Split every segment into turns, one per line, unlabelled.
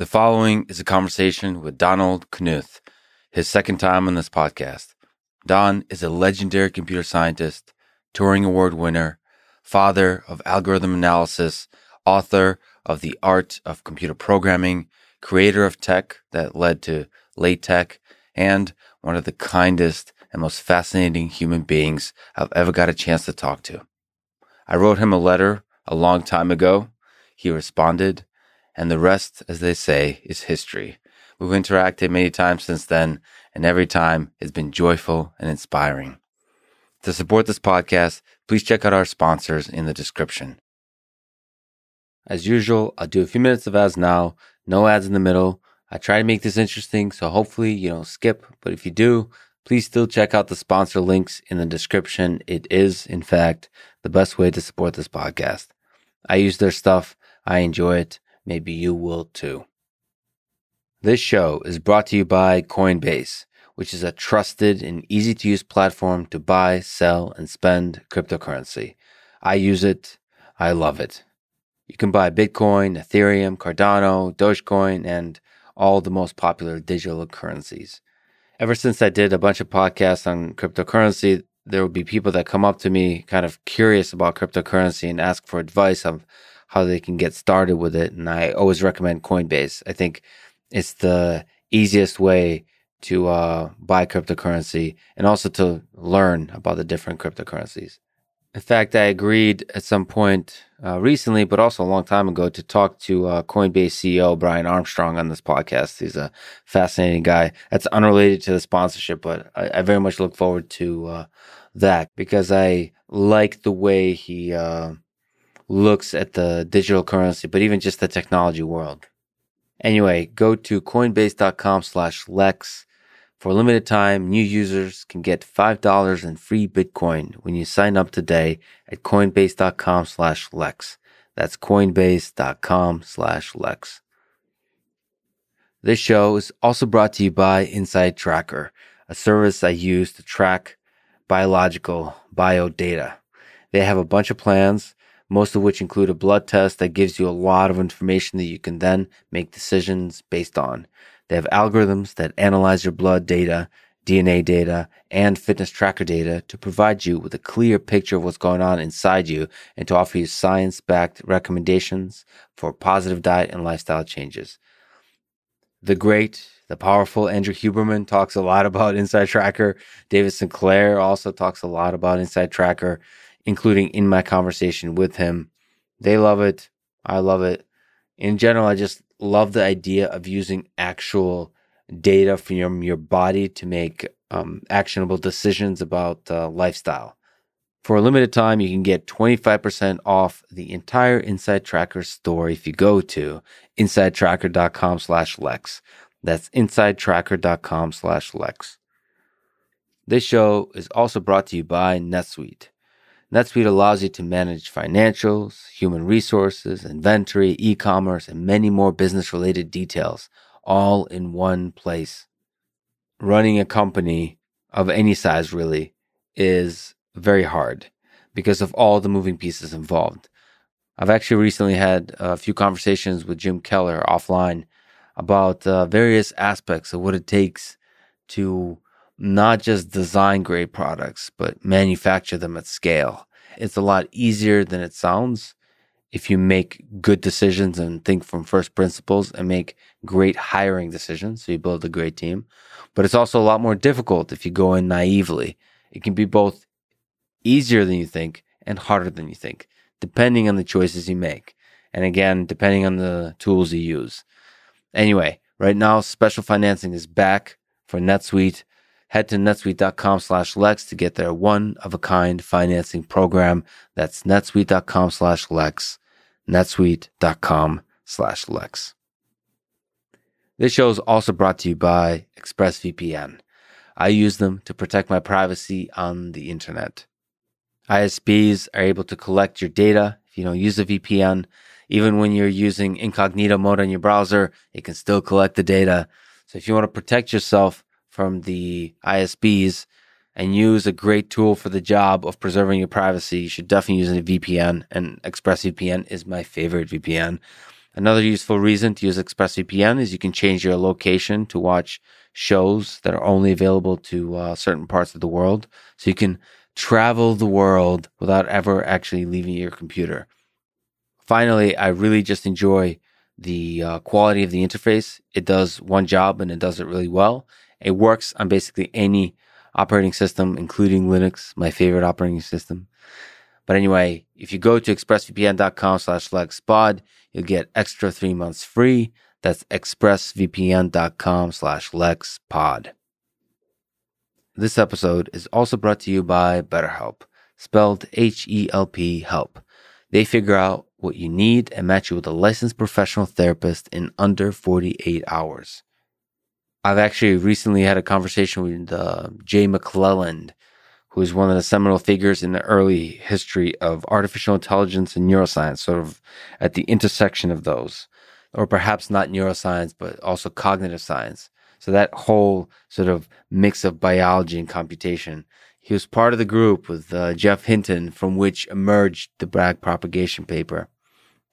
The following is a conversation with Donald Knuth, his second time on this podcast. Don is a legendary computer scientist, Turing Award winner, father of algorithm analysis, author of The Art of Computer Programming, creator of TeX that led to LaTeX, and one of the kindest and most fascinating human beings I've ever got a chance to talk to. I wrote him a letter a long time ago. He responded and the rest, as they say, is history. We've interacted many times since then, and every time has been joyful and inspiring. To support this podcast, please check out our sponsors in the description. As usual, I'll do a few minutes of ads now, no ads in the middle. I try to make this interesting, so hopefully you don't skip, but if you do, please still check out the sponsor links in the description. It is, in fact, the best way to support this podcast. I use their stuff, I enjoy it, Maybe you will too. This show is brought to you by Coinbase, which is a trusted and easy to use platform to buy, sell, and spend cryptocurrency. I use it. I love it. You can buy Bitcoin, Ethereum, Cardano, Dogecoin, and all the most popular digital currencies. Ever since I did a bunch of podcasts on cryptocurrency, there will be people that come up to me kind of curious about cryptocurrency and ask for advice of how they can get started with it. And I always recommend Coinbase. I think it's the easiest way to uh, buy cryptocurrency and also to learn about the different cryptocurrencies. In fact, I agreed at some point uh, recently, but also a long time ago, to talk to uh, Coinbase CEO Brian Armstrong on this podcast. He's a fascinating guy. That's unrelated to the sponsorship, but I, I very much look forward to uh, that because I like the way he uh, looks at the digital currency, but even just the technology world. Anyway, go to coinbase.com slash Lex. For a limited time, new users can get $5 in free Bitcoin when you sign up today at coinbase.com slash Lex. That's coinbase.com slash Lex. This show is also brought to you by Inside Tracker, a service I use to track biological bio data. They have a bunch of plans most of which include a blood test that gives you a lot of information that you can then make decisions based on. They have algorithms that analyze your blood data, DNA data, and fitness tracker data to provide you with a clear picture of what's going on inside you and to offer you science backed recommendations for positive diet and lifestyle changes. The great, the powerful Andrew Huberman talks a lot about Inside Tracker. David Sinclair also talks a lot about Inside Tracker including in my conversation with him. They love it. I love it. In general, I just love the idea of using actual data from your, your body to make um, actionable decisions about uh, lifestyle. For a limited time, you can get 25% off the entire Inside Tracker store if you go to insidetracker.com slash Lex. That's insidetracker.com slash Lex. This show is also brought to you by NetSuite. NetSuite allows you to manage financials, human resources, inventory, e-commerce, and many more business related details all in one place. Running a company of any size really is very hard because of all the moving pieces involved. I've actually recently had a few conversations with Jim Keller offline about uh, various aspects of what it takes to not just design great products, but manufacture them at scale. It's a lot easier than it sounds if you make good decisions and think from first principles and make great hiring decisions. So you build a great team. But it's also a lot more difficult if you go in naively. It can be both easier than you think and harder than you think, depending on the choices you make. And again, depending on the tools you use. Anyway, right now, special financing is back for NetSuite Head to netsuite.com slash Lex to get their one of a kind financing program. That's netsuite.com slash Lex. netsuite.com slash Lex. This show is also brought to you by ExpressVPN. I use them to protect my privacy on the internet. ISPs are able to collect your data if you don't use a VPN. Even when you're using incognito mode on your browser, it can still collect the data. So if you want to protect yourself, from the ISPs and use a great tool for the job of preserving your privacy, you should definitely use a VPN. And ExpressVPN is my favorite VPN. Another useful reason to use ExpressVPN is you can change your location to watch shows that are only available to uh, certain parts of the world. So you can travel the world without ever actually leaving your computer. Finally, I really just enjoy the uh, quality of the interface. It does one job and it does it really well. It works on basically any operating system, including Linux, my favorite operating system. But anyway, if you go to expressvpn.com slash lexpod, you'll get extra three months free. That's expressvpn.com slash lexpod. This episode is also brought to you by BetterHelp, spelled H-E-L-P help. They figure out what you need and match you with a licensed professional therapist in under 48 hours. I've actually recently had a conversation with uh, Jay McClelland, who is one of the seminal figures in the early history of artificial intelligence and neuroscience, sort of at the intersection of those, or perhaps not neuroscience, but also cognitive science. So that whole sort of mix of biology and computation. He was part of the group with uh, Geoff Hinton, from which emerged the back propagation paper.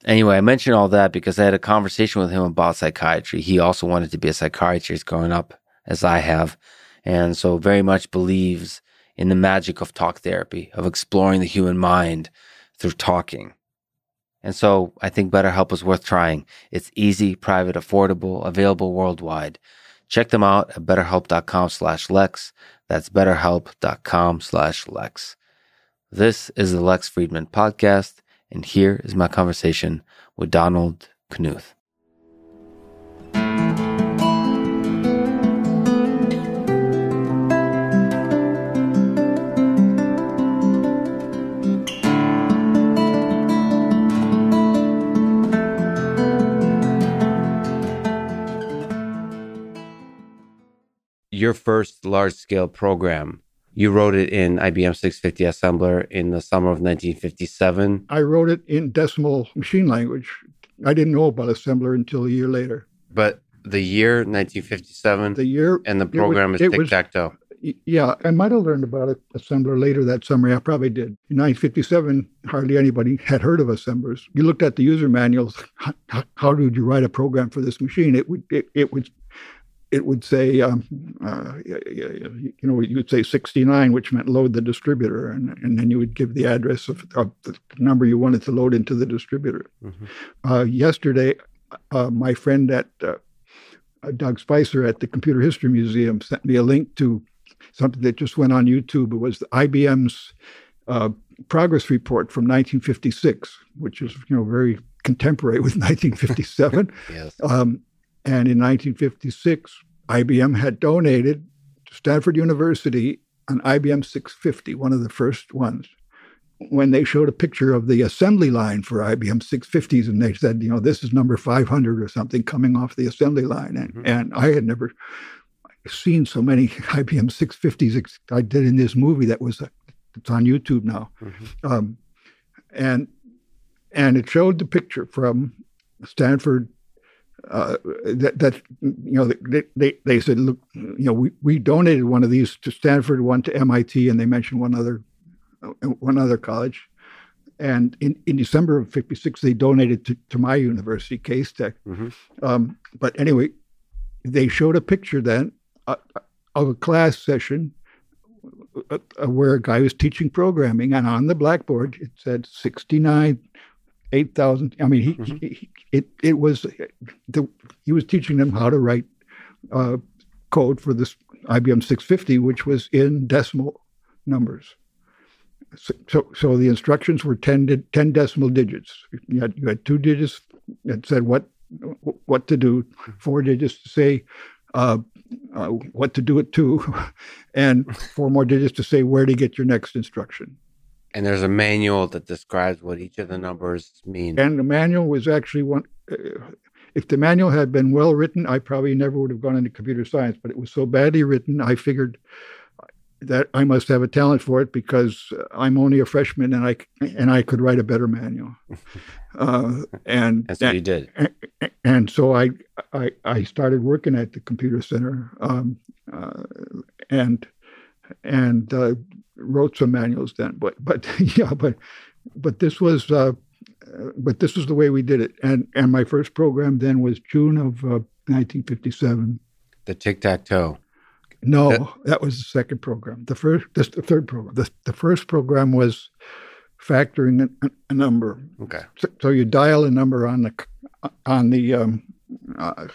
Anyway, I mentioned all that because I had a conversation with him about psychiatry. He also wanted to be a psychiatrist growing up, as I have, and so very much believes in the magic of talk therapy, of exploring the human mind through talking. And so I think BetterHelp is worth trying. It's easy, private, affordable, available worldwide. Check them out at betterhelp.com slash Lex. That's betterhelp.com slash Lex. This is the Lex Fridman podcast. And here is my conversation with Donald Knuth. Your first large scale program you wrote it in IBM 650 assembler in the summer of 1957. I
wrote it in decimal machine language. I didn't know about assembler until a year later.
But the year 1957,
the year,
and the program was, is tic tac toe.
Yeah, I might have learned about it, assembler later that summer. I probably did. In 1957, hardly anybody had heard of assemblers. You looked at the user manuals. How, how did you write a program for this machine? It would it, it would it would say, um, uh, you know, you would say 69, which meant load the distributor, and, and then you would give the address of, of the number you wanted to load into the distributor. Mm-hmm. Uh, yesterday, uh, my friend at uh, uh, Dag Spicer at the Computer History Museum sent me a link to something that just went on YouTube. It was IBM's uh, progress report from 1956, which is you know very contemporary with 1957. yes. Um, and in 1956, IBM had donated to Stanford University an IBM 650, one of the first ones. When they showed a picture of the assembly line for IBM 650s, and they said, you know, this is number 500 or something coming off the assembly line. And, mm-hmm. and I had never seen so many IBM 650s I did in this movie that was, it's on YouTube now. Mm-hmm. Um, and, and it showed the picture from Stanford uh, that, that you know they, they, they said look you know we, we donated one of these to Stanford one to MIT and they mentioned one other uh, one other college and in, in December of 56 they donated to, to my university Case Tech mm-hmm. um, but anyway they showed a picture then uh, of a class session uh, uh, where a guy was teaching programming and on the blackboard it said 69 eight thousand. I mean, he, mm-hmm. he, it it was the, he was teaching them how to write uh, code for this IBM 650, which was in decimal numbers. So, so, so the instructions were 10, 10 decimal digits. You had, you had two digits that said what what to do, four digits to say uh, uh, what to do it to, and four more digits to say where to get your next instruction.
And there's a manual that describes what each of the numbers mean.
And the manual was actually one. Uh, if the manual had been well written, I probably never would have gone into computer science. But it was so badly written, I figured that I must have a talent for it because I'm only a freshman and I and I could write a better manual. Uh, and
that's what you did.
And, and, so I, I I started working at the computer center, um, uh, and and uh, wrote some manuals then. But but yeah, but but this was uh, but this was the way we did it. And and my first program then was June of uh, 1957.
The tic tac toe.
No, that, that, was the second program. The first, this the third program. The, the first program was factoring a, a number.
Okay.
So, so, you dial a number on the on the um, uh,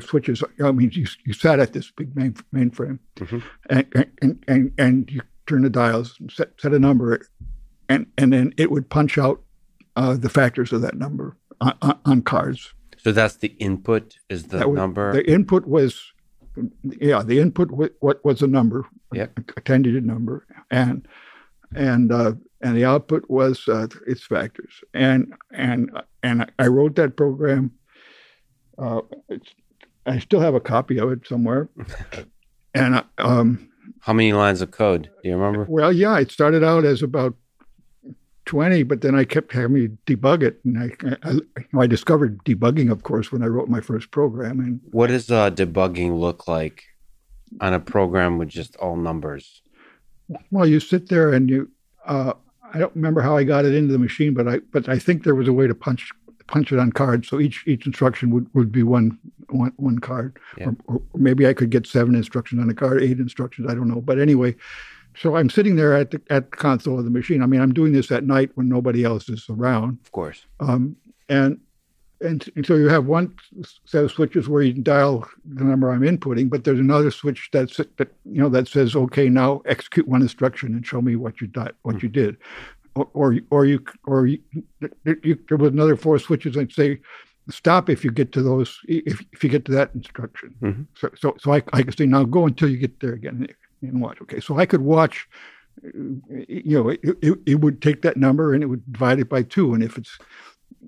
switches. I mean, you, you sat at this big main mainframe, mm-hmm. and, and, and and you turn the dials, and set set a number, and and then it would punch out uh, the factors of that number on, on, cards.
So that's the input is the was, number.
The input was, yeah, the input was, what was a number,
yeah,
a number, and and uh, and the output was uh, its factors. And and and I wrote that program. Uh, I still have a copy of it somewhere. and um,
how many lines of code do you remember?
Well, yeah, it started out as about 20, but then I kept having to debug it. And I, I, I, discovered debugging, of course, when I wrote my first program. And
what does uh, debugging look like on a program with just all numbers?
Well, you sit there and you, uh, I don't remember how I got it into the machine, but I, but I think there was a way to punch, punch it on cards. So each, each instruction would, would be one, one, one card, yeah. or, or maybe I could get seven instructions on a card, eight instructions. I don't know. But anyway, so I'm sitting there at the at the console of the machine. I mean, I'm doing this at night when nobody else is around.
Of course.
Um, and, and and so you have one set of switches where you dial the number I'm inputting, but there's another switch that's that you know that says, okay, now execute one instruction and show me what you did, what mm you did, or or, or you or you, you, there was another four switches and say stop if you get to those if, if you get to that instruction. Mm-hmm. So so so I I can say now go until you get there again and watch. Okay, so I could watch. You know, it, it, it, would take that number and it would divide it by two, and if it's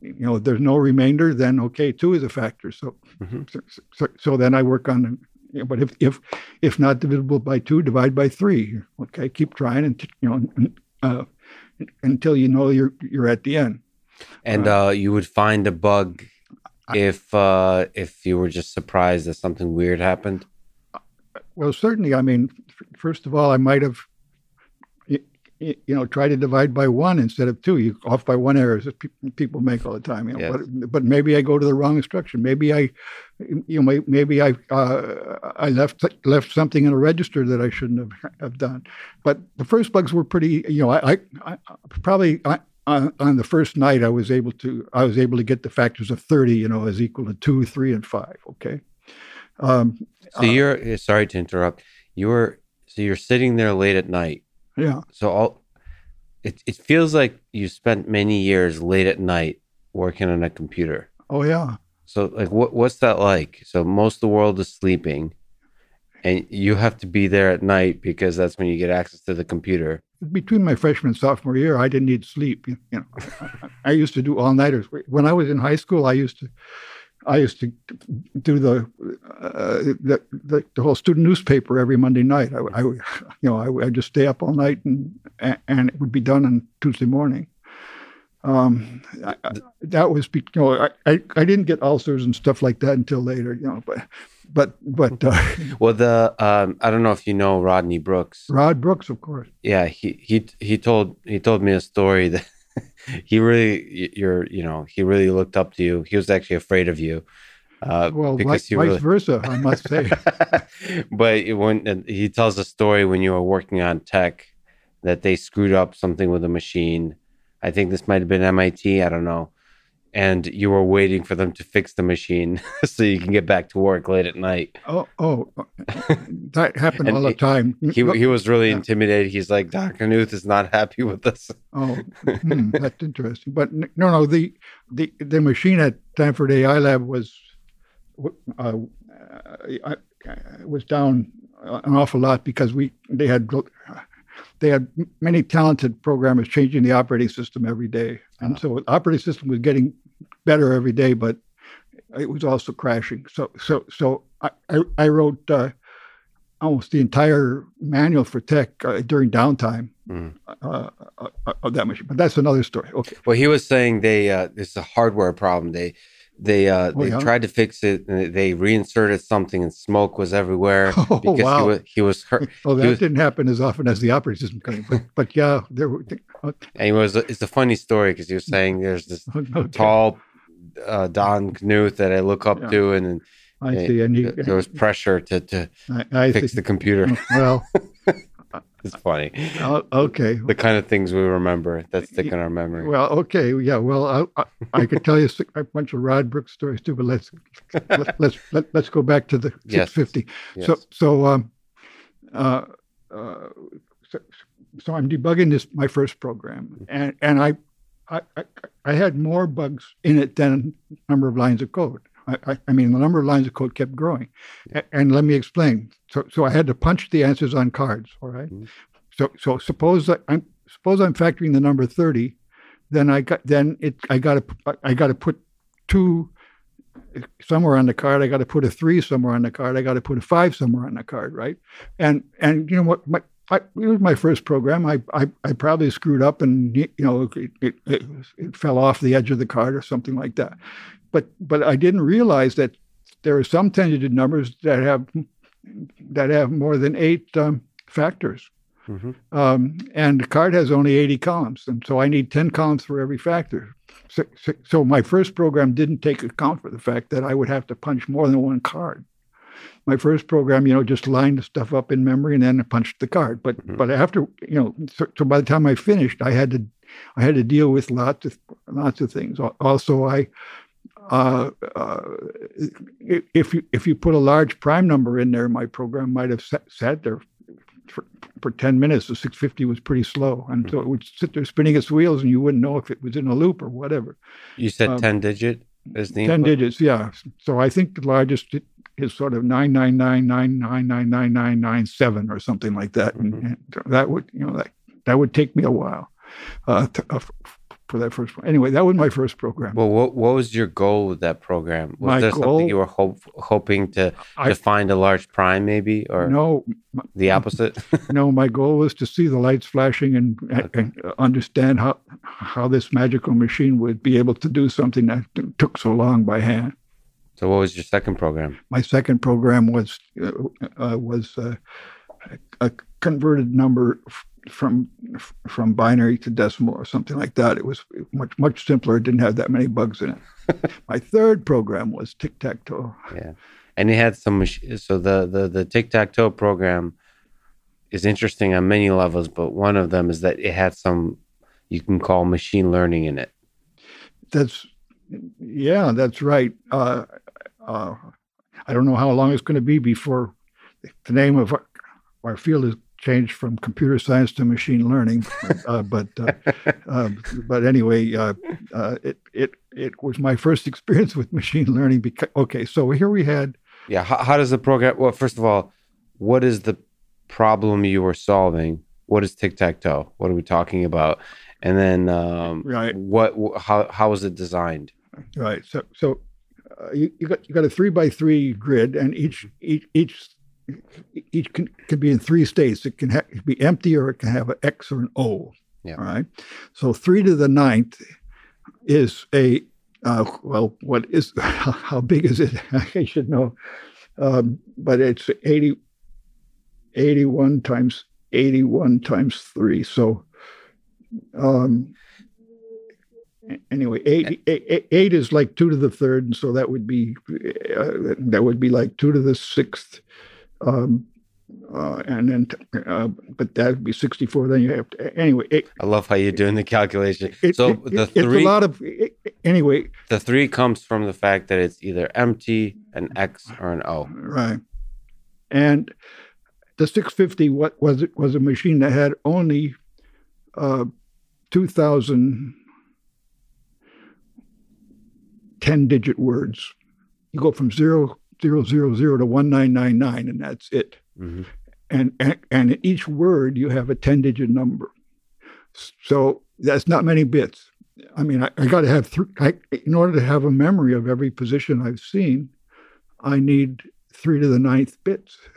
you know there's no remainder, then okay, two is a factor. So mm-hmm. so, so, so, then I work on. You know, but if if if not divisible by two, divide by three. Okay, keep trying and you know uh, until you know you're you're at the end.
And uh, uh, you would find a bug if uh, if you were just surprised that something weird happened.
Well, certainly. I mean, first of all, I might have, you, know, try to divide by one instead of two. You off by one errors that people make all the time. You know, yes. but, but maybe I go to the wrong instruction. Maybe I, you know, maybe I uh, I left left something in a register that I shouldn't have, have done. But the first bugs were pretty. You know, I, I, I probably. I, on, on, the first night, I was able to I was able to get the factors of thirty, you know, as equal to two, three, and five. Okay,
um, so uh, you're sorry to interrupt. You're so you're sitting there late at night.
Yeah.
So all it it feels like you spent many years late at night working on a computer.
Oh yeah.
So like what what's that like? So most of the world is sleeping and you have to be there at night because that's when you get access to the computer.
Between my freshman and sophomore year, I didn't need sleep. You know, I used to do all nighters. When I was in high school, I used to I used to do the, uh, the, the, the whole student newspaper every Monday night. I, I you know I would just stay up all night and and it would be done on Tuesday morning. Um, I, that was you know I, I, I didn't get ulcers and stuff like that until later. You know, but but but uh,
well the um, I don't know if you know Rodney Brooks.
Rod Brooks, of course.
Yeah, he he he told he told me a story that he really you're you know he really looked up to you. He was actually afraid of you
uh, well because vice, really... versa i must say.
But when he tells a story when you were working on TeX that they screwed up something with a machine. I think this might have been mit i don't know and you were waiting for them to fix the machine so you can get back to work late at night.
Oh, oh, that happened all the time.
He he was really yeah. intimidated. He's like, Doctor Knuth is not happy with this.
oh, hmm, that's interesting. But no, no, the the the machine at Stanford AI Lab was uh, uh, was down an awful lot because we they had they had many talented programmers changing the operating system every day. And uh-huh. so the operating system was getting better every day, but it was also crashing. So so so I I, I wrote uh, almost the entire manual for TeX uh, during downtime mm. uh, of that machine. But that's another story. Okay.
Well, he was saying they uh, it's a hardware problem. They they uh
Oh,
they
yeah?
tried to fix it and they reinserted something and smoke was everywhere
Oh,
because
wow.
he was he was hurt
Oh, that
was-
didn't happen as often as the operating system came. But, but yeah, there were. Uh,
and he was it's a funny story because he was saying there's this
okay,
tall uh Don Knuth that I look up
Yeah.
to and, and
I see. And you,
there was pressure to to
I, I
fix
see.
the computer
Well,
it's funny
uh, okay.
the kind of things we remember that stick in our memory
Well, okay, yeah. Well, I, I, I could tell you a bunch of Rod Brooks stories too, but let's let, let's let, let's go back to the
Yes.
650.
Yes.
So so um uh, uh so, so I'm debugging this my first program, and and I I I, I had more bugs in it than number of lines of code. I, I, I mean, the number of lines of code kept growing, A- and let me explain. So, so I had to punch the answers on cards. All right?
Mhm.
So, so suppose I'm suppose I'm factoring the number thirty, then I got then it I got to I got to put two somewhere on the card. I got to put a three somewhere on the card. I got to put a five somewhere on the card, right? And and you know what? My, I, it was my first program. I, I I probably screwed up, and you know it, it, it, it fell off the edge of the card or something like that. But but I didn't realize that there are some ten-digit numbers that have that have more than eight um, factors.
Mhm.
Um, and the card has only 80 columns, and so I need 10 columns for every factor. So, so, so my first program didn't take account for the fact that I would have to punch more than one card. My first program, you know, just lined stuff up in memory and then punched the card. But
Mhm.
but after, you know, so, so by the time I finished, I had to I had to deal with lots of lots of things. Also, I uh, uh, if you if you put a large prime number in there, my program might have sat, sat there for, for 10 minutes. The 650 was pretty slow. And so it would sit there spinning its wheels and you wouldn't know if it was in a loop or whatever.
you said
Um,
10 digit is the
10
input?
digits, yeah. So I think the largest i- is sort of 999999997 or something like that. And-
Mhm.
And that would, you know, that, that would take me a while uh, to, uh, for that first one. Anyway, that was my first program.
Well, what what was your goal with that program? Was
My
there
goal-
something you were hope, hoping to,
I-
to find a large prime, maybe, or
no,
the opposite?
no, my goal was to see the lights flashing and, and, and understand how how this magical machine would be able to do something that took so long by hand.
So, what was your second program?
My second program was uh, uh, was uh, a converted number f- from f- from binary to decimal or something like that. It was much much simpler. It didn't have that many bugs in it. my third program was tic tac toe.
Yeah, and it had some. So the the the tic tac toe program is interesting on many levels, but one of them is that it had some you can call machine learning in it.
That's yeah, that's right. Uh, uh, I don't know how long it's going to be before the name of our, field is changed from computer science to machine learning. uh, but uh, uh, but anyway, uh, uh, it it it was my first experience with machine learning. Because okay, so here we had
Yeah. How, how does the program? Well, first of all, what is the problem you were solving? What is tic tac toe? What are we talking about? And then, um,
Right.
what? How how was it designed?
right. So so uh, you, you got you got a three by three grid, and each each each each can, can be in three states. It can ha- be empty, or it can have an X or an O.
Yeah.
All right. So three to the ninth is a uh, well. What is how big is it? I should know, um, but it's 80, 81 times eighty one times three. So. Um, anyway, eight, eight, eight, eight is like two to the third, and so that would be uh, that would be like two to the sixth, um, uh, and then uh, but that would be sixty four. Then you have to anyway. It,
I love how you're doing the calculation.
it-
so
it-
the
it- it's
three,
a lot of anyway.
the three comes from the fact that it's either empty, an X, or an O.
Right. And the 650 what was it was a machine that had only uh 2000 10 digit words. You go from zero zero zero zero to 1999 and that's it.
Mhm.
And, and and in each word you have a 10 digit number. So that's not many bits. I mean, I, I got to have three. I, in order to have a memory of every position I've seen, I need three to the ninth bits.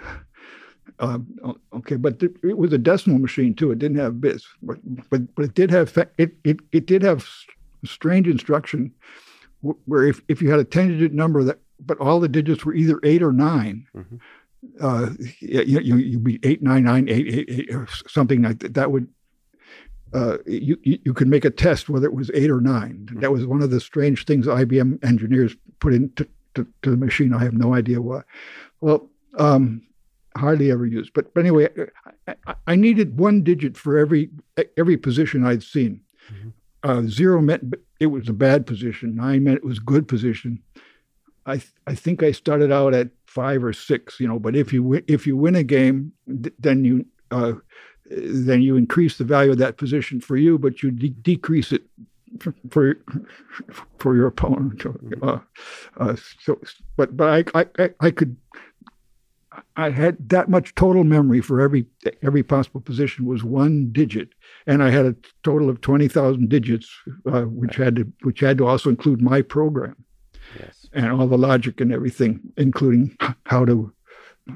O- okay, but th- it was a decimal machine too. It didn't have bits, but but but it did have fa- it it it did have strange instruction where if, if you had a 10 digit number that but all the digits were either eight or 9
Mhm.
uh, you, you you'd be eight nine nine eight eight eight or something like that. That would uh, you you could make a test whether it was eight or 9 That was one of the strange things IBM engineers put into to, to the machine. I have no idea why. Well, um, hardly ever used. But, but anyway, I, I, needed one digit for every every position I'd seen.
Mhm.
Uh, zero meant it was a bad position. Nine meant it was a good position. I th- I think I started out at five or six, you know. But if you win, if you win a game, th- then you uh, then you increase the value of that position for you, but you de- decrease it for for, for your opponent. Uh, uh, so, but but I, I I could I had that much total memory for every every possible position was one digit, and I had a total of twenty thousand digits, uh, which had to which had to also include my program
Yes.
and all the logic and everything, including how to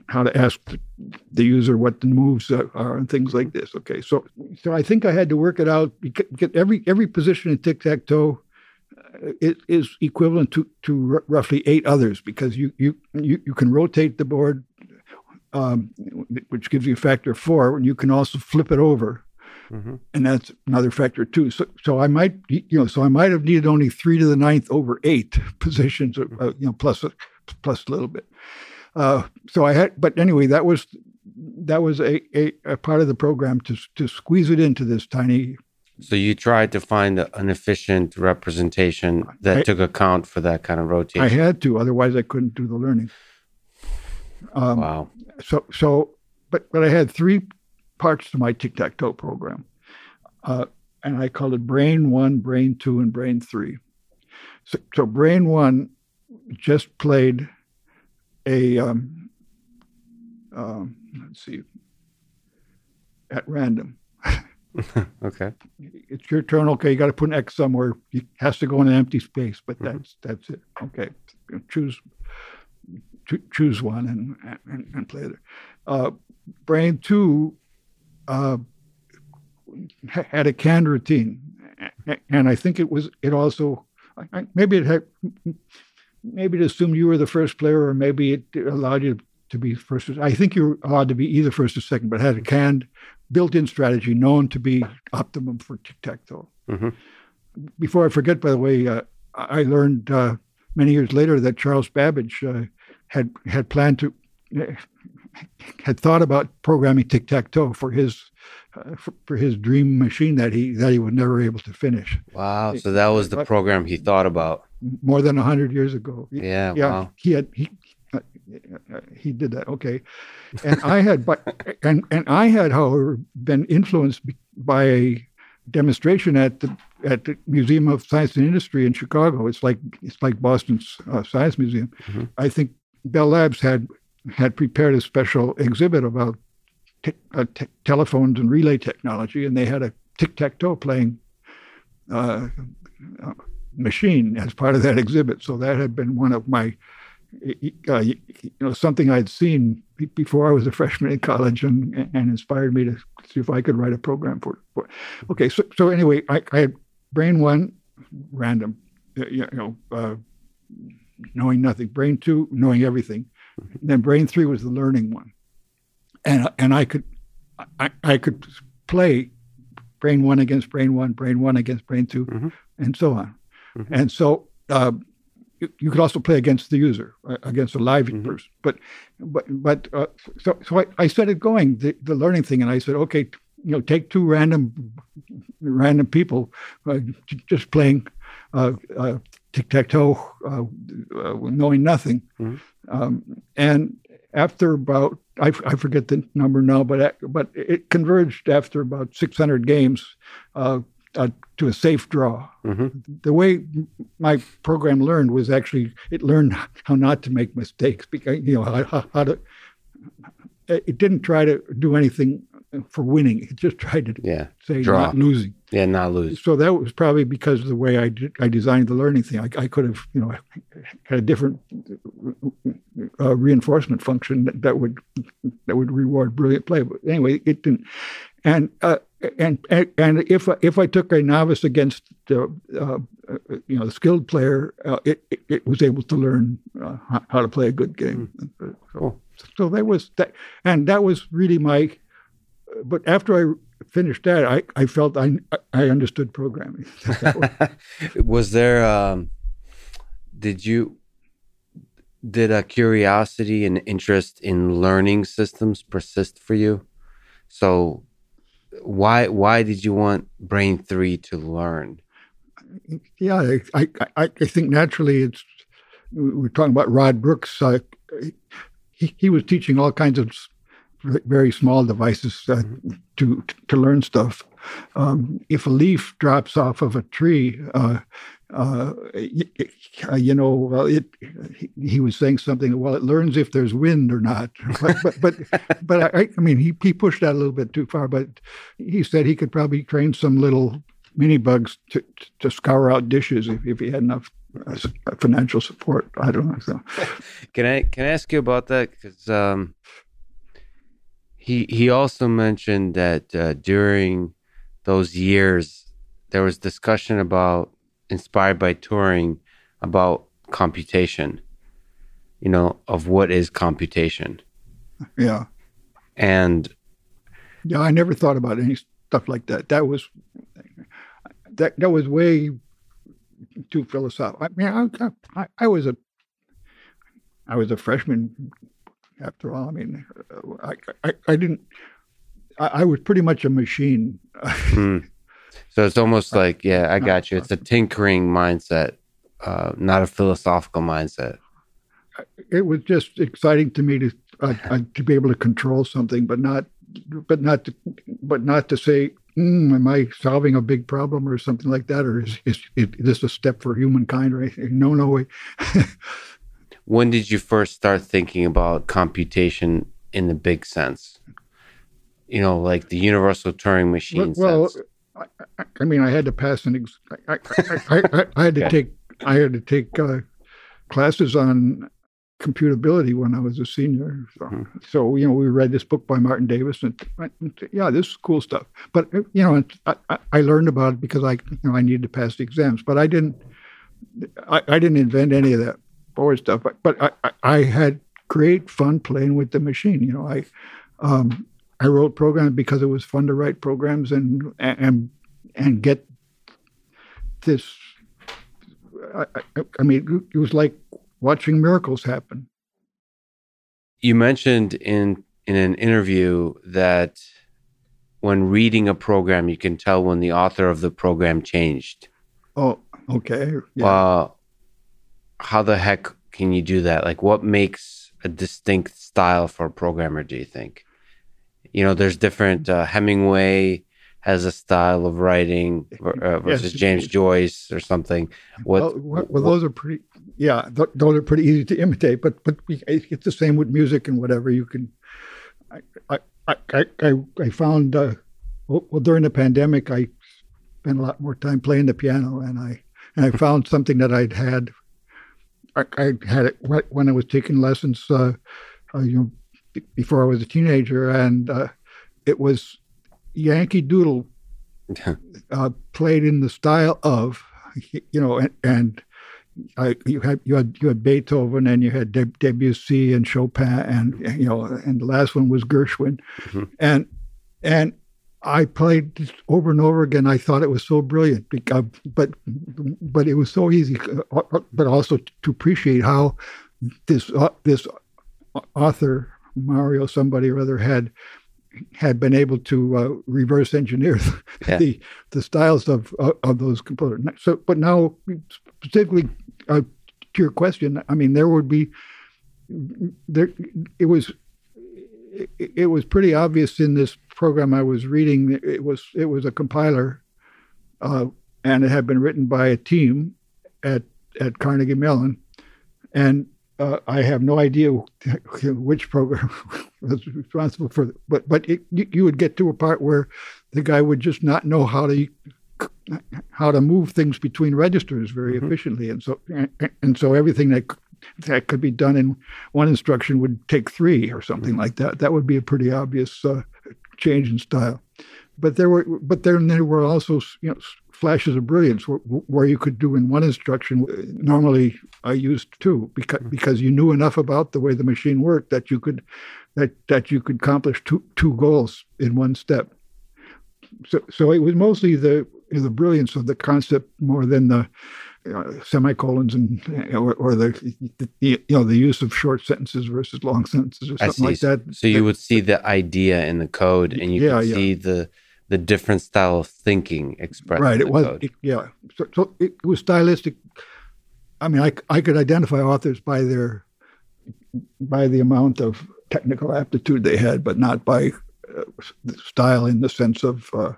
how to ask the user what the moves are and things like this. Okay, so so I think I had to work it out because every every position in tic tac toe is, is equivalent to to roughly eight others because you you you, you can rotate the board, um, which gives you a factor of four, and you can also flip it over
hmm
and that's another factor too. So, so I might, you know, so I might have needed only three to the ninth over eight positions, uh, you know, plus a, plus a little bit. Uh, so I had, but anyway, that was that was a, a, a part of the program to to squeeze it into this tiny.
So you tried to find an efficient representation that
I-
took account for that kind of rotation.
I had to, otherwise I couldn't do the learning. Um,
wow.
so so but but I had three parts to my tic tac toe program, uh, and I called it Brain One, Brain Two, and Brain Three. So, so Brain One just played a um, um, let's see at random.
Okay.
It's your turn. Okay, you got to put an X somewhere. It has to go in an empty space, but
Mhm.
that's that's it. Okay, choose cho- choose one and and, and play it. Uh, Brain two uh, had a canned routine, and I think it was it also maybe it had maybe it assumed you were the first player, or maybe it allowed you to be first. I think you were allowed to be either first or second, but had a canned built-in strategy known to be optimum for tic-tac-toe.
hmm
Before I forget, by the way, uh, I learned uh, many years later that Charles Babbage uh, had had planned to had thought about programming tic-tac-toe for his uh, for, for his dream machine that he that he was never able to finish
Wow. So that was the program he thought about.
more than hundred years ago.
Yeah.
yeah,
Wow.
he had he uh, uh, he did that. Okay, and I had but and and I had, however, been influenced by a demonstration at the at the Museum of Science and Industry in Chicago. It's like it's like Boston's uh, Science Museum.
Mhm.
I think Bell Labs had had prepared a special exhibit about uh, te- telephones and relay technology, and they had a tic tac toe playing. Uh, uh, machine as part of that exhibit. So that had been one of my, uh, you know, something I'd seen be- before I was a freshman in college, and, and inspired me to see if I could write a program for. for. Okay, so so anyway, I, I had brain one, random, uh, you know, knowing nothing. Brain two, knowing everything. Then brain three was the learning one, and and I could, I, I could play brain one against brain one, brain one against brain 2
Mhm.
and so on.
Mhm.
And so uh, you, you could also play against the user, uh, against a live
Mhm.
person. But but but uh, so so I, I started going the, the learning thing, and I said, okay, you know, take two random random people uh, just playing uh, uh, tic tac toe, uh, uh, knowing nothing,
Mhm.
um, and after about I, f- I forget the number now, but but it converged after about 600 games uh, uh, to a safe draw.
hmm
The way my program learned was actually it learned how not to make mistakes because you know how, how, how to. It didn't try to do anything for winning. It just tried to
Yeah.
say
Draw.
not losing.
Yeah. Not lose.
So that was probably because of the way I did, I designed the learning thing. I, I could have, you know, had a different uh, reinforcement function that, that would that would reward brilliant play. But anyway, it didn't. And uh, and and if I- if I took a novice against uh, uh, uh, you know, the skilled player, uh, it, it, it was able to learn uh, how to play a good game. Mm. So, cool. so that was that, and that was really my. But after I finished that, I, I felt I I understood programming.
was there? Um, did you? Did a curiosity and interest in learning systems persist for you? So, why why did you want Brain Three to learn?
yeah, I, I, I think naturally it's, we're talking about Rod Brooks. Uh, he, he was teaching all kinds of very small devices uh, to to learn stuff. Um, if a leaf drops off of a tree, uh, uh, you know, well, it, he was saying something. Well, it learns if there's wind or not. But but but, but I, I, mean, he he pushed that a little bit too far. But he said he could probably train some little mini bugs to, to scour out dishes if, if he had enough uh, financial support. I don't know. So.
can I can I ask you about that? Because um, he he also mentioned that uh, during those years there was discussion about inspired by Turing about computation. You know of what is computation.
Yeah.
And
yeah, I never thought about any stuff like that. That was that that was way too philosophical. I mean, I, I, I was a I was a freshman after all. I mean, I I, I didn't. I, I, was pretty much a machine.
mm. So it's almost like, yeah, I got you. It's a tinkering mindset, uh, not a philosophical mindset.
It was just exciting to me to uh, uh, to be able to control something, but not, but not, to, but not to say, mm, am I solving a big problem or something like that? Or is, is, is this a step for humankind? Right? No, no way.
when did you first start thinking about computation in the big sense? You know, like the universal Turing machine.
Well, well I, I, mean, I had to pass an. Ex- I, I, I, had to okay. take. I had to take uh, classes on computability when I was a senior. So, mm-hmm. so, you know, we read this book by Martin Davis, and, and yeah, this is cool stuff. But you know, I, I, learned about it because I, you know, I needed to pass the exams. But I didn't, I, I didn't invent any of that board stuff. But, but I, I had great fun playing with the machine. You know, I, um, I wrote programs because it was fun to write programs and and and get this. I, I mean, it was like watching miracles happen.
You mentioned in in an interview that when reading a program, you can tell when the author of the program changed.
Oh, okay.
Yeah. Uh, how the heck can you do that? Like, what makes a distinct style for a programmer? Do you think? You know, there's different. Uh, Hemingway has a style of writing uh, versus yes. James Joyce or something.
What, well, well, those are pretty yeah, th- those are pretty easy to imitate. But but we, it's the same with music and whatever. You can. I I I I, found uh, well during the pandemic I spent a lot more time playing the piano and I and I found something that I'd had. I, I had it when I was taking lessons, uh, uh, you know, b- before I was a teenager, and uh, it was Yankee Doodle uh, played in the style of, you know, and, and I, you had you had you had Beethoven and you had Debussy and Chopin and you know and the last one was Gershwin, mm-hmm. and and I played over and over again. I thought it was so brilliant, because, but but it was so easy, uh, uh, but also to appreciate how this uh, this author Mario somebody or other had had been able to uh, reverse engineer yeah. the the styles of of those composers. So, but now specifically uh, to your question, I mean, there would be there. It was it, it, was pretty obvious in this program I was reading. It was it was a compiler, uh, and it had been written by a team at at Carnegie Mellon, and uh, I have no idea which program was responsible for it, but but it, you, would get to a part where the guy would just not know how to how to move things between registers very mm-hmm. efficiently, and so and, and, so everything that that could be done in one instruction would take three or something mm-hmm. like that. That would be a pretty obvious uh, change in style. But there were, but then there were also you know flashes of brilliance where, where you could do in one instruction. Uh, normally, I used two because mm-hmm. because you knew enough about the way the machine worked that you could that that you could accomplish two two goals in one step. So so it was mostly the the brilliance of the concept more than the uh, semicolons and or, or the, the, you know the use of short sentences versus long sentences or something like that.
So you would see the idea in the code, and you
Yeah,
could
yeah.
see the the different style of thinking expressed.
right. It was it, yeah. So, so it was stylistic. I mean, I I could identify authors by their by the amount of technical aptitude they had, but not by uh, style in the sense of. Uh,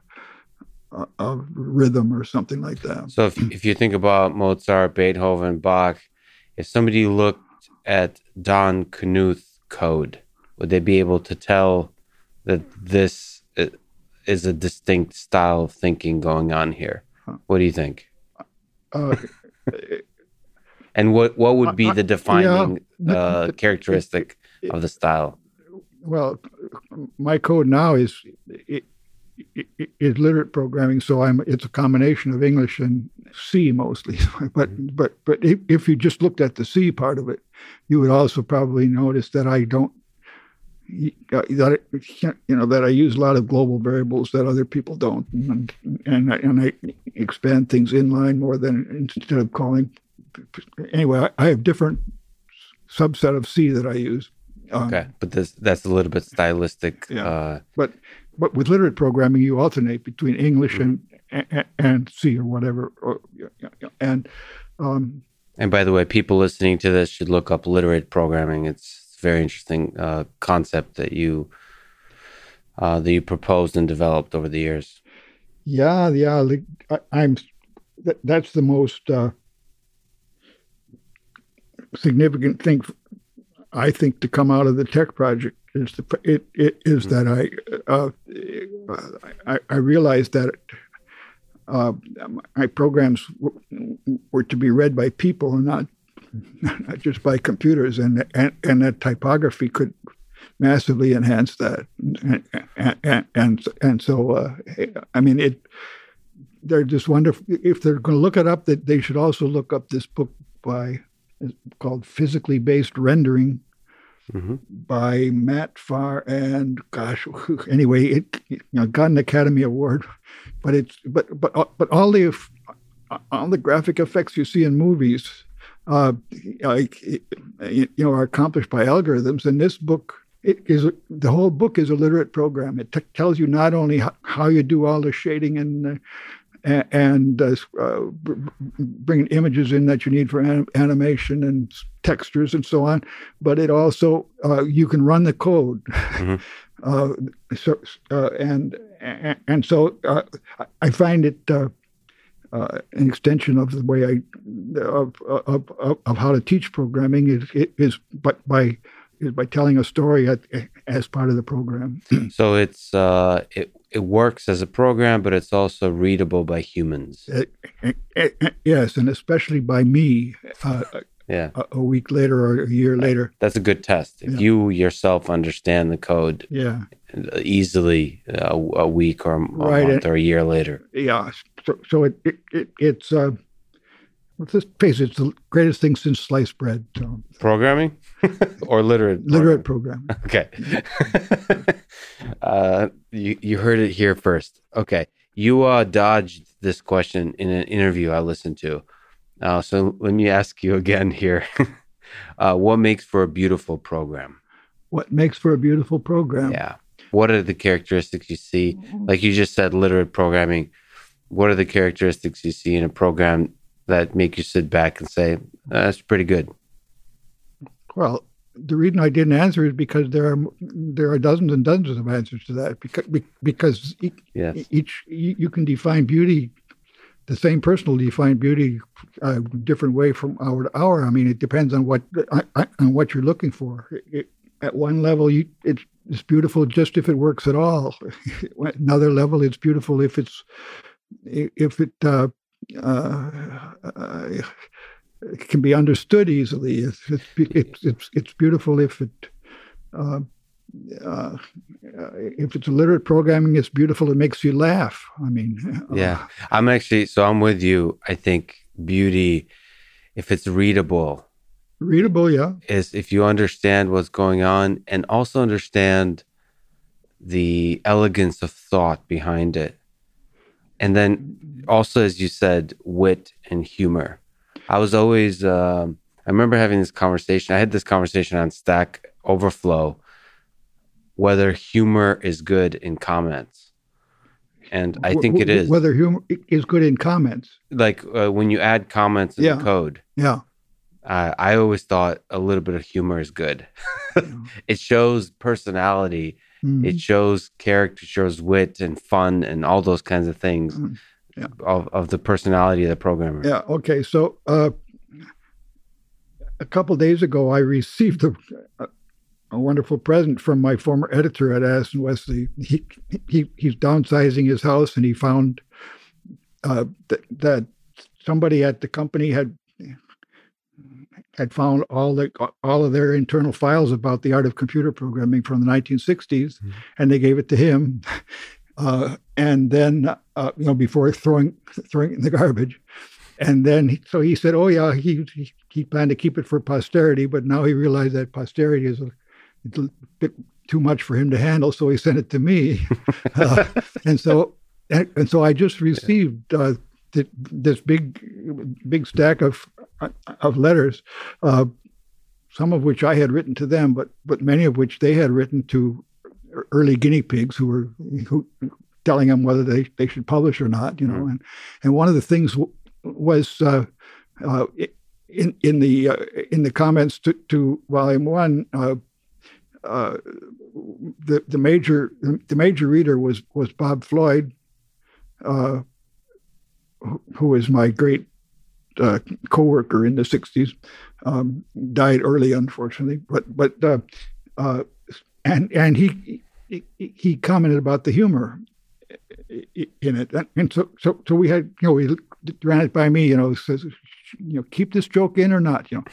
of rhythm or something like that.
So if if you think about Mozart, Beethoven, Bach, if somebody looked at Don Knuth code, would they be able to tell that this is a distinct style of thinking going on here? What do you think?
Uh,
And what what would be the defining
yeah,
uh, characteristic of the style?
well, my code now is is literate programming, so I'm it's a combination of English and C mostly. but but but if, if you just looked at the C part of it, you would also probably notice that I don't uh, that I, you know that I use a lot of global variables that other people don't, and and I, and I expand things inline more than instead of calling. Anyway, I, I have different subset of C that I use. Um,
Okay, but this that's a little bit stylistic.
Yeah.
Uh,
But but with literate programming, you alternate between English and and, and C or whatever, or, and um,
And by the way, people listening to this should look up literate programming. It's a very interesting uh, concept that you uh, that you proposed and developed over the years.
yeah, yeah, the, I, I'm that, that's the most uh, significant thing I think to come out of the TeX project is the it, it is that I uh, I, I realized that uh, my programs w- were to be read by people and not not just by computers, and and, and that typography could massively enhance that, and and and, and so uh, I mean it. They're just wonderful. If they're going to look it up, that they should also look up this book by called "Physically Based Rendering"
hmm
by Matt Pharr and gosh, anyway, it you know got an Academy Award, but it's but but but all the all the graphic effects you see in movies, uh, like you know, are accomplished by algorithms. And this book, it is the whole book is a literate program. It t- tells you not only how, how you do all the shading and uh, and uh, uh, bringing images in that you need for anim- animation and textures and so on, but it also uh, you can run the code.
Mhm.
uh, so uh, and and, and so uh, I- find it. Uh, uh, an extension of the way I of of, of, of how to teach programming is is but by is by telling a story at, as part of the program.
So it's uh, it it works as a program, but it's also readable by humans.
Uh, uh, uh, yes, and especially by me uh,
Yeah,
a, a week later or a year later.
that's a good test. If
Yeah.
you yourself understand the code
Yeah,
easily, a, a week or a
Right,
month or a year later.
yeah. So, so it, it, it it's uh, let's face it, it's the greatest thing since sliced bread. So,
Programming or literate?
literate program.
Okay. uh, you you heard it here first. Okay, you uh, dodged this question in an interview I listened to. Uh, so let me ask you again here. uh, what makes for a beautiful program?
What makes for a beautiful program?
Yeah. What are the characteristics you see? Like you just said, literate programming. What are the characteristics you see in a program that make you sit back and say, "That's pretty good"?
Well, the reason I didn't answer is because there are there are dozens and dozens of answers to that. Because because e-
Yes.
each you, you can define beauty, the same person will define beauty a different way from hour to hour. I mean, it depends on what uh, uh, on what you're looking for. It, at one level, you, it's it's beautiful just if it works at all. Another level, it's beautiful if it's if it uh, uh, uh, it can be understood easily. It's it's it's it's, it's beautiful if it uh, uh, if it's literate programming, it's beautiful. It makes you laugh. I mean, uh,
Yeah. I'm actually, so I'm with you. I think beauty, if it's readable,
readable. Yeah,
is if you understand what's going on and also understand the elegance of thought behind it. And then also, as you said, wit and humor. I was always, um, I remember having this conversation. I had this conversation on Stack Overflow whether humor is good in comments. And I think it is.
Whether humor is good in comments.
Like uh, when you add comments in
Yeah.
the code,
Yeah.
uh, I always thought a little bit of humor is good. it shows personality,
Mhm.
it shows character, shows wit and fun and all those kinds of things
Mm, yeah.
of, of the personality of the programmer.
Yeah. Okay. So uh, a couple days ago, I received a, a, a wonderful present from my former editor at Addison Wesley. He, he he's downsizing his house, and he found uh, that that somebody at the company had had found all the all of their internal files about the art of computer programming from the 1960s,
Mhm.
and they gave it to him. Uh, and then, uh, you know, before throwing throwing it in the garbage, and then so he said, "Oh yeah, he, he he planned to keep it for posterity, but now he realized that posterity is a, a bit too much for him to handle, so he sent it to me, uh, and so and, and so I just received uh, th- this big big stack of of letters, uh, some of which I had written to them, but but many of which they had written to early guinea pigs who were who telling them whether they, they should publish or not, you know,
Mhm.
and and one of the things w- was uh, uh, in in the uh, in the comments to, to volume one. Uh, uh, the the major the major reader was was Bob Floyd, uh, who, who was my great uh, co-worker in the '60s. Um, died early, unfortunately, but but uh, uh, and and he, he he commented about the humor in it, and so so so we had you know we ran it by me, you know, says you know keep this joke in or not, you know.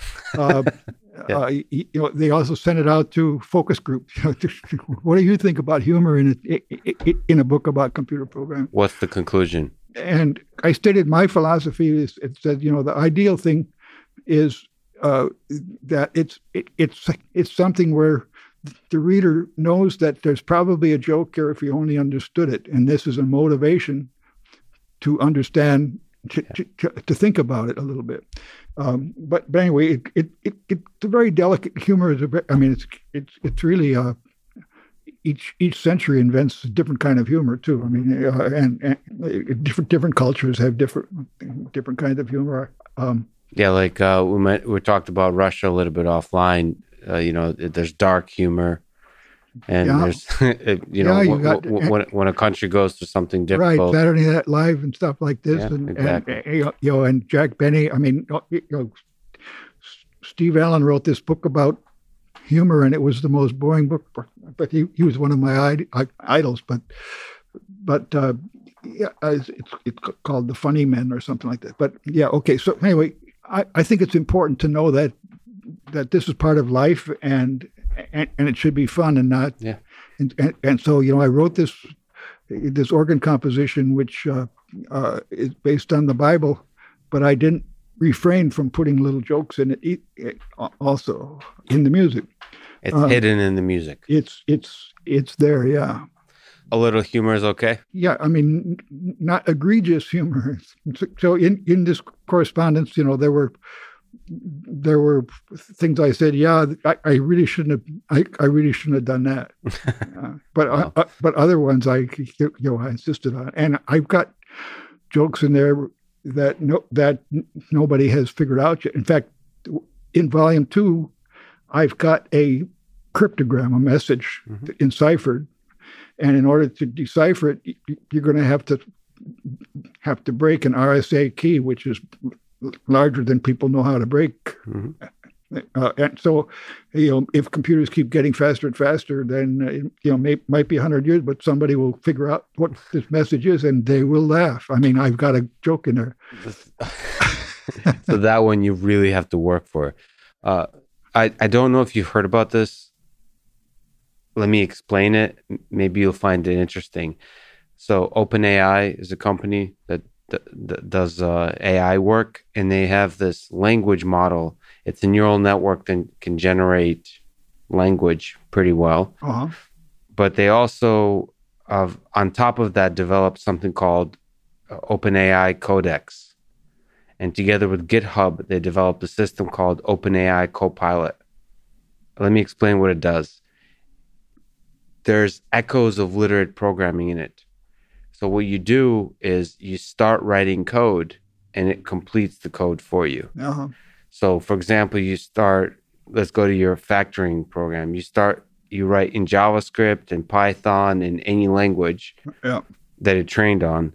Uh,
Yeah.
uh, you you know, they also sent it out to focus groups. You know, to- what do you think about humor in a, in a book about computer programming?
What's the conclusion?
and I stated my philosophy is it said you know the ideal thing is uh, that it's it, it's it's something where the reader knows that there's probably a joke here if he only understood it, and this is a motivation to understand to, to, to, to think about it a little bit. Um, but but anyway, it, it, it it's a very delicate humor. Is a, ve- I mean, it's it's it's really uh, each each century invents a different kind of humor too. I mean, uh, and, and uh, different different cultures have different different kinds of humor. Um,
Yeah, like uh, we we talked about Russia a little bit offline. Uh, you know, there's dark humor, and
Yeah.
there's you know
Yeah, you
when,
got-
when when a country goes through something different.
right,
difficult.
Saturday Night Live and stuff like this,
Yeah,
and,
exactly.
and you know, and Jack Benny. I mean, you know, Steve Allen wrote this book about humor, and it was the most boring book. But he, he was one of my idols. But but uh, yeah, it's it's called the Funny Men or something like that. But yeah, okay. So anyway, I, I think it's important to know that that this is part of life, and and, and it should be fun and not.
Yeah.
And, and and so you know, I wrote this this organ composition, which uh, uh, is based on the Bible, but I didn't refrain from putting little jokes in it, it also in the music.
It's
uh,
hidden in the music.
It's it's it's there, yeah,
A little humor is okay.
yeah. I mean, n- not egregious humor. So- So in in this correspondence, you know, there were there were things I said, yeah, I, I really shouldn't have, I, I really shouldn't have done that. Uh, but
Wow.
uh, but other ones I you know I insisted on, and I've got jokes in there that no that nobody has figured out yet. In fact, in volume two, I've got a cryptogram, a message
Mhm.
enciphered, and in order to decipher it, you're going to have to have to break an RSA key, which is larger than people know how to break.
Mhm.
Uh, and so, you know, if computers keep getting faster and faster, then uh, you know, may, might be hundred years, but somebody will figure out what this message is, and they will laugh. I mean, I've got a joke in there.
so that one you really have to work for. Uh, I I don't know if you've heard about this. let me explain it. Maybe you'll find it interesting. So, OpenAI is a company that, does uh, AI work, and they have this language model. It's a neural network that can generate language pretty well.
Uh-huh.
But they also, uh, on top of that, developed something called uh, OpenAI Codex. And together with GitHub, they developed a system called OpenAI Copilot. Let me explain what it does. There's echoes of literate programming in it. So what you do is you start writing code and it completes the code for you.
Uh-huh.
So for example, you start let's go to your factoring program. You start you write in JavaScript and Python in any language
Yeah.
that it trained on.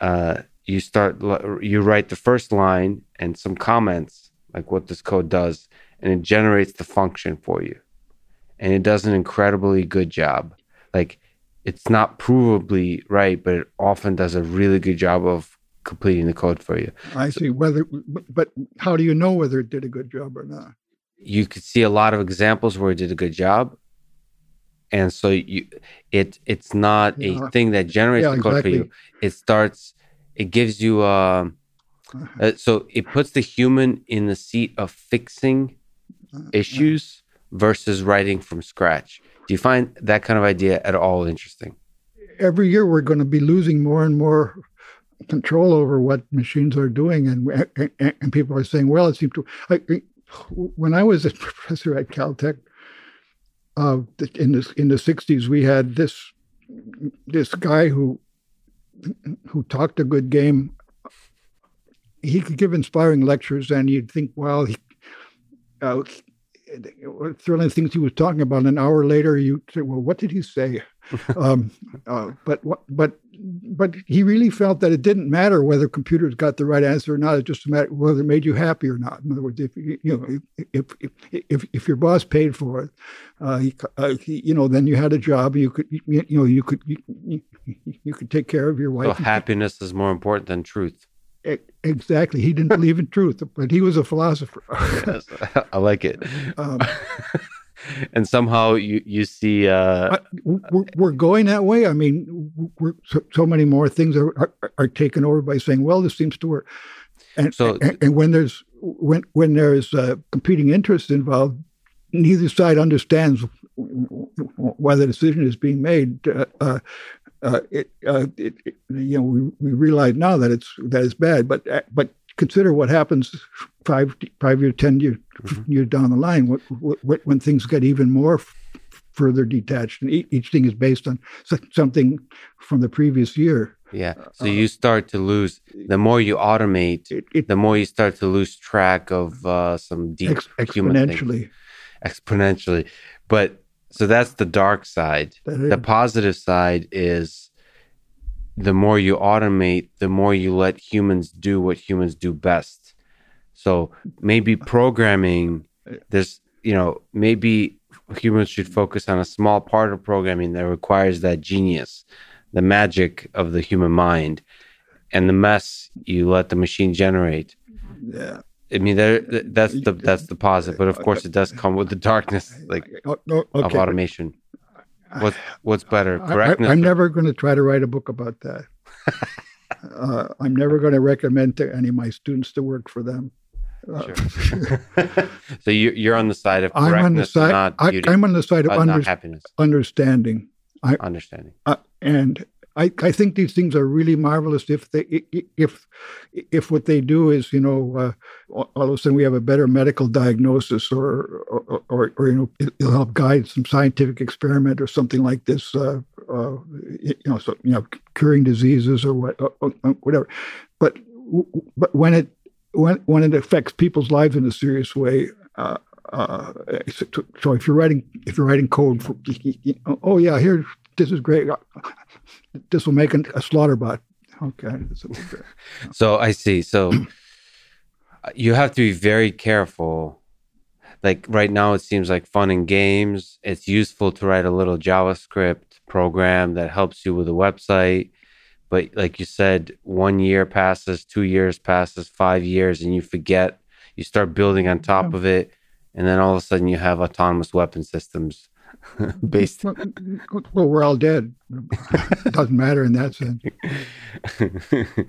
Uh, you start you write the first line and some comments like what this code does, and it generates the function for you, and it does an incredibly good job. Like it's not provably right, but it often does a really good job of completing the code for you.
I see. Whether, but, how do you know whether it did a good job or not?
You could see a lot of examples where it did a good job, and so you it it's not
Yeah.
a thing that generates
Yeah,
the code for you. It starts. It gives you. Um, uh, so it puts the human in the seat of fixing
Uh,
issues versus writing from scratch. Do you find that kind of idea at all interesting?
Every year, we're going to be losing more and more control over what machines are doing, and and, and people are saying, "Well, it seems to." I, when I was a professor at Caltech, uh, in the in the '60s, we had this this guy who who talked a good game. He could give inspiring lectures, and you'd think, well, he, uh, thrilling things he was talking about. An hour later, you say, well, what did he say? um, uh, but what, but but he really felt that it didn't matter whether computers got the right answer or not. It just mattered whether it made you happy or not. In other words, if you know if if if, if your boss paid for it, uh, he, uh, he, you know, then you had a job. You could you, you know you could you, you, you could take care of your wife.
So happiness is more important than truth.
Exactly. He didn't believe in truth, but he was a philosopher.
Yes, I like it.
um,
and somehow you you see uh,
we're, we're going that way. I mean, we're, so, so many more things are, are are taken over by saying, "Well, this seems to work," and
So-
and, and when there's when when there's uh, competing interests involved, neither side understands why the decision is being made. Uh, uh, uh, it, uh, it, it, you know, we, we realize now that it's that it's bad, but uh, but consider what happens five five year, ten year, years down the line when, when, when things get even more f- further detached, and each, thing is based on something from the previous year.
yeah. So you start to lose the more you automate,
It,
the more you start to lose track of uh, some deep
ex- exponentially.
exponentially. But so that's the dark side. The positive side is the more you automate, the more you let humans do what humans do best. So maybe programming, this, you know, maybe humans should focus on a small part of programming that requires that genius, the magic of the human mind, and the mess you let the machine generate.
Yeah.
I mean, there, that's the that's the positive, but of course, it does come with the darkness, like
no,
of automation. What's what's better,
I-
correctness?
I, am never going to try to write a book about that. uh, I'm never going to recommend to any of my students to work for them. Uh,
so you you're on the side of
I'm on the side.
not
I, I'm on the side of under,
happiness,
understanding,
understanding.
uh, and I, I think these things are really marvelous. If they if if what they do is you know uh, all of a sudden we have a better medical diagnosis or or, or, or you know it- it'll help guide some scientific experiment or something like this. Uh, uh, you know, so you know, curing diseases or what, uh, uh, whatever. But but when it when when it affects people's lives in a serious way. Uh, uh, so, so if you're writing if you're writing code for oh yeah here this is great this will make an, a slaughter bot okay.
So I see. So you have to be very careful. Like right now, it seems like fun and games. It's useful to write a little JavaScript program that helps you with a website. But like you said, one year passes, two years passes, five years, and you forget. You start building on top of it, and then all of a sudden you have autonomous weapon systems based
Well, well, we're all dead. it doesn't matter in that sense.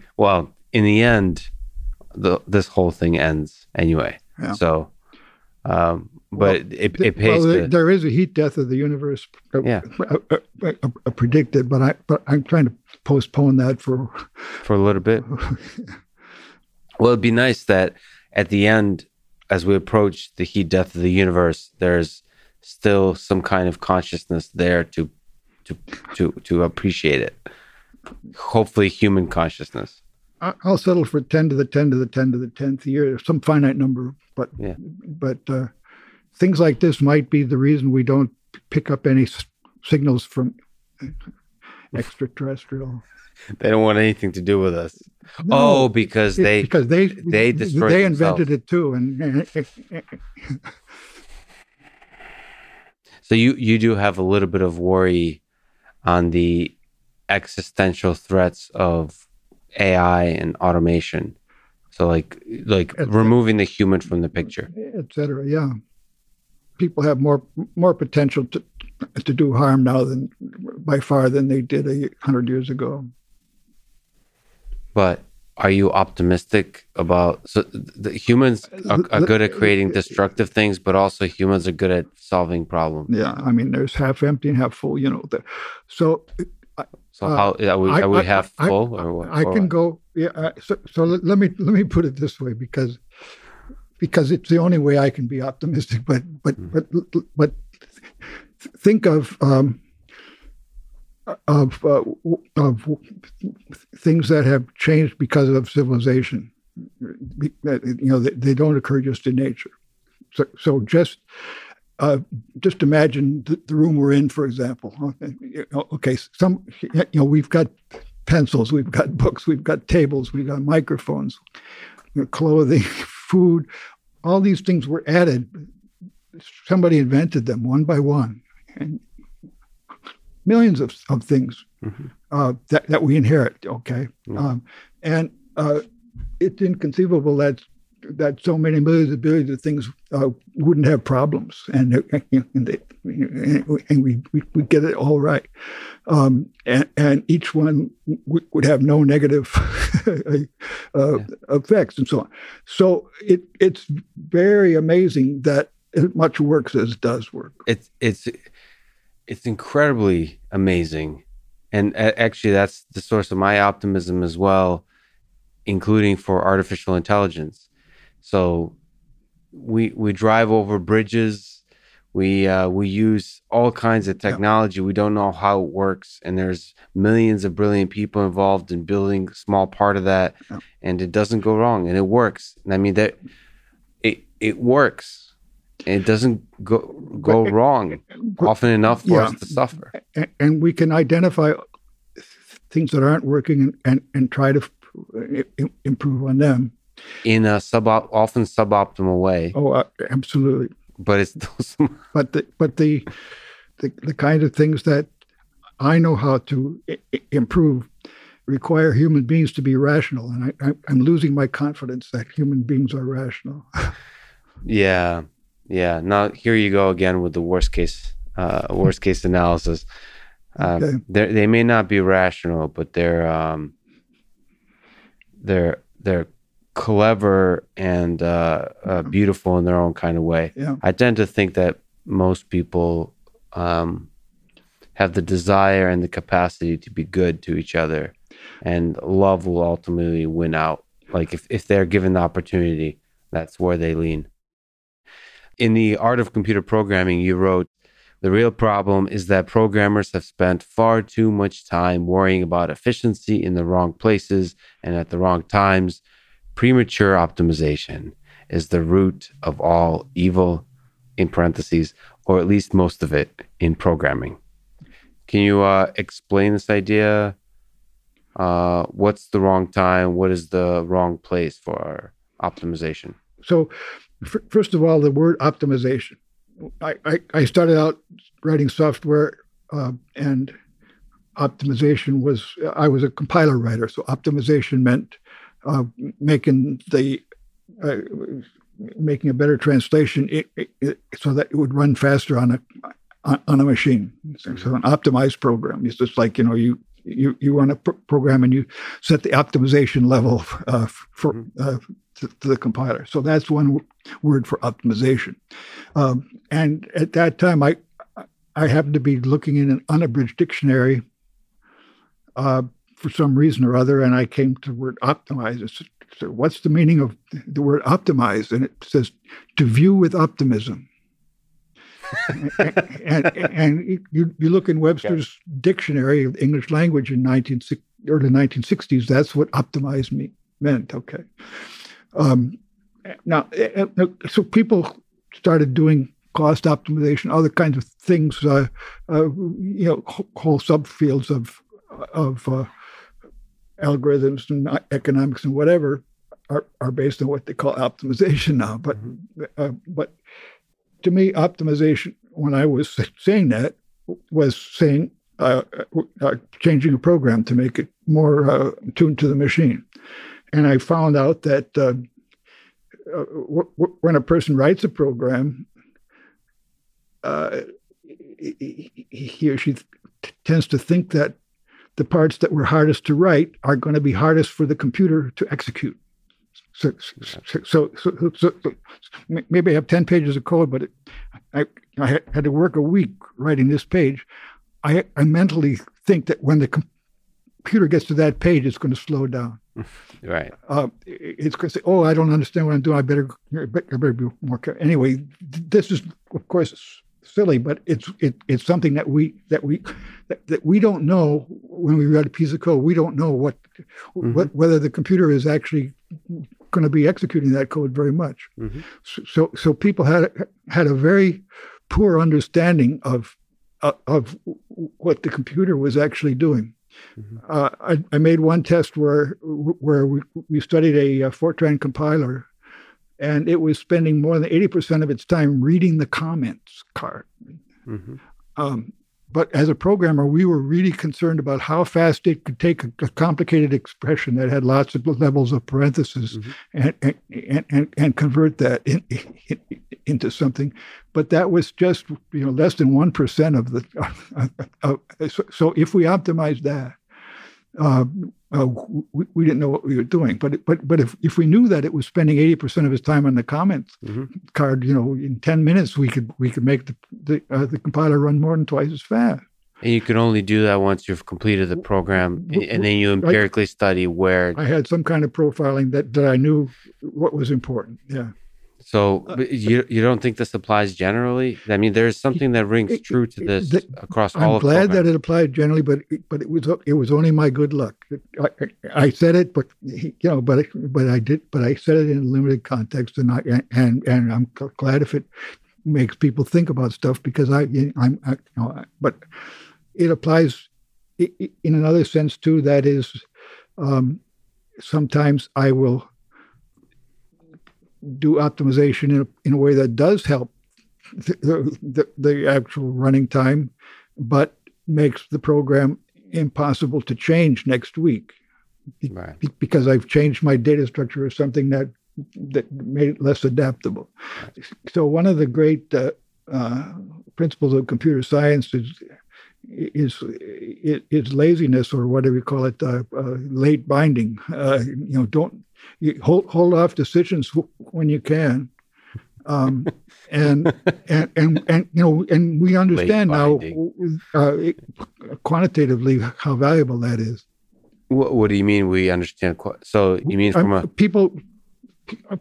well, in the end, the this whole thing ends anyway.
Yeah.
So, um, but
Well,
it, it pays
well, there-
to,
there is a heat death of the universe uh,
Yeah.
uh, uh, predicted, but I but I'm trying to postpone that for
for a little bit. Well, it'd be nice that at the end, as we approach the heat death of the universe, there's still some kind of consciousness there to to to to appreciate it. Hopefully, human consciousness.
I'll settle for ten to the ten to the ten to the tenth year, some finite number. But
Yeah.
but uh, things like this might be the reason we don't pick up any s- signals from extraterrestrial.
They don't want anything to do with us.
No,
oh, because
it-
they
because they
they
they
themselves.
invented it too, and
So you you do have a little bit of worry on the existential threats of AI and automation. So like like
It's-
removing the human from the picture.
et cetera. Yeah, people have more more potential to to do harm now than by far than they did a hundred years ago.
But are you optimistic about so the humans are, are good at creating destructive things, but also humans are good at solving problems.
Yeah, I mean, there's half empty and half full. You know, the, so
So
Uh,
how are we,
I-
are we
I-
half
I-
full or what?
I
or
can
what?
go. Yeah. Uh, so so let, me let me put it this way because because it's the only way I can be optimistic. But but
Hmm.
but but think of um, of uh, of things that have changed because of civilization. You know, they, they don't occur just in nature. So so just. Uh, just imagine the, the room we're in, for example. Okay, some you know we've got pencils, we've got books, we've got tables, we've got microphones, clothing, food. All these things were added. Somebody invented them one by one, and millions of, of things
Mhm.
uh, that that we inherit. Okay,
Yeah.
um, and uh, it's inconceivable that that so many millions of billions of things uh, wouldn't have problems, and and, they, and we, we we get it all right, um, and, and each one w- would have no negative uh,
Yeah.
effects and so on. So it it's very amazing that as much works as does work.
it's it's it's incredibly amazing. And actually that's the source of my optimism as well including for artificial intelligence. So we we drive over bridges. We uh, we use all kinds of technology. We don't know how it works and there's millions of brilliant people involved in building a small part of that
Yeah.
and it doesn't go wrong and it works. And i mean that it it works it doesn't go go
But-
wrong often enough for
Yeah.
us to suffer.
and, we can identify things that aren't working and, and, and try to i- improve on them.
in a sub often suboptimal way,
Oh, uh, absolutely.
but it's still
But the but the, the the kind of things that I know how to I- improve require human beings to be rational, and I, I, I'm losing my confidence that human beings are rational.
yeah, yeah. Now here you go again with the worst case, uh, worst case analysis. Um,
Okay.
they they may not be rational, but they're um, they're they're clever and uh, uh, beautiful in their own kind of way.
Yeah.
I tend to think that most people um, have the desire and the capacity to be good to each other, and love will ultimately win out. Like if, if they're given the opportunity, that's where they lean. In the art of computer programming, you wrote, the real problem is that programmers have spent far too much time worrying about efficiency in the wrong places and at the wrong times. Premature optimization is the root of all evil, in parentheses, or at least most of it in programming. Can you uh, explain this idea? Uh, what's the wrong time? What is the wrong place for optimization?
So, first of all, the word optimization. I, I, I started out writing software, uh, and optimization was I was a compiler writer, so optimization meant uh, making the uh, making a better translation it, it, it- so that it would run faster on a on, a machine. So, so, an optimized program. It's just like you know you you you run a pr- program and you set the optimization level uh, for mm-hmm. uh, to, to, the compiler. So that's one w- word for optimization. Um, and at that time, I I happened to be looking in an unabridged dictionary uh, for some reason or other, and I came to the word optimize. So, what's the meaning of the word optimize? And it says to view with optimism. And, and, you, you look in Webster's yeah. dictionary of English language in 19, early 1960s, that's what optimized me, meant. Okay. Um, now, eh, eh, so people started doing cost optimization, other kinds of things, uh, uh, you know, whole subfields of of uh, algorithms and economics and whatever are, are based on what they call optimization now. But mm-hmm. uh, but to me, optimization when I was saying that was saying uh, uh, changing a program to make it more uh, tuned to the machine, and I found out that. Uh, uh, w- w- when a person writes a program, he or she tends to think that the parts that were hardest to write are going to be hardest for the computer to execute. So, so, so, so, so maybe I have 10 pages of code, but it, I, I had to work a week writing this page. I, I mentally think that when the computer gets to that page, it's going to slow down.
Right.
Uh, it's going to say, "Oh, I don't understand what I'm doing. I better, I better be more careful." Anyway, this is, of course, silly, but it's it, it's something that we that we that, that we don't know when we write a piece of code. We don't know what, mm-hmm. what whether the computer is actually going to be executing that code very much. Mm-hmm. So so people had had a very poor understanding of uh, of what the computer was actually doing. Mm-hmm. Uh, I, I, made one test where where we, we studied a, a Fortran compiler and it was spending more than 80% of its time reading the comments card. Mm-hmm. Um, but as a programmer, we were really concerned about how fast it could take a, a complicated expression that had lots of levels of parentheses mm-hmm. and, and, and, and, convert that in, in, into something. But that was just you know less than one percent of the. Uh, uh, so, so, if we optimize that, uh, uh, we, we, didn't know what we were doing. But but but if, if we knew that it was spending eighty percent of his time on the comments mm-hmm. card, you know, in ten minutes we could we could make the the, uh, the compiler run more than twice as fast.
And you can only do that once you've completed the program, and then you empirically study where.
I had some kind of profiling that that I knew what was important. Yeah.
So uh, you you don't think this applies generally? I mean, there's something that rings true to this it, across
I'm
all.
I'm glad that it applied generally, but but it was it was only my good luck. I, I said it, but you know, but but I did, but I said it in a limited context, and I and and I'm glad if it makes people think about stuff because I I'm I, you know, but it applies in another sense too. That is, um, sometimes I will do optimization in a, in a way that does help the, the, the actual running time, but makes the program impossible to change next week right. because I've changed my data structure or something that that made it less adaptable. So one of the great uh, uh, principles of computer science is is is laziness or whatever you call it, uh, uh late binding. Uh, you know, don't you hold hold off decisions when you can. Um, and, and and and you know, and we understand now uh, quantitatively how valuable that is.
What, what, do you mean? We understand. So you mean from a
people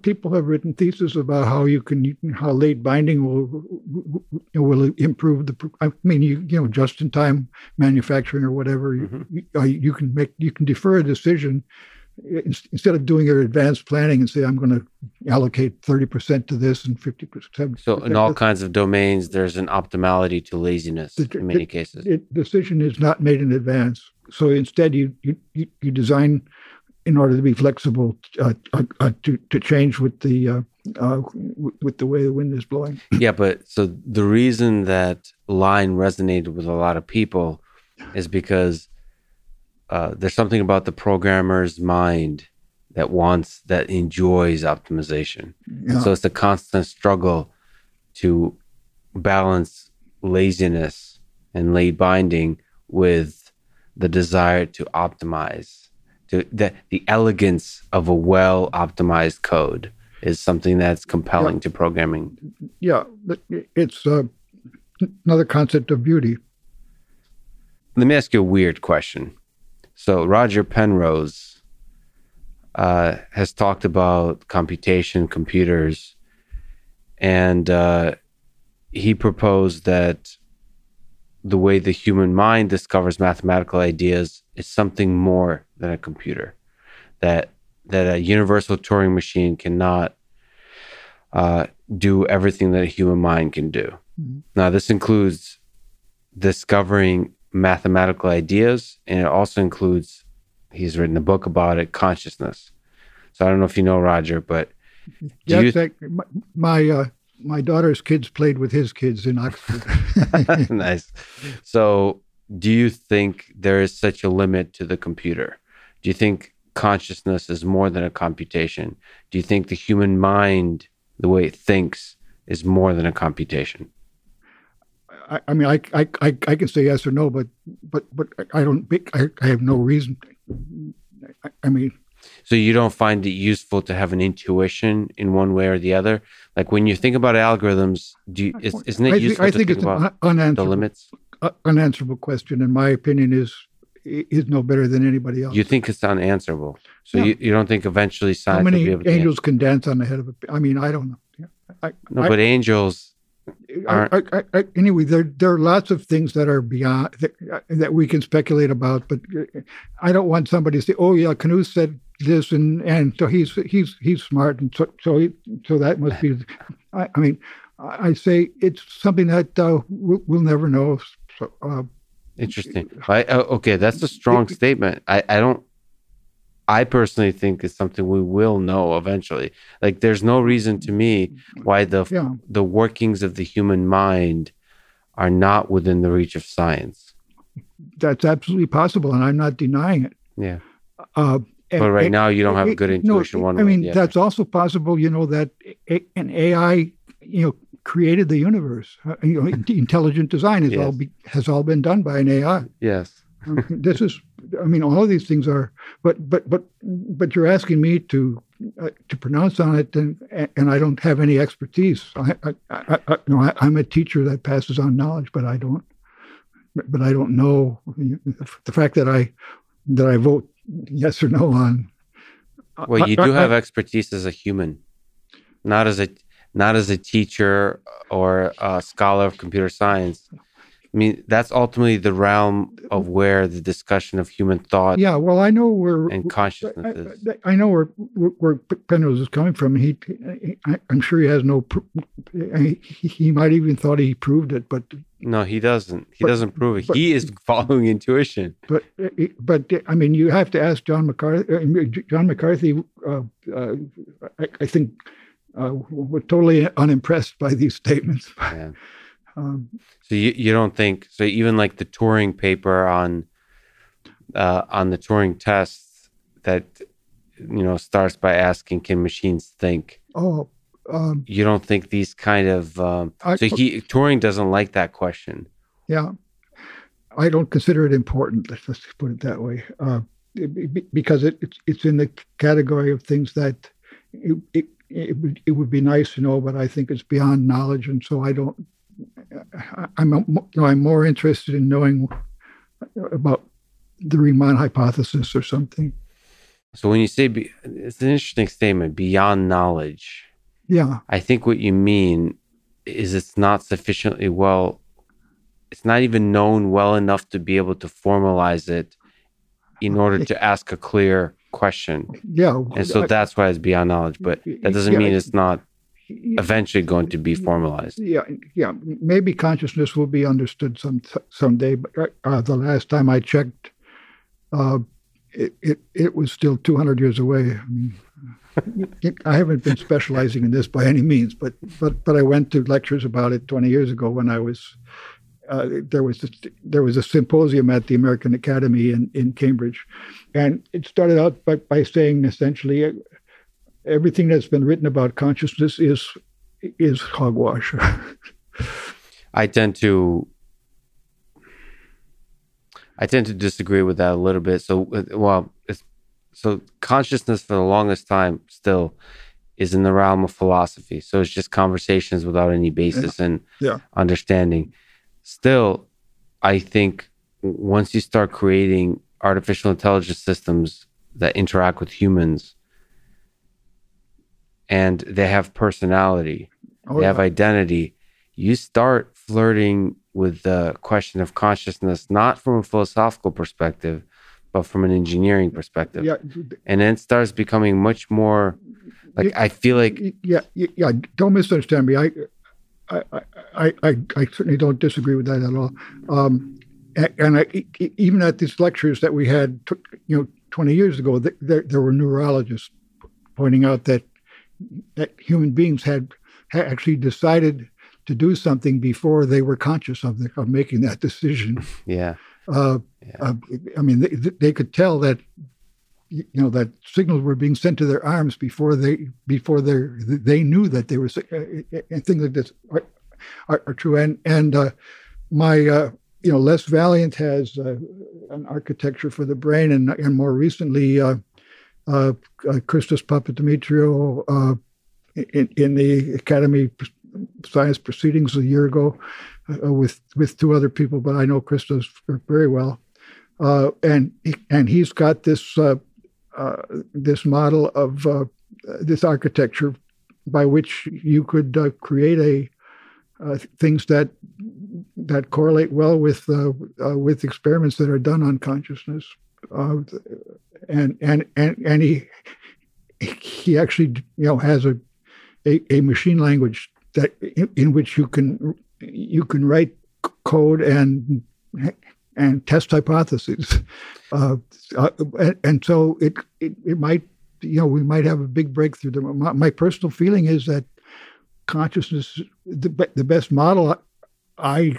people have written theses about how you can how late binding will will improve the. I mean, you you know, just in time manufacturing or whatever. Mm-hmm. You, you can make you can defer a decision instead of doing your advanced planning and say i'm going to allocate 30% to this and 50% to
so in all kinds of domains there's an optimality to laziness the, in many
the,
cases.
the decision is not made in advance. So instead you you, you design in order to be flexible uh, uh, uh, to, to change with the uh, uh with the way the wind is blowing.
Yeah but so the reason that line resonated with a lot of people is because uh, there's something about the programmer's mind that wants that enjoys optimization. Yeah. So it's a constant struggle to balance laziness and late binding with the desire to optimize. To the the elegance of a well optimized code is something that's compelling
Yeah.
to programming.
Yeah, it's uh, another concept of beauty.
Let me ask you a weird question. So Roger Penrose uh, has talked about computation, computers, and uh, he proposed that the way the human mind discovers mathematical ideas is something more than a computer. That that a universal Turing machine cannot uh, do everything that a human mind can do.
Mhm.
Now, this includes discovering mathematical ideas, and it also includes, he's written a book about it, consciousness. So I don't know if you know Roger, but
Yes,
you
that- my, uh, my daughter's kids played with his kids in Oxford.
nice. So, do you think there is such a limit to the computer? Do you think consciousness is more than a computation? Do you think the human mind, the way it thinks, is more than a computation?
I, I mean, I, I, I, I can say yes or no, but but but I don't. I, I have no reason. I, I mean,
So you don't find it useful to have an intuition in one way or the other? Like when you think about algorithms, do you, is, isn't it
I,
useful
I
to
think
think
it's
about the limits?
uh, unanswerable question. in my opinion is is no better than anybody else.
You think it's unanswerable. So
Yeah.
you, you don't think eventually
How
science will
many
be able to
angels can dance on the head of a? I mean, I don't know. I,
No,
I-
but angels
I, I, I, anyway, there there are lots of things that are beyond that, that we can speculate about, but uh, I don't want somebody to say, "Oh yeah, Knuth said this," and and so he's he's he's smart, and so so he, so that must be. I, I mean, I say it's something that uh, we'll, we'll never know. So, uh,
Interesting. I, uh, okay, that's a strong statement. I, I don't. I personally think it's something we will know eventually. Like, there's no reason to me why the
yeah,
the workings of the human mind are not within the reach of science.
that's absolutely possible, and I'm not denying it.
Yeah,
Uh,
but right now you don't have a good
It- no,
one
I mean, that's also possible. You know that an AI, you know, created the universe. Uh, you know, intelligent design has all be, has all been done by an AI.
yes.
This is, I mean, all of these things are. But but but but you're asking me to uh, to pronounce on it, and and I don't have any expertise. I, I, I, I you know, I, I'm a teacher that passes on knowledge, but I don't. But I don't know the fact that I that I vote yes or no on.
Well, you do have expertise as a human, not as a not as a teacher or a scholar of computer science. I mean, that's ultimately the realm of where the discussion of human thought
Yeah, well, I know where
and consciousness is.
I, I know where where, Penrose is coming from. He, I, I'm sure he has no. He, he might even thought he proved it, but
No, he doesn't. He
But-
doesn't prove it.
but-
he is following intuition.
but but I mean, you have to ask John McCarthy. uh, John McCarthy, uh, uh, I, I think, uh, was totally unimpressed by these statements.
Yeah.
Um,
So you, you don't think so? Even like the Turing paper on uh, on the Turing test that you know starts by asking, "Can machines think?"
oh, um,
You don't think these kind of um,
I,
so he Turing doesn't like that question.
Yeah, I don't consider it important. Let's, let's put it that way, uh, it- because it, it's it's in the category of things that it, it it would it would be nice to know, but I think it's beyond knowledge, and so I don't. I'm a- you know, I'm more interested in knowing about the Riemann hypothesis or something.
So when you say be, it's an interesting statement, beyond knowledge.
Yeah,
I think what you mean is it's not sufficiently well. It's not even known well enough to be able to formalize it in order to ask a clear question.
yeah.
And so
I-
that's why it's beyond knowledge. But that doesn't
Yeah,
mean it's not. Eventually going to be formalized.
Yeah, yeah. Maybe consciousness will be understood some someday. But uh, the last time I checked, uh, it, it it was still 200 years away. I, mean, I haven't been specializing in this by any means, but but but I went to lectures about it 20 years ago when I was. Uh, there was this, there was a symposium at the American Academy in, in Cambridge, and it started out by, by saying essentially uh, everything that's been written about consciousness is is hogwash.
I tend to I tend to disagree with that a little bit. So, well, it's, so consciousness for the longest time still is in the realm of philosophy. So it's just conversations without any basis
yeah.
and
yeah.
understanding. Still, I think once you start creating artificial intelligence systems that interact with humans and they have personality, oh, they yeah. have identity, you start flirting with the question of consciousness, not from a philosophical perspective, but from an engineering perspective.
Yeah.
And then it starts becoming much more like I feel like
yeah, yeah. Don't misunderstand me. I, I, I, I, I certainly don't disagree with that at all. Um, and I, even at these lectures that we had, you know, 20 years ago, there, there were neurologists pointing out that that human beings had, had actually decided to do something before they were conscious of, the, of making that decision.
Yeah.
Uh, yeah. Uh, I mean, they, they could tell that you know that signals were being sent to their arms before they before they they knew that they were uh, and things like this are, are, are true. And and uh, my uh, you know Les Valiant has uh, an architecture for the brain, and and more recently. Uh, Christos Papadimitriou in, in the Academy science proceedings a year ago uh, with with two other people, but I know Christos very well, uh, and and he's got this uh, uh this model of uh, this architecture by which you could uh, create a things that that correlate well with with experiments that are done on consciousness, and and and and he he actually you know has a a, a machine language that in, in which you can you can write code and and test hypotheses, uh, uh, and, and, so it, it, it might you know we might have a big breakthrough. My, my personal feeling is that consciousness the the best model I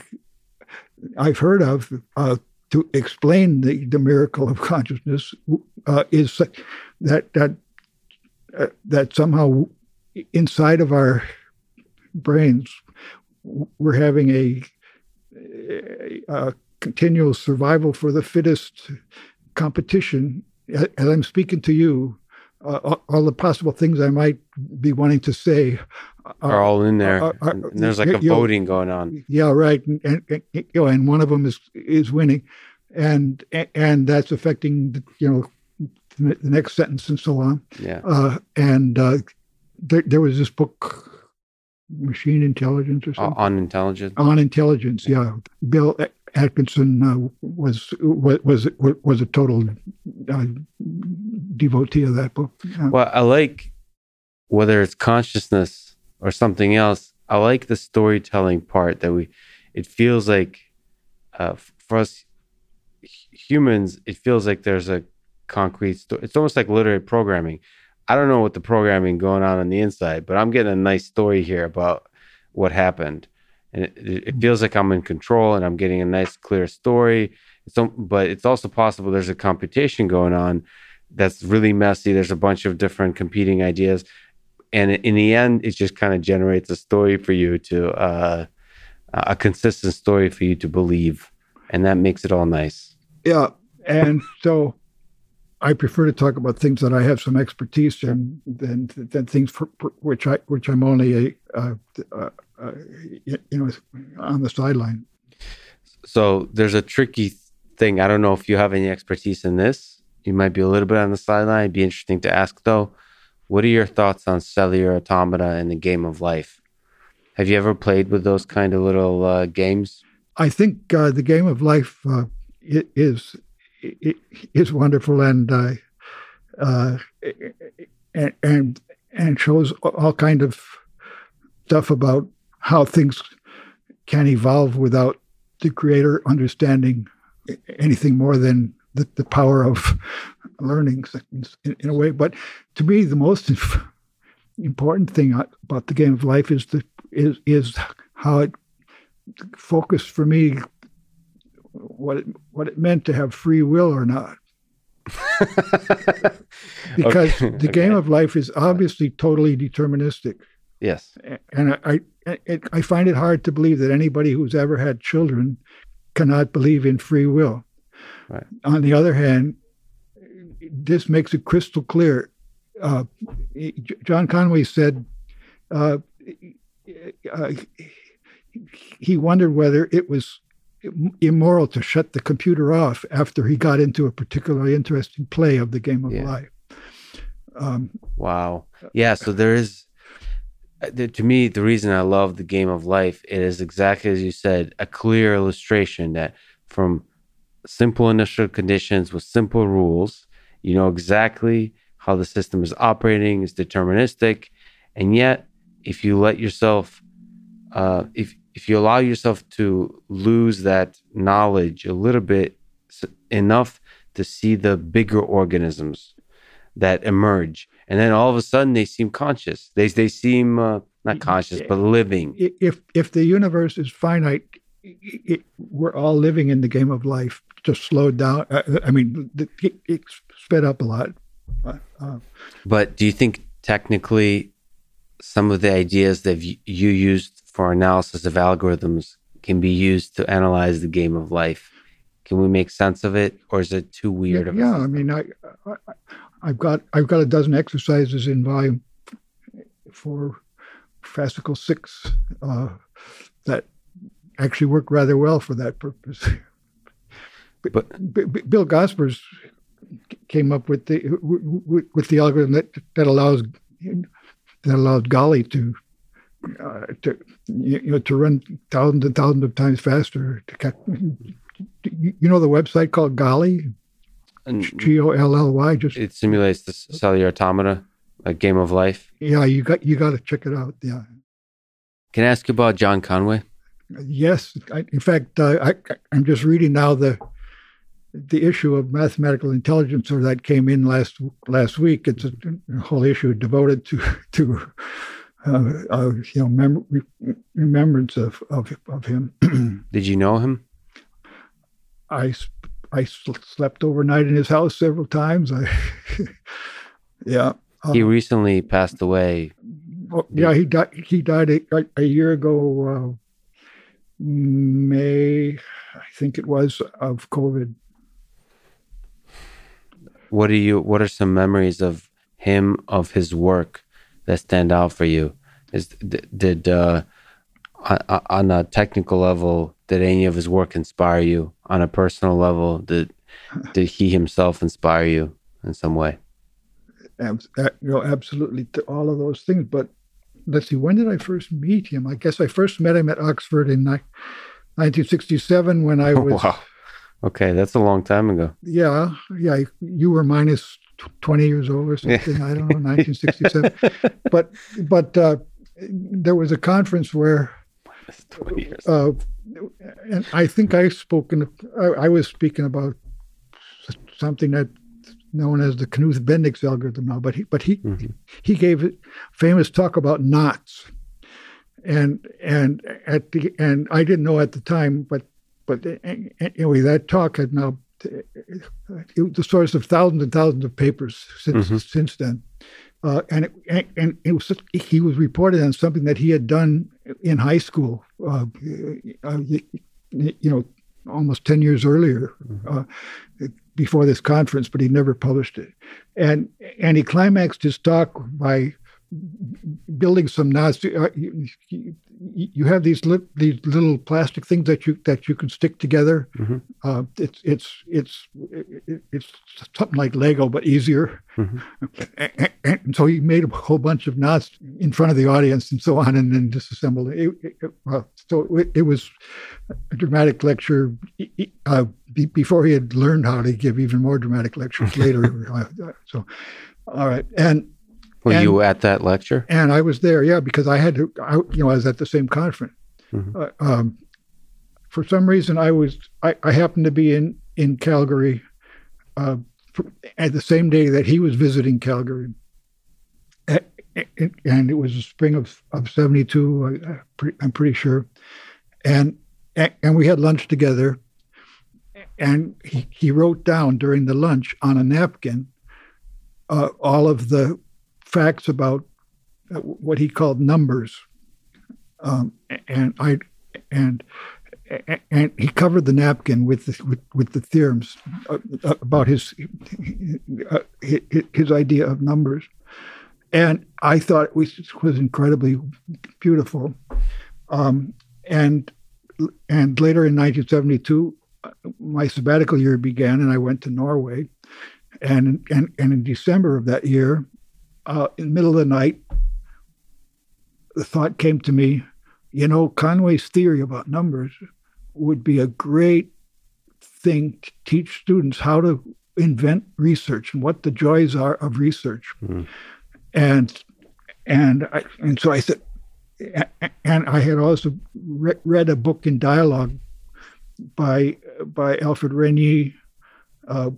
I've heard of uh, to explain the, the miracle of consciousness uh, is that that uh, that somehow inside of our brains, we're having a, a, a continual survival for the fittest competition. As I'm speaking to you, uh, all the possible things I might be wanting to say
are, are all in there. Are, are, and there's like a voting going on.
Yeah, right. And, and, you know, and one of them is is winning, and and that's affecting the, you know the next sentence and so on.
Yeah.
Uh, and uh, there, there was this book machine intelligence or something.
on intelligence.
On intelligence, yeah. Bill Atkinson uh, was was was was a total uh, devotee of that book.
Yeah. Well, I like whether it's consciousness or something else. I like the storytelling part that we. It feels like uh, for us humans, it feels like there's a concrete. story. it's almost like literary programming I don't know what the programming going on on the inside, but I'm getting a nice story here about what happened, and it, it feels like I'm in control and I'm getting a nice, clear story. So, but it's also possible there's a computation going on that's really messy. There's a bunch of different competing ideas, and in the end, it just kind of generates a story for you to uh, a consistent story for you to believe, and that makes it all nice.
Yeah, and so I prefer to talk about things that I have some expertise in than than things for, for which I which I'm only a uh, uh, uh, you know on the sideline.
So there's a tricky thing. I don't know if you have any expertise in this. You might be a little bit on the sideline. It'd be interesting to ask though. What are your thoughts on cellular automata and the game of life? Have you ever played with those kind of little uh, games?
I think uh, the game of life uh, is is wonderful and uh, uh, and, and and shows all kind of stuff about how things can evolve without the creator understanding anything more than the, the power of learning in, in, a way. But to me, the most important thing about the game of life is the is is how it focused for me what it, what it meant to have free will or not. because okay. the game okay. of life is obviously totally deterministic.
Yes.
And I, I, it, I find it hard to believe that anybody who's ever had children cannot believe in free will.
Right.
On the other hand, this makes it crystal clear. Uh, John Conway said uh, uh, he wondered whether it was immoral to shut the computer off after he got into a particularly interesting play of the game of
Yeah.
life. Um,
Wow. Yeah. So there is, uh, to me, the reason I love the game of life it is exactly as you said, a clear illustration that from simple initial conditions with simple rules, you know exactly how the system is operating, it's deterministic, and yet if you let yourself, uh, if if you allow yourself to lose that knowledge a little bit, enough to see the bigger organisms that emerge, and then all of a sudden they seem conscious. They they seem uh, not conscious, but living.
if if the universe is finite, i- i we're all living in the game of life. Just slowed down. Uh, I mean, the- it, it sped up a lot. Uh,
But do you think technically some of the ideas that you used for analysis of algorithms can be used to analyze the game of life? Can we make sense of it, or is it too weird?
yeah, yeah, I mean, I, I, I've got I've got a dozen exercises in volume four fascicle six uh, that actually work rather well for that purpose.
But-
B- B- Bill Gosper's came up with the with the algorithm that that allows that allows Golly to uh, to you know to run thousands and thousands of times faster. To you know the website called Golly, G O L L Y. Just
it simulates the cellular automata, a game of life.
yeah, you got you got to check it out. Yeah.
Can I ask you about John Conway?
Yes, I, in fact, uh, I, I'm just reading now the the issue of Mathematical Intelligencer that came in last last week. It's a, a whole issue devoted to to uh, uh, you know mem- remembrance of of, of him.
Did you know him?
I I sl- slept overnight in his house several times. I yeah. uh,
He recently passed away.
Well, yeah, he died. He died a, a year ago, uh, May, I think it was, of COVID.
What are you? What are some memories of him of his work that stand out for you? Is did uh, on, a technical level did any of his work inspire you? On a personal level, did did he himself inspire you in some way?
Ab- you know, absolutely all of those things. But let's see, when did I first meet him? I guess I first met him at Oxford in ni- 1967 when I was.
wow. Okay, that's a long time ago.
Yeah, yeah. You were minus tw- 20 years old or something. I don't know, 1967. but but uh, there was a conference where
20 years.
uh, and I think I spoken. I, I was speaking about something that known as the Knuth Bendix algorithm now, but he but he
Mhm.
he gave a famous talk about knots, and and at the and I didn't know at the time, but but anyway, that talk had now it was the source of thousands and thousands of papers since
Mhm.
since then. Uh, and it, and, and it was he was reported on something that he had done in high school, uh, uh, you, you know, almost ten years earlier, uh, before this conference, but he never published it. And and he climaxed his talk by building some knots. Uh, you, have these li- these little plastic things that you that you can stick together.
Mhm.
Uh, it's it's it's it's something like Lego, but easier.
Mhm.
And, so he made a whole bunch of knots in front of the audience and so on, and then disassembled it. It- it- well, so it, it was a dramatic lecture uh, be, before he had learned how to give even more dramatic lectures later. So, all right, and
Were
and-
you at that lecture?
and I was there, yeah, because I had to, I, you know, I was at the same conference.
Mhm.
Uh, um, for some reason, I was, I, I happened to be in in Calgary uh, for, at the same day that he was visiting Calgary, A- a- and it was the spring of of '72. I, I'm pretty sure, and and we had lunch together, and he, he wrote down during the lunch on a napkin uh, all of the facts about uh, what he called numbers, um, and I and and he covered the napkin with the, with, with the theorems uh, about his uh, his idea of numbers, and I thought it was was incredibly beautiful. Um, and and later in 1972, my sabbatical year began, and I went to Norway. And and and in December of that year, uh, in the middle of the night, the thought came to me, you know, Conway's theory about numbers would be a great thing to teach students how to invent research and what the joys are of research. Mm. And and I, and so I said, and I had also re- read a book in dialogue by by Alfréd Rényi, uh,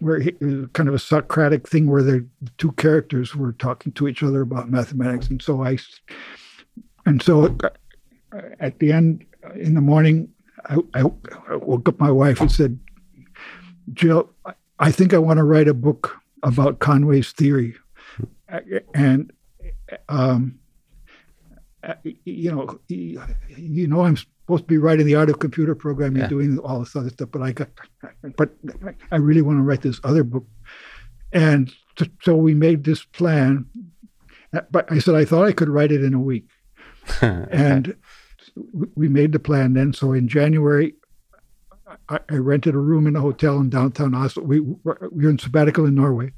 where he, kind of a Socratic thing where the two characters were talking to each other about mathematics, and so I, and so at the end in the morning, I, I, I woke up my wife and said, "Jill, I think I want to write a book about Conway's theory," and um, you know, you know, I'm supposed to be writing the art of computer programming, yeah. doing all this other stuff, but I got, but I really want to write this other book, and so we made this plan. But I said I thought I could write it in a week, and we made the plan then. So in January, I, I, rented a room in a hotel in downtown Oslo. We, we were in sabbatical in Norway,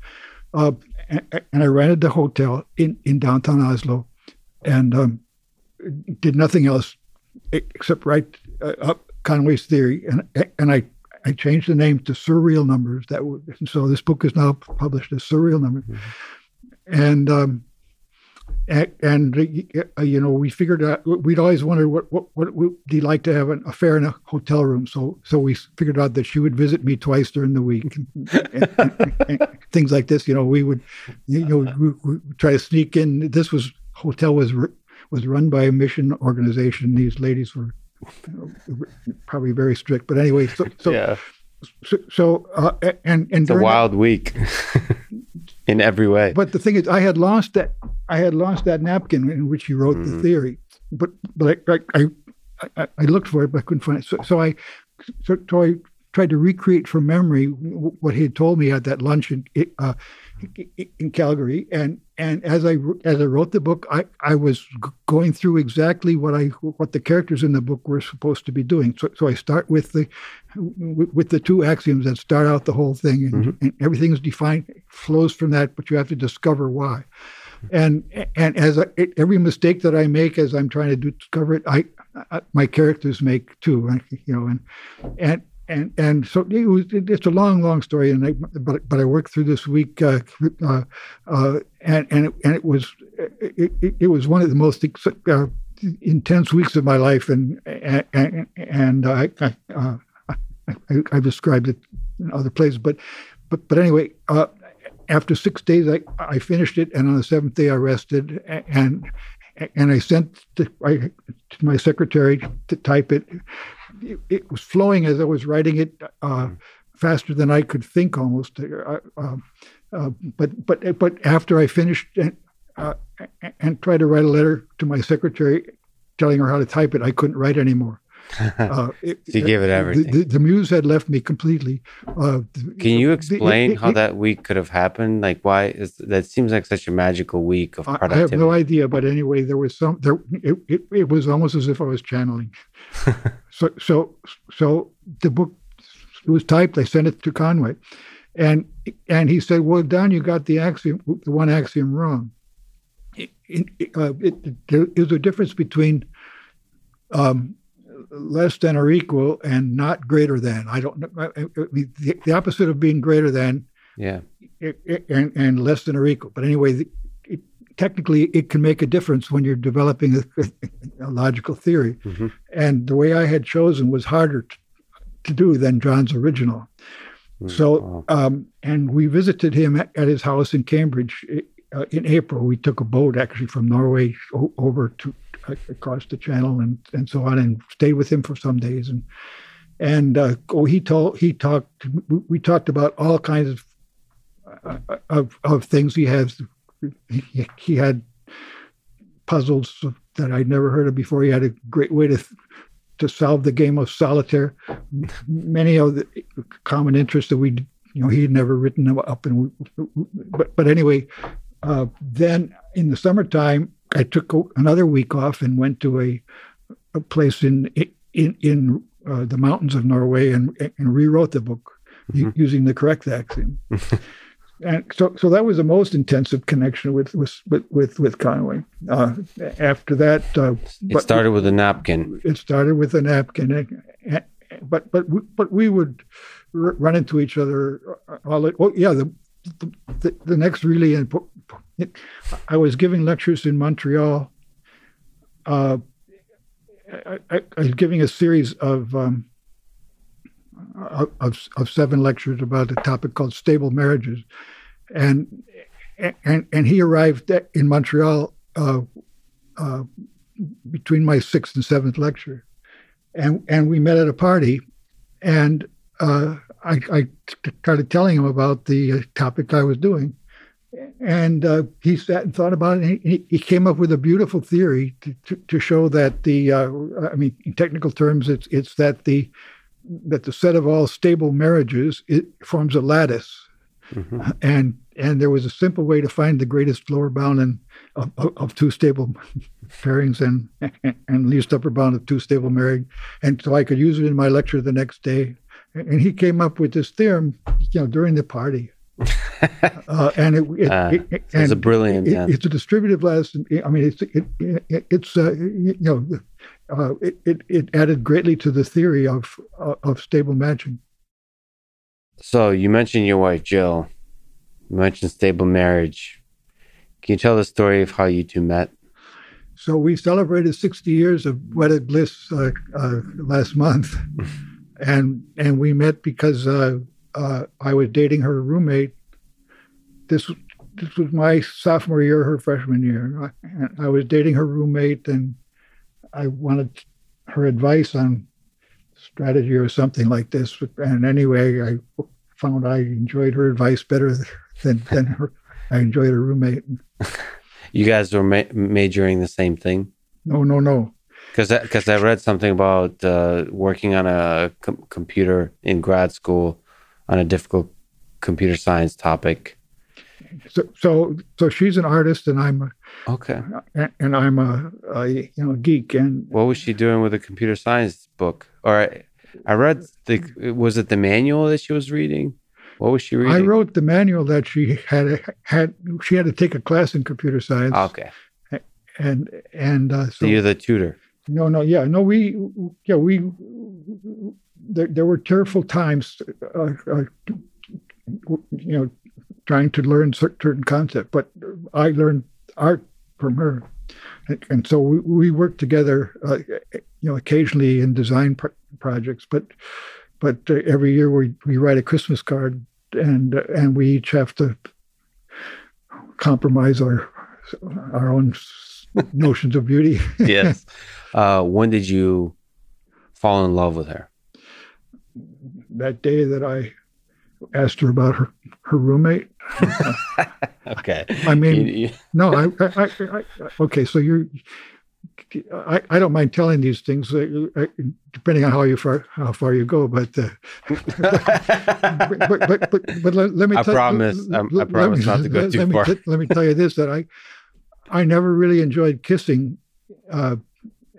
uh, and, and, I rented the hotel in in downtown Oslo, and um, did nothing else except write uh, up Conway's theory, and and I I changed the name to Surreal Numbers. That would, so this book is now published as Surreal Numbers, mm-hmm. and um, and, and uh, you know we figured out we'd always wondered what what what would he like to have an affair in a hotel room. So so we figured out that she would visit me twice during the week, and, and, and things like this. You know we would you know we, we try to sneak in. This was hotel was was run by a mission organization. These ladies were probably very strict, but anyway, so so yeah. so, so uh, and and
a wild that, week in every way.
But the thing is, I had lost that I had lost that napkin in which he wrote mm-hmm. the theory, but but I I, I I, looked for it, but I couldn't find it. So, so I so, so I tried to recreate from memory what he had told me at that lunch in uh, in Calgary, and and as I as I wrote the book, I, I was going through exactly what I what the characters in the book were supposed to be doing. So, so I start with the with the two axioms that start out the whole thing, and, mm-hmm. and everything is defined flows from that, but you have to discover why. And and as I, every mistake that I make as I'm trying to discover it, I, I my characters make too. You know, and and and and so it was, it's a long, long story. And I, but but I worked through this week, uh, uh, uh, and and it, and it was it, it, it, was one of the most uh, intense weeks of my life, and and, and I, I, uh, have described it in other places, but but but anyway. Uh, after six days, I, I finished it, and on the seventh day, I rested, and and I sent to, I, to my secretary to type it it, was flowing as I was writing it uh, mm. faster than I could think almost. Uh, uh, uh but but but after I finished and, uh, and tried to write a letter to my secretary telling her how to type it, I couldn't write anymore.
Uh, it, you gave it everything.
The, the, the, muse had left me completely.
Uh, Can you explain how that week could have happened? Like, why is that? Seems like such a magical week of productivity. I have
no idea, but anyway, there was some. There, it, it, it was almost as if I was channeling. so, so, so the book was typed. They sent it to Conway, and and he said, "Well, Don, you got the axiom, the one axiom wrong. It, it, uh, there is a difference between." Um, less than or equal and not greater than. I don't know. the, the, opposite of being greater than.
Yeah.
and, and less than or equal. But anyway, it, technically, it can make a difference when you're developing a, a logical theory. Mm-hmm. And the way I had chosen was harder to, to do than John's original. Mm, so, wow. um, and we visited him at, at his house in Cambridge uh, in April. We took a boat actually from Norway o- over to across the channel and, and so on, and stayed with him for some days. And and uh, oh, he told he talked. We talked about all kinds of uh, of, of things. He has he, he had puzzles that I'd never heard of before. He had a great way to to solve the game of solitaire. Many of the common interests that we, you know, he had never written them up. And we, but but anyway, uh, then in the summertime, I took another week off and went to a, a place in in in uh, the mountains of Norway and, and rewrote the book mm-hmm. using the correct axiom. and so, so that was the most intensive connection with with with with Conway. Uh, after that, uh,
it started with a napkin.
It started with a napkin, but but but we would run into each other. All it, oh yeah, the, the the next really important. I was giving lectures in Montreal. Uh, I, I, I, was giving a series of um, of, of seven lectures about a topic called stable marriages, and and and he arrived in Montreal uh, uh, between my sixth and seventh lecture, and and we met at a party, and uh, I, I started telling him about the topic I was doing, and uh, he sat and thought about it. And he, he, came up with a beautiful theory to, to, to show that the, uh, I mean, in technical terms, it's it's that the that the set of all stable marriages it forms a lattice, mm-hmm. and and there was a simple way to find the greatest lower bound and of, of, two stable pairings and and least upper bound of two stable married, and so I could use it in my lecture the next day. And he came up with this theorem, you know, during the party. Uh, and it, it, uh,
it it's a brilliant.
It, it's a distributive lattice. I mean, it's it, it's uh, you know, uh, it, it added greatly to the theory of uh, of stable matching.
So you mentioned your wife Jill. You mentioned stable marriage. Can you tell the story of how you two met?
So we celebrated 60 years of wedded bliss uh, uh, last month, and and we met because uh, I was dating her roommate. This this was my sophomore year, her freshman year. I, I was dating her roommate, and I wanted her advice on strategy or something like this. And anyway, I found I enjoyed her advice better than than her. I enjoyed her roommate.
you guys were ma- majoring the same thing?
No, no, no.
Because because I, I, read something about uh, working on a com- computer in grad school on a difficult computer science topic.
So, so, so she's an artist, and I'm
a, okay,
and I'm a, a you know geek. And
what was she doing with a computer science book? Or I, I read the was it the manual that she was reading? What was she reading?
I wrote the manual that she had had. She had to take a class in computer science.
Okay.
And and uh,
so, so you're the tutor.
No, no, yeah, no. We yeah we there, there were tearful times, uh, uh, you know, trying to learn certain concepts. But I learned art from her, and, so we, we worked together, uh, you know, occasionally in design pro- projects. But but uh, every year we we write a Christmas card, and and we each have to compromise our our own notions of beauty.
yes. Uh, when did you fall in love with her?
That day that I asked her about her, her roommate.
okay.
I mean, you, you... no, I, I, I, okay. So you're, I, I don't mind telling these things, uh, uh depending on how you far how far you go. But uh, but, but, but, but, let, let, me.
I promise. I promise me, not to go
let,
too
let
far.
Me, let me tell you this: that I I never really enjoyed kissing uh,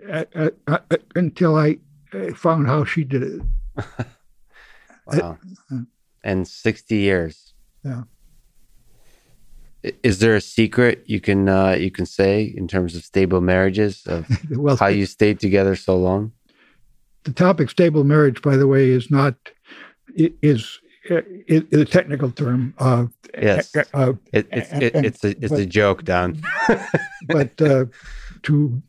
at, at, at, until I found how she did it.
Wow. and 60 years.
Yeah.
Is there a secret you can uh, you can say in terms of stable marriages of well, how you stayed together so long?
The topic stable marriage, by the way, is not is is a technical term. Uh,
yes, uh, it, it's it, it's a it's but, a joke, Don.
but uh, two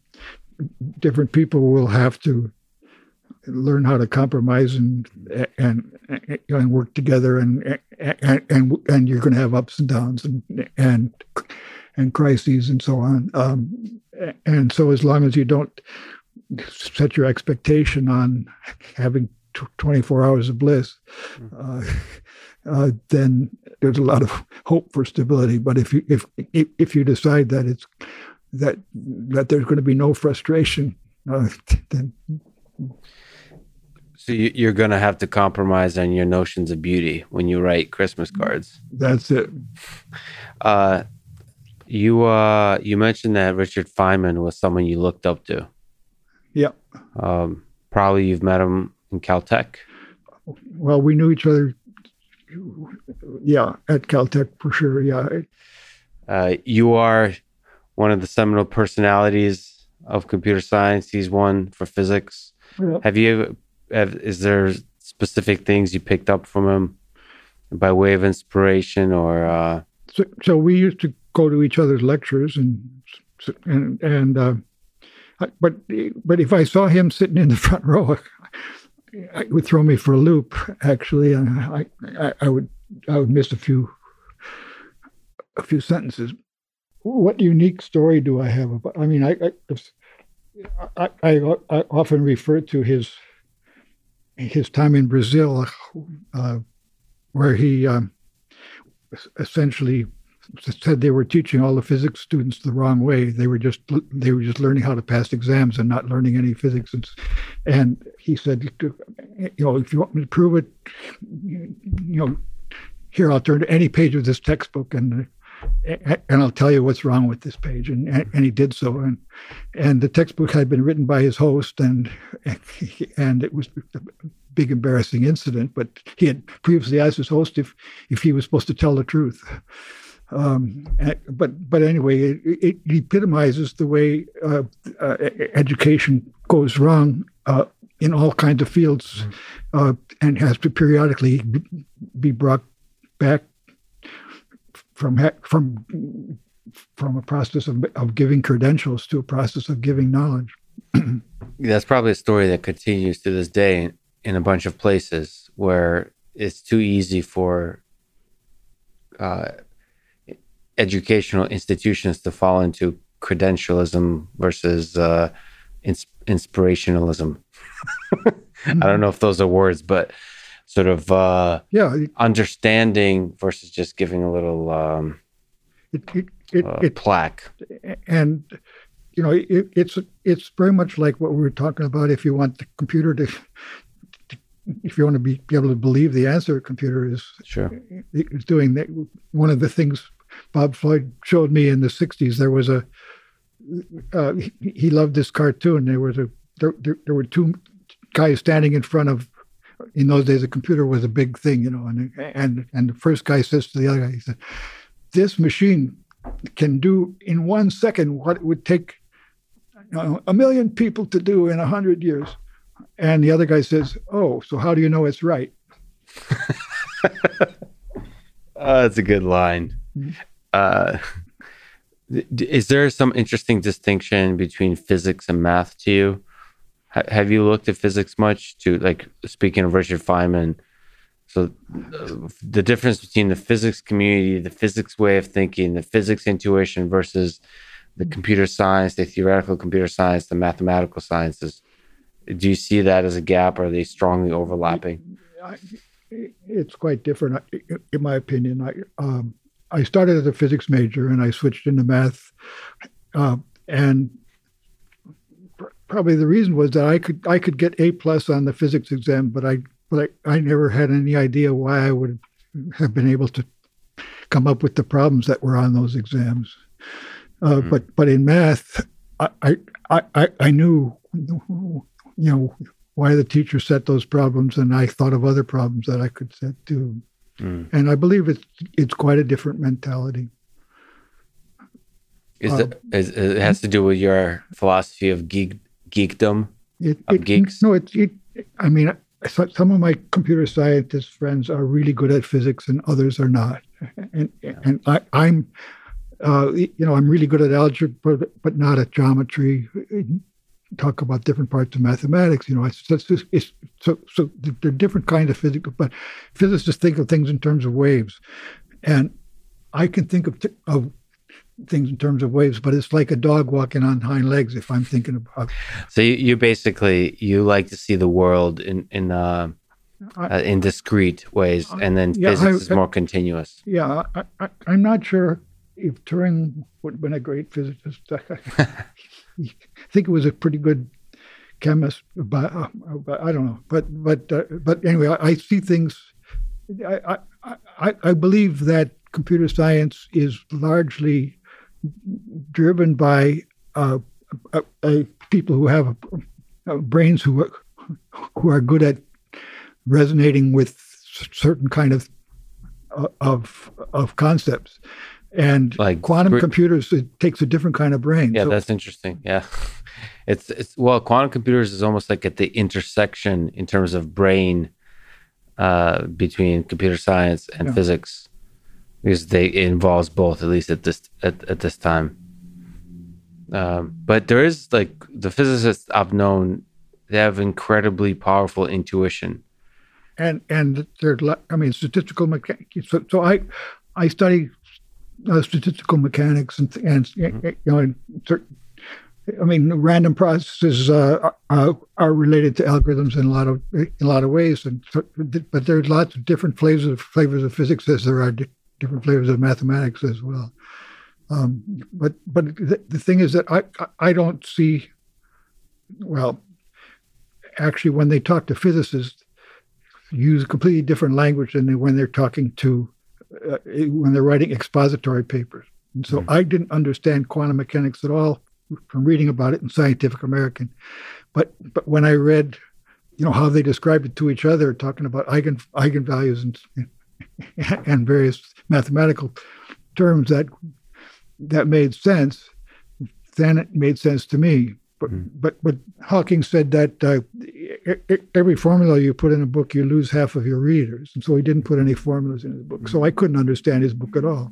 different people will have to learn how to compromise and and and work together and and and, and you're going to have ups and downs and and and crises and so on um, and so as long as you don't set your expectation on having 24 hours of bliss uh, uh, then there's a lot of hope for stability but if you if if you decide that it's that that there's going to be no frustration. Uh, then
So you- you're going to have to compromise on your notions of beauty when you write Christmas cards.
that's it.
Uh, you uh, you mentioned that Richard Feynman was someone you looked up to.
Yep.
Um, probably you've met him in Caltech.
Well, we knew each other. Yeah, at Caltech for sure. Yeah,
Uh, you are one of the seminal personalities of computer science. He's one for physics.
Yeah.
Have you? Have, is there specific things you picked up from him by way of inspiration, or uh,
so, so we used to go to each other's lectures and and and uh, but but if I saw him sitting in the front row, it would throw me for a loop. Actually, and I, I I would I would miss a few a few sentences. What unique story do I have about? I mean, I I, I, I, I often refer to his his time in Brazil, uh, where he um, essentially said they were teaching all the physics students the wrong way. They were just they were just learning how to pass exams and not learning any physics. And, and he said, you know, if you want me to prove it, you know, here I'll turn to any page of this textbook and and I'll tell you what's wrong with this page. And and he did so. And and the textbook had been written by his host, and and it was a big embarrassing incident. But he had previously asked his host if if he was supposed to tell the truth. Um, but but anyway, it, it epitomizes the way uh, uh, education goes wrong uh, in all kinds of fields, and has to periodically be brought back from from from a process of, of giving credentials to a process of giving knowledge.
that's probably a story that continues to this day in, a bunch of places where it's too easy for uh, educational institutions to fall into credentialism versus uh, ins- inspirationalism. I don't know if those are words, but sort of uh,
yeah,
understanding versus just giving a little um,
it, it, it,
uh,
it
plaque.
and you know it, it's it's very much like what we were talking about. If you want the computer to, to if you want to be, be able to believe the answer, a computer is
Sure.
is doing that. One of the things Bob Floyd showed me in the '60s, there was a uh, he, he loved this cartoon. There was a there, there, there were two guys standing in front of. In those days, a computer was a big thing, you know, and and and the first guy says to the other guy, he said, "This machine can do in one second what it would take you know, a million people to do in a hundred years." And the other guy says, "Oh, so how do you know it's right?"
Oh, that's a good line. Uh, is there some interesting distinction between physics and math to you? Ha- have you looked at physics much? To like speaking of Richard Feynman, so uh, the difference between the physics community, the physics way of thinking, the physics intuition versus the computer science, the theoretical computer science, the mathematical sciences. Do you see that as a gap? Or are they strongly overlapping?
I, it's quite different, in my opinion. I um, I started as a physics major and I switched into math, uh, and probably the reason was that I could I could get A plus on the physics exam, but I but I, I never had any idea why I would have been able to come up with the problems that were on those exams. Uh,
Mhm.
But but in math, I, I I I knew you know why the teacher set those problems, and I thought of other problems that I could set too.
Mm.
And I believe it's it's quite a different mentality.
Is
Um,
is, it has to do with your philosophy of geek, geekdom?
It, it
geeks?
No, it's it. I mean, some of my computer scientist friends are really good at physics, and others are not. And and I, I'm, uh, you know, I'm really good at algebra, but, but not at geometry. Talk about different parts of mathematics. You know, it's, it's, it's so so they're different kind of physics. But physicists think of things in terms of waves, and I can think of t- of things in terms of waves. But it's like a dog walking on hind legs. If I'm thinking about
So you, you basically you like to see the world in in uh,
I-
uh, in discrete ways, and then
Yeah,
physics
I-
is more continuous.
yeah, I, I, I'm not sure if Turing would have been a great physicist, I think it was a pretty good chemist, but, uh, but I don't know. But but uh, but anyway, I, I see things. I, I I believe that computer science is largely driven by uh, people who have brains who are, who are good at resonating with certain kind of of of concepts. And like quantum computers, it takes a different kind of brain.
Yeah, so, that's interesting. Yeah, it's it's well, quantum computers is almost like at the intersection in terms of brain uh, between computer science and yeah. physics because they involves both at least at this at, at this time. Um, but there is like the physicists I've known, they have incredibly powerful intuition.
And and they're I mean statistical mechanics. So, so I I study uh, statistical mechanics and and mm-hmm. you know I mean, random processes uh, are, are, related to algorithms in a lot of in a lot of ways, and but there's lots of different flavors of flavors of physics as there are different flavors of mathematics as well. Um, but but the, the, thing is that I I don't see. Well, actually, when they talk to physicists, use a completely different language than they, when they're talking to uh, when they're writing expository papers. And so mm-hmm. I didn't understand quantum mechanics at all from reading about it in Scientific American. But but when I read, you know, how they described it to each other, talking about eigen eigenvalues and and various mathematical terms that that made sense, then it made sense to me. But mm. but but Hawking said that uh, every formula you put in a book, you lose half of your readers, and so he didn't put any formulas in his book. So I couldn't understand his book at all.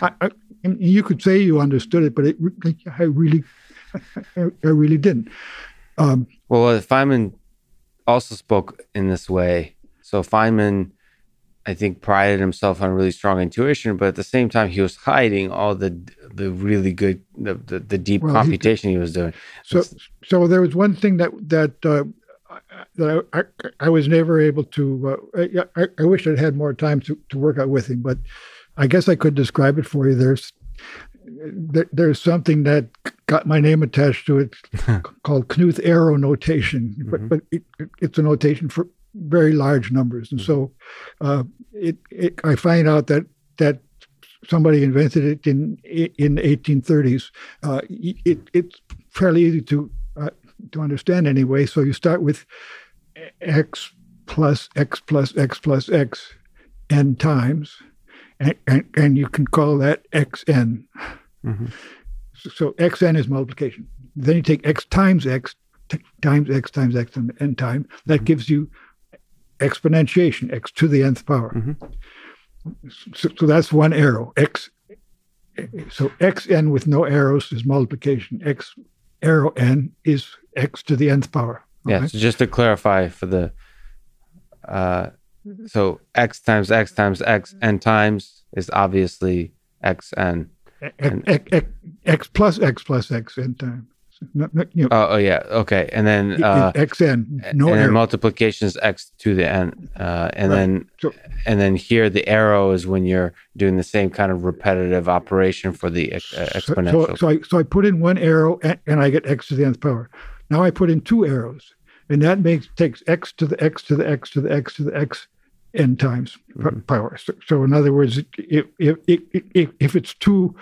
I, I, you could say you understood it, but it, I really, I, really didn't.
Um, well, Feynman also spoke in this way. So Feynman I think prided himself on really strong intuition, but at the same time he was hiding all the the really good the the, the deep well, computation he, he, was doing.
So so there was one thing that that uh, that I, I, I was never able to. Uh, I, I wish I'd had more time to to work out with him, but I guess I could describe it for you. There's there, there's something that got my name attached to it called Knuth arrow notation, mm-hmm. but but it, it's a notation for very large numbers. And so uh, it, it, I find out that that somebody invented it in in the 1830s. Uh, it, it's fairly easy to uh, to understand anyway. So you start with x plus x plus x plus x n times, and, and, and you can call that xn. Mm-hmm. So, so xn is multiplication. Then you take x times x times x times x and n time. That mm-hmm. gives you exponentiation, x to the nth power. Mm-hmm. So, so, that's one arrow. X. So xn with no arrows is multiplication. X arrow n is x to the nth power.
Okay? Yeah. So just to clarify for the, uh, so x times x times x n times is obviously xn.
X, x, x plus x plus x n times
you know, oh, oh, yeah, okay, and then uh,
xn
no and multiplication is x to the n, uh, and right. then so, and then here the arrow is when you're doing the same kind of repetitive operation for the uh, exponential.
So, so, I so I put in one arrow and, and I get x to the nth power. Now I put in two arrows, and that makes takes x to the x to the x to the x to the x n times mm-hmm. power. So, so, in other words, if if if, if it's two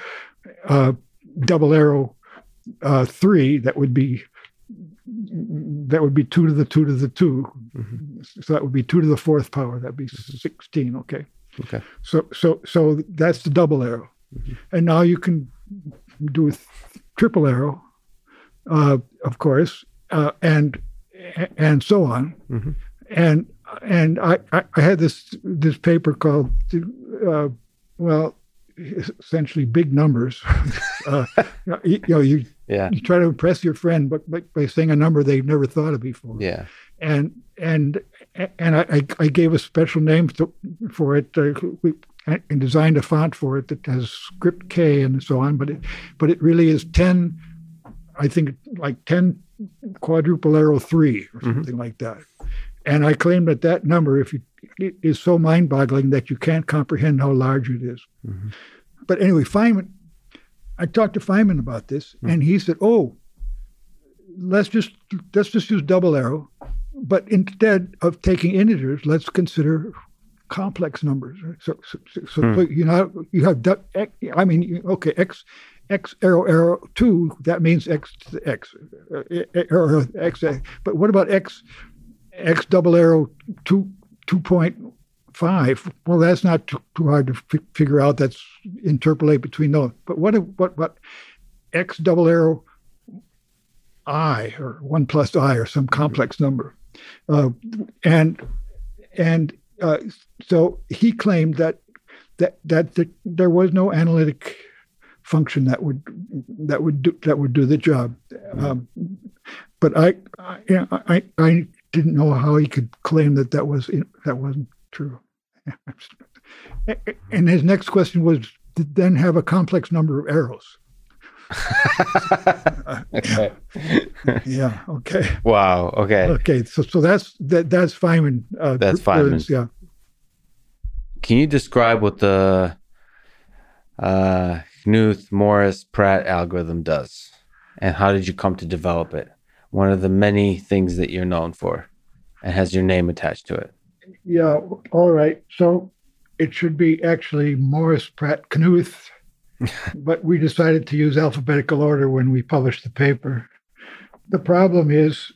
uh, double arrow uh, three, that would be that would be two to the two to the 2 mm-hmm. So that would be two to the fourth power. That'd be sixteen. Okay.
Okay.
So so so that's the double arrow, mm-hmm. and now you can do a th- triple arrow, uh, of course, uh, and and so on, mm-hmm. and and I, I, I had this this paper called uh, well essentially big numbers. uh, you, know, you yeah. you try to impress your friend, but by, by, saying a number they've never thought of before.
Yeah,
and and and I, I gave a special name to, for it. Uh, we, and designed a font for it that has script K and so on, but it but it really is ten. I think like ten quadruple arrow three or mm-hmm. something mm-hmm. like that. And I claim that that number, if you, is so mind-boggling that you can't comprehend how large it is. Mm-hmm. but anyway, Feynman. I talked to Feynman about this, and he said, "Oh, let's just let's just use double arrow, but instead of taking integers, let's consider complex numbers. So, so, so,
Hmm.
so you know, you have, I mean, okay, x, x arrow arrow two, that means x to the x, uh, or x, uh, but what about x, x double arrow two, 2.5? Well, that's not too, too hard to fi- figure out. That's interpolate between those. But what, if- what, what, x double arrow i or one plus i or some complex number, uh, and and uh, so he claimed that that that the, there was no analytic function that would that would do that would do the job. Um, but I I, yeah, I I didn't know how he could claim that that was that wasn't true. And his next question was did then have a complex number of arrows.
okay.
Yeah. Okay.
wow. Okay.
Okay. So so that's that that's Feynman. Uh,
That's
brilliance,
Feynman.
Yeah.
Can you describe what the uh, Knuth Morris Pratt algorithm does, and how did you come to develop it? One of the many things that you're known for, and has your name attached to it.
Yeah. All right. So it should be actually Morris Pratt Knuth, but we decided to use alphabetical order when we published the paper. The problem is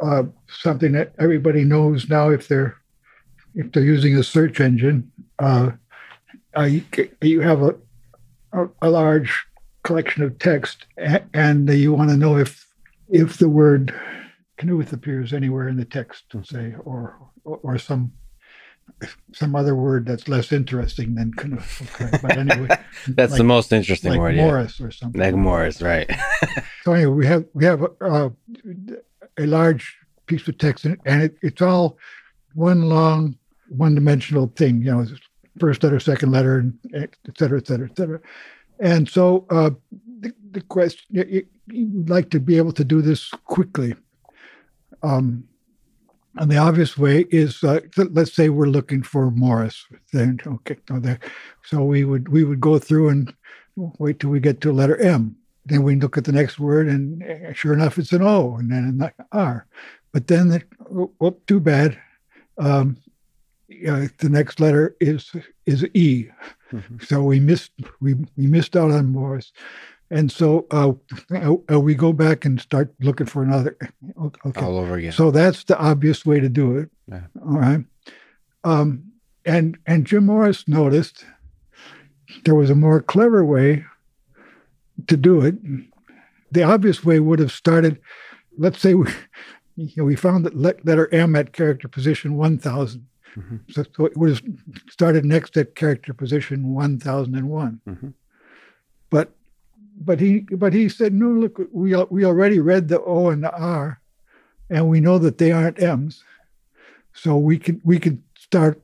uh, something that everybody knows now if they're if they're using a search engine. Uh, uh, you, you have a, a, large collection of text, and you want to know if if the word Knuth appears anywhere in the text, say, or or, some some other word that's less interesting than Knuth. Okay, but anyway,
That's the most interesting
like
word. yeah.
Morris or something.
Like Morris, right?
So anyway, we have we have uh, a large piece of text, and and it, it's all one long, one-dimensional thing. You know, first letter, second letter, and et cetera, et cetera, et cetera. And so uh, the, the question you, you would like to be able to do this quickly. Um, and the obvious way is, uh, let's say we're looking for Morris. Then okay, no, there- so we would we would go through and wait till we get to letter M. Then we look at the next word, and eh, sure enough, it's an O, and then an R. But then, the, oh, oh, too bad. Um, uh, the next letter is is E.
Mhm.
So we missed we we missed out on Morris, and so uh, uh, we go back and start looking for another. Okay,
All over again.
so that's the obvious way to do it.
Yeah.
All right. Um, and and Jim Morris noticed there was a more clever way to do it. The obvious way would have started. Let's say we, you know, we found that let- letter M at character position one thousand.
Mhm.
So, so it would have started next at character position one thousand and one. But he but he said no. Look, we we already read the O and the R and we know that they aren't M's. So we can we can start.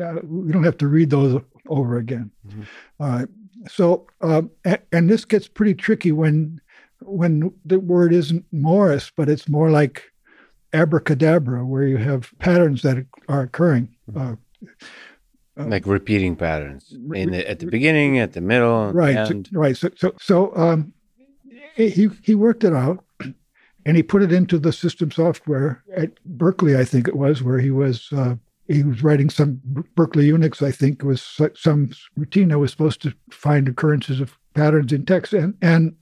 Uh, we don't have to read those over again.
Mhm.
All right. So um, and, and this gets pretty tricky when when the word isn't Morris, but it's more like abracadabra, where you have patterns that are occurring. Uh, uh,
like repeating patterns
re-
in the, at the beginning, at the middle,
right so, right so so so um he he worked it out and he put it into the system software at berkeley i think it was where he was uh he was writing some berkeley unix i think it was some routine that was supposed to find occurrences of patterns in text and and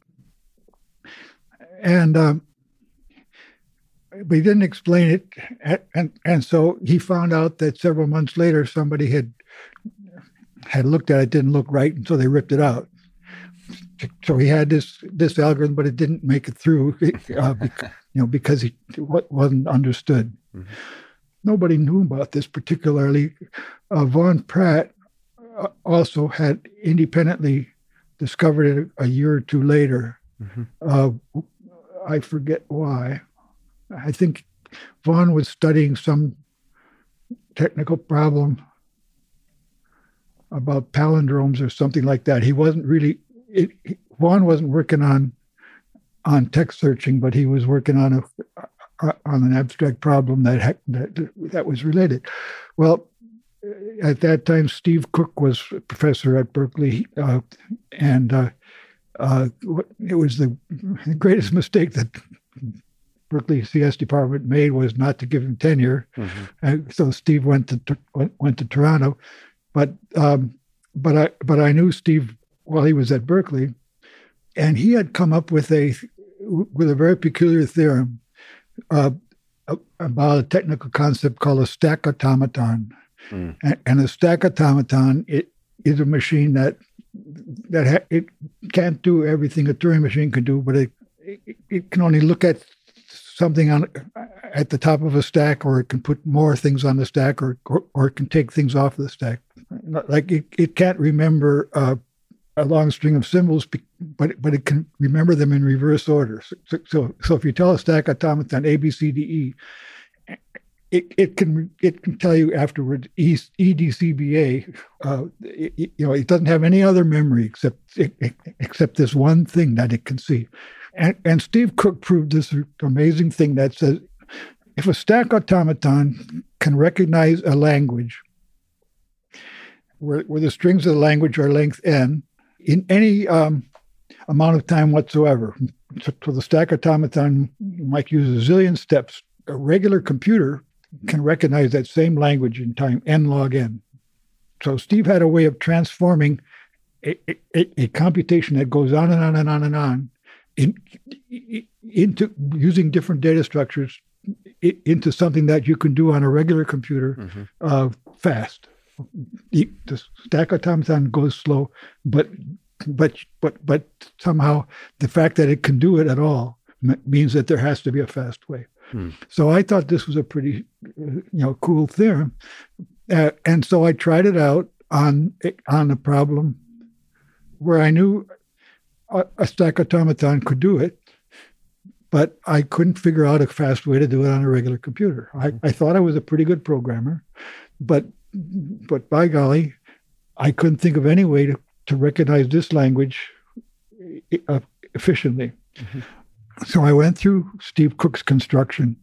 and um but he didn't explain it and and so he found out that several months later somebody had had looked at it didn't look right and so they ripped it out. So he had this this algorithm but it didn't make it through uh, you know because he wa- wasn't understood.
Mhm.
nobody knew about this particularly. Uh, Vaughan Pratt uh, also had independently discovered it a year or two later.
Mhm.
uh, i forget why. I think von was studying some technical problem about palindromes or something like that. He wasn't really it, Vaughan wasn't working on on text searching, but he was working on a, on an abstract problem that, ha- that that was related. Well, at that time, Steve Cook was a professor at Berkeley, uh, and uh, uh, it was the, the greatest mistake that Berkeley CS department made was not to give him tenure. Mm-hmm. so Steve went to went, went to Toronto, but um, but I but I knew Steve while he was at Berkeley, and he had come up with a with a very peculiar theorem uh, about a technical concept called a stack automaton. Mm. And, and, a stack automaton it is a machine that that ha- it can't do everything a Turing machine can do, but it, it, it can only look at something on at the top of a stack, or it can put more things on the stack, or or, or it can take things off the stack. Like it, it can't remember uh, a long string of symbols, but but it can remember them in reverse order. So so, so if you tell a stack automaton A B C D E, it, it can it can tell you afterwards E D C B A. Uh, you know, it doesn't have any other memory except except this one thing that it can see. And, and Steve Cook proved this amazing thing that says if a stack automaton can recognize a language where, where the strings of the language are length n in any um, amount of time whatsoever. So, so the stack automaton might use a zillion steps. A regular computer can recognize that same language in time n log n. So Steve had a way of transforming a, a, a computation that goes on and on and on and on in, into using different data structures into something that you can do on a regular computer mm-hmm. uh, fast. The stack automaton goes slow, but but but but somehow the fact that it can do it at all means that there has to be a fast way. Hmm. So I thought this was a pretty, you know, cool theorem, uh, and so I tried it out on on a problem where I knew a, stack automaton could do it, but I couldn't figure out a fast way to do it on a regular computer. I, I thought I was a pretty good programmer, but but by golly, I couldn't think of any way to, to recognize this language efficiently. Mm-hmm. So I went through Steve Cook's construction.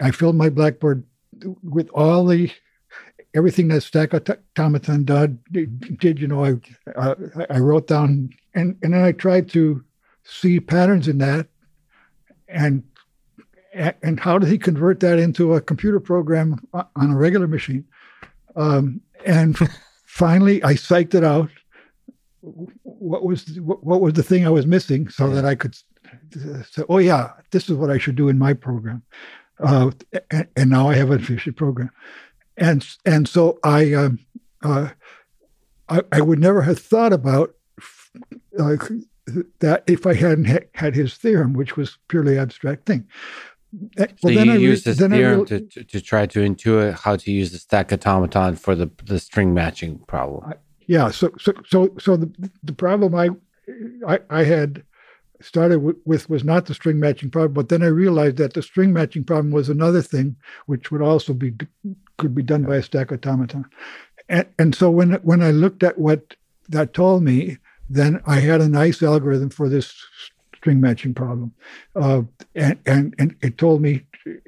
I filled my blackboard with all the everything that Stack Automaton did. Did you know? I I wrote down and and then I tried to see patterns in that, and and how did he convert that into a computer program on a regular machine? Um, and finally, I psyched it out. What was what was the thing I was missing, so that I could say, "Oh yeah, this is what I should do in my program." Uh, and, and, now I have an efficient program, and and so I, um, uh, I, I would never have thought about uh, that if I hadn't ha- had his theorem, which was purely abstract thing.
So well, you use this theorem re- to, to, to, try to intuit how to use the stack automaton for the, the string matching problem. I,
yeah. So so so so the the problem I I, I had started with, with, was not the string matching problem, but then I realized that the string matching problem was another thing which would also be could be done by a stack automaton. And, and so when when I looked at what that told me, then I had a nice algorithm for this string matching problem. Uh, and, and, and it told me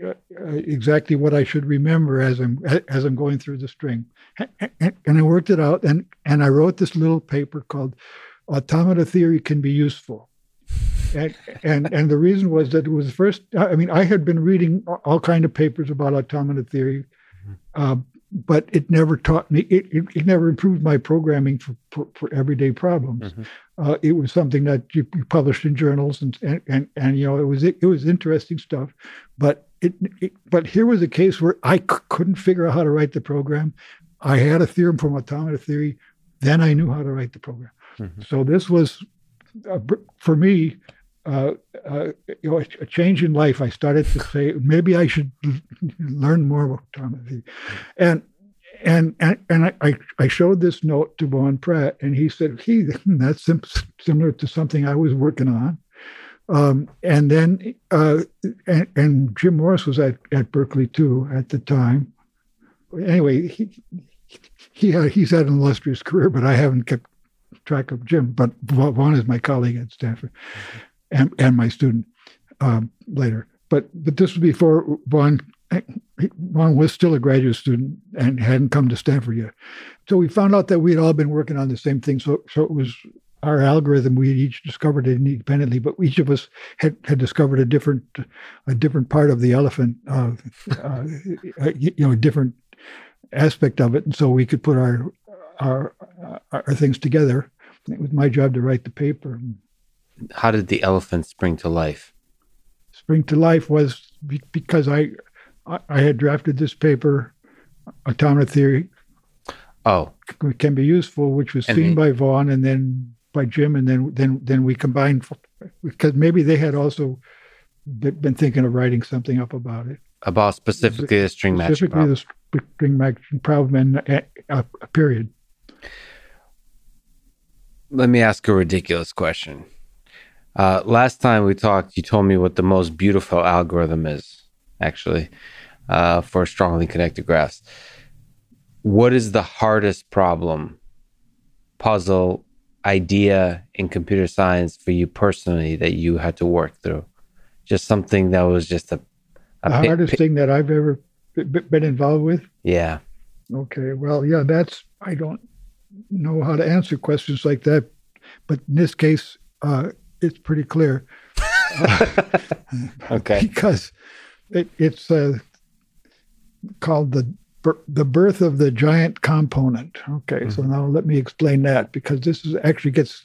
uh, exactly what I should remember as I'm as I'm going through the string, and, and I worked it out. and And I wrote this little paper called "Automata Theory Can Be Useful." And, and and the reason was that it was the first. I mean, I had been reading all kind of papers about automata theory, mm-hmm. uh, but it never taught me. It, it, it never improved my programming for, for, for everyday problems. Mm-hmm. Uh, it was something that you, you published in journals, and, and and and you know it was it, it was interesting stuff. But it, it, but here was a case where I c- couldn't figure out how to write the program. I had a theorem from automata theory, then I knew how to write the program. Mm-hmm. So this was for me uh, uh, you know, a change in life, I started to say maybe I should learn more about automaton, and and and and I, I showed this note to Vaughan Pratt, and he said, "He that's sim- similar to something I was working on." Um, and then uh, and, and, Jim Morris was at, at Berkeley too at the time. Anyway, he he had, he's had an illustrious career, but I haven't kept track of Jim. But Vaughan is my colleague at Stanford. And, and my student um, later. But but this was before Vaughan Ron was still a graduate student and hadn't come to Stanford yet. So we found out that we had all been working on the same thing. So, so it was our algorithm. We each discovered it independently, but each of us had, had discovered a different a different part of the elephant, uh, uh, you know, a different aspect of it, and so we could put our our our things together. It was my job to write the paper.
How did the elephant spring to life?
Spring to life was because I I had drafted this paper, Automata Theory.
Oh,
can be useful, which was and seen by Vaughan and then by Jim, and then then then we combined because maybe they had also been thinking of writing something up about it
about specifically the string matching
specifically problem. the string matching problem and a, a, a period.
Let me ask a ridiculous question. Uh, last time we talked, you told me what the most beautiful algorithm is, actually, uh, for strongly connected graphs. What is the hardest problem, puzzle, idea in computer science for you personally that you had to work through? Just something that was just a,
a the hardest thing that I've ever been involved with.
Yeah.
Okay. Well, yeah, that's I don't know how to answer questions like that, but in this case, uh, it's pretty clear.
Uh, okay.
Because it, it's uh, called the the birth of the giant component. Okay, mm-hmm. so now let me explain that because this is actually gets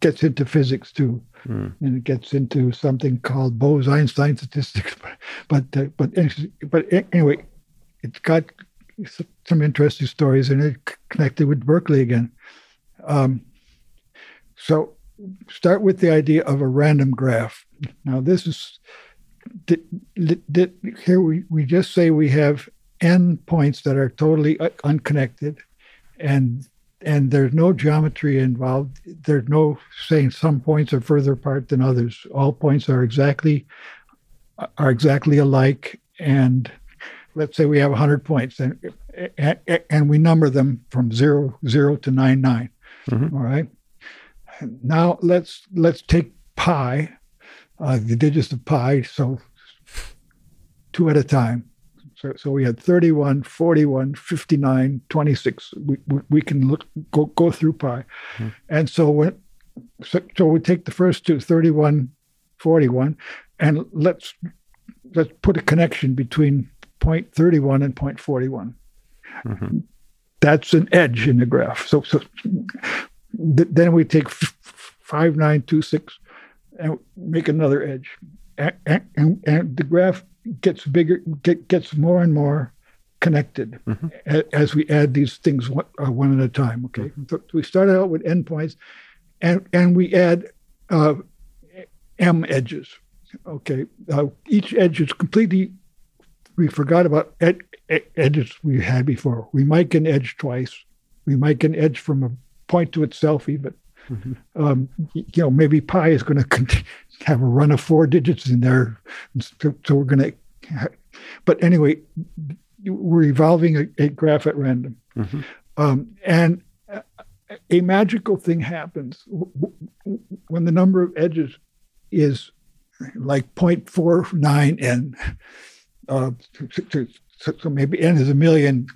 gets into physics too, mm. and it gets into something called Bose-Einstein statistics. But but uh, but but anyway, it's got some interesting stories in it connected with Berkeley again. Um, so start with the idea of a random graph. Now this is did, did, here we, we just say we have n points that are totally unconnected and and there's no geometry involved there's no saying some points are further apart than others all points are exactly are exactly alike and let's say we have 100 points and and, we number them from 0 0 to 9 9 mm-hmm. all right now let's let's take pi uh, the digits of pi so two at a time so, so we had 31, 41, 59, 26. We, we, we can look go, go through pi. Mm-hmm. And so, when, so, so we take the first two, 31, 41, and let's let's put a connection between point 31 and point 41. Mm-hmm. That's an edge in the graph. So, so th- then we take f- 5926 and make another edge. And, and, and the graph gets bigger, get, gets more and more connected mm-hmm. a, as we add these things one, uh, one at a time. Okay, mm-hmm. so we started out with endpoints, and and we add uh, m edges. Okay, uh, each edge is completely. We forgot about ed, ed, edges we had before. We might get an edge twice. We might get an edge from a point to itself even. Mm-hmm. Um, you know, maybe pi is going to have a run of four digits in there. So, so we're going to, but anyway, we're evolving a, a graph at random. Mm-hmm. Um, and a magical thing happens when the number of edges is like 0.49 Uh, so, so, maybe n is a million,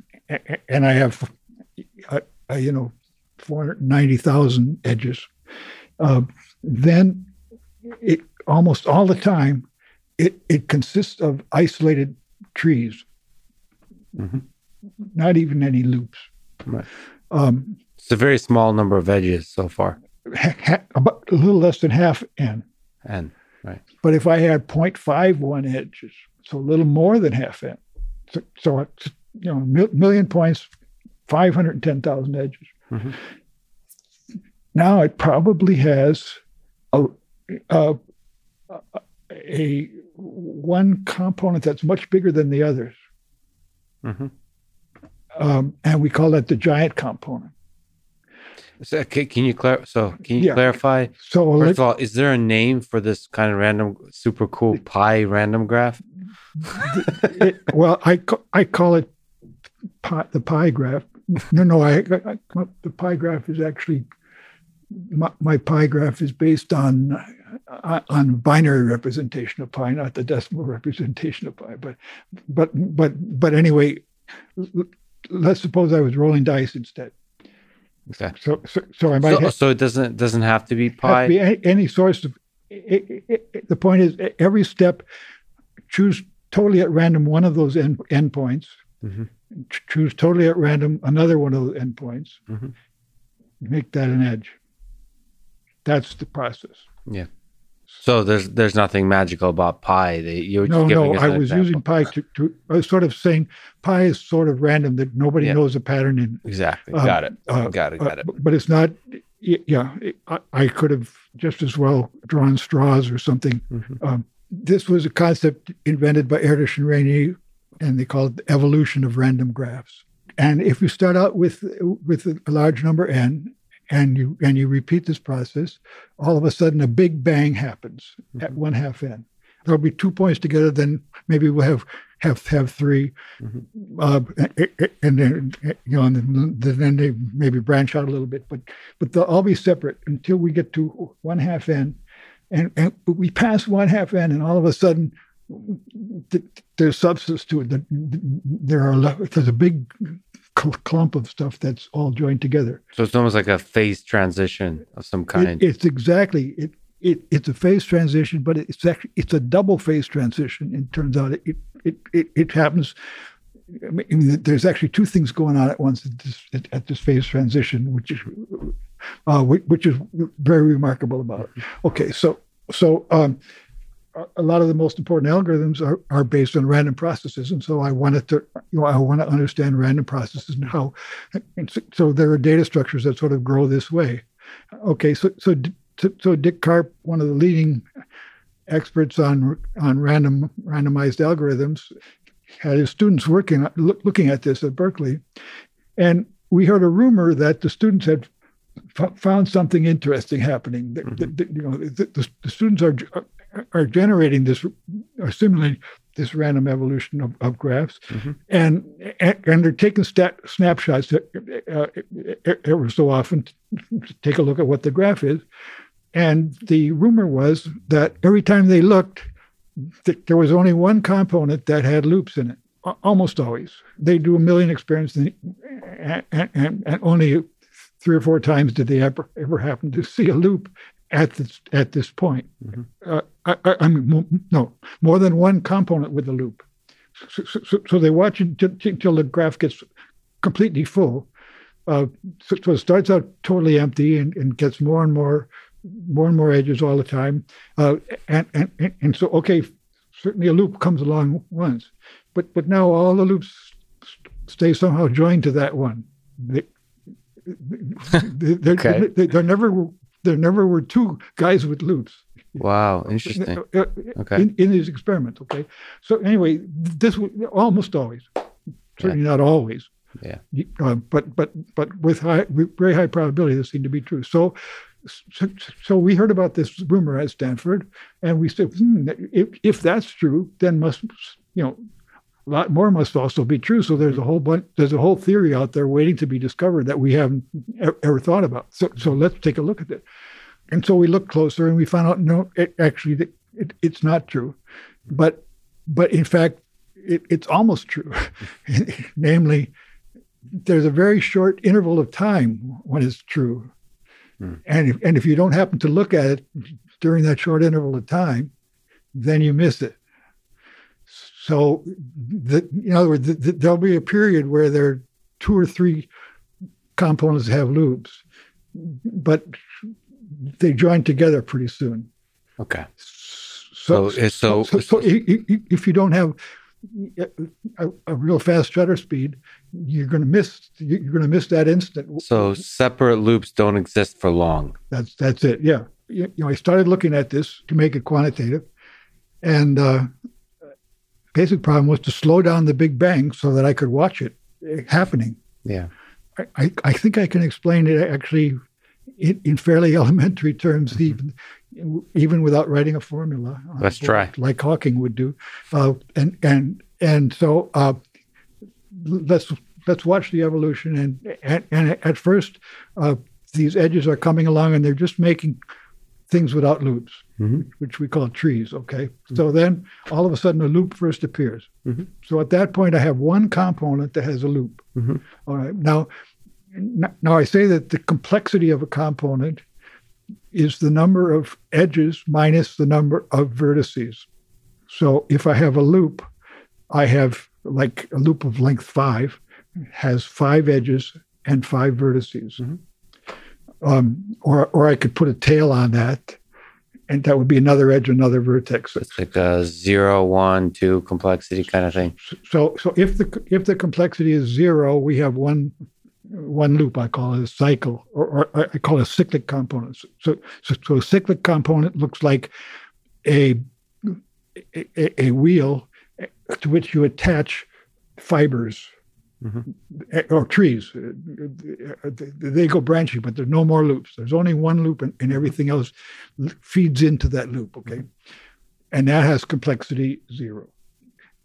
and I have, uh, uh, you know, 490,000 edges. Uh, then it almost all the time it it consists of isolated trees, mm-hmm. not even any loops.
Right. Um, it's a very small number of edges so far.
Ha, ha, about a little less than half n.
N, right.
But if I had 0.51 edges, so a little more than half n, so, so you know, million points, 510,000 edges. Mm-hmm. Now it probably has a, a, a, one component that's much bigger than the others. Mm-hmm. Um, and we call that the giant component.
So can you clar- So can you yeah. clarify?
So
first of all, is there a name for this kind of random, super cool pi random graph?
It, well, I I call it pi, the pi graph. No, no, I, I, the pi graph is actually my, my pi graph is based on uh, on binary representation of pi, not the decimal representation of pi. But but but but anyway, let's suppose I was rolling dice instead.
Okay.
So so, so I might
So,
have,
so it doesn't doesn't have to be pi.
to be any, any source of. It, it, it- the point is, every step, choose totally at random one of those end endpoints.
Mhm.
Choose totally at random another one of the endpoints.
Mhm.
Make that an edge. That's the process.
Yeah. So there's there's nothing magical about pi. That you were
No, no,
us
I was
example.
using pi to, to. I was sort of saying pi is sort of random that nobody
Yeah.
knows a pattern in.
exactly.
Um,
got it.
uh,
got it.
Uh,
Got it.
but- but it's not. Yeah, I, I could have just as well drawn straws or something.
Mhm.
Um, this was a concept invented by Erdős and Rényi, and they called it the evolution of random graphs. And if you start out with with a large number n, and you and you repeat this process, all of a sudden a big bang happens at one half n. There'll be two points together. Then maybe we'll have have have 3
Mhm.
uh, and then you know, and then, then they maybe branch out a little bit, but but they'll all be separate until we get to one half n, and and we pass one half n, and all of a sudden th- there's substance to it. There are there's a big cl- clump of stuff that's all joined together.
So it's almost like a phase transition of some
It-
kind.
it's exactly it, it. It's a phase transition, but it's actually it's a double phase transition. It turns out it it it, it happens. I mean, there's actually two things going on at once at this, at this phase transition, which is uh, which, is very remarkable about it. Okay, so so um, a- lot of the most important algorithms are, are based on random processes, and so I wanted to you know I want to understand random processes and how. And so, so there are data structures that sort of grow this way. Okay, so so so, so Dick Karp, one of the leading experts on on random randomized algorithms, had his students working look, looking at this at Berkeley, and we heard a rumor that the students had f- found something interesting happening. That, that- that, you know, the, the, the students are are generating this, are simulating this random evolution of, of graphs,
Mhm.
and, and they're taking stat, snapshots uh, ever so often to take a look at what the graph is. And the rumor was that every time they looked, th- there was only one component that had loops in it. Almost always, they do a million experiments, and, and, and, and only three or four times did they ever ever happen to see a loop at this at this point.
Mhm.
Uh, I, I, I mean, no, more than one component with a loop. So, so, so- they watch it till the graph gets completely full. Uh, so, so it starts out totally empty and, and gets more and more more and more edges all the time. Uh, and, and and so okay, certainly a loop comes along once, but but now all the loops st- stay somehow joined to that one. They, they,
Okay.
they, there never were there never were two guys with loops
Wow, interesting.
uh,
Okay.
in, in these experiments. Okay, so anyway, this almost always, certainly not always.
Yeah.
Uh, but but but with high with very high probability, this seemed to be true. So. So, so we heard about this rumor at Stanford, and we said, hmm, if, if that's true, then must you know a lot more must also be true. So there's a whole bunch, there's a whole theory out there waiting to be discovered that we haven't ever, thought about. So, so let's take a look at it. And so we looked closer and we found out no, it, actually it, it, it's not true, but but in fact it, it's almost true. Namely, there's a very short interval of time when it's true,
Hmm.
and if, and if you don't happen to look at it during that short interval of time, then you miss it. So, the, in other words, the, the, there'll be a period where there are two or three components that have loops, but they join together pretty soon.
Okay.
So,
So- so-
so, so i- if you don't have a, a real fast shutter speed, you're going to miss you're going to miss that instant.
So separate loops don't exist for long.
That's that's it. Yeah. You, you know, I started looking at this to make it quantitative, and uh, basic problem was to slow down the Big Bang so that I could watch it happening.
Yeah.
I, I, think I can explain it actually in, in fairly elementary terms, even even without writing a formula. uh,
Let's try.
like Hawking would do. Uh, and and and so uh, let's let's watch the evolution. And and, and at first, uh, these edges are coming along, and they're just making things without loops,
Mhm.
which we call trees. Okay. So then all of a sudden a loop first appears.
Mhm.
So at that point, I have one component that has a loop.
Mhm.
All right. Now, now I say that the complexity of a component is the number of edges minus the number of vertices. So if I have a loop, I have like a loop of length five has five edges and five vertices. Um, or, or I could put a tail on that, and that would be another edge, another vertex.
It's like a zero, one, two complexity kind of thing.
So, so if the if the complexity is zero, we have one one loop. I call it a cycle, or, or I call it a cyclic component. So, so, so a cyclic component looks like a a, a wheel to which you attach fibers
Mhm.
or trees. Uh, uh, they go branching, but there's no more loops. There's only one loop, and, and mm-hmm. everything else feeds into that loop. Okay, mm-hmm. and that has complexity zero.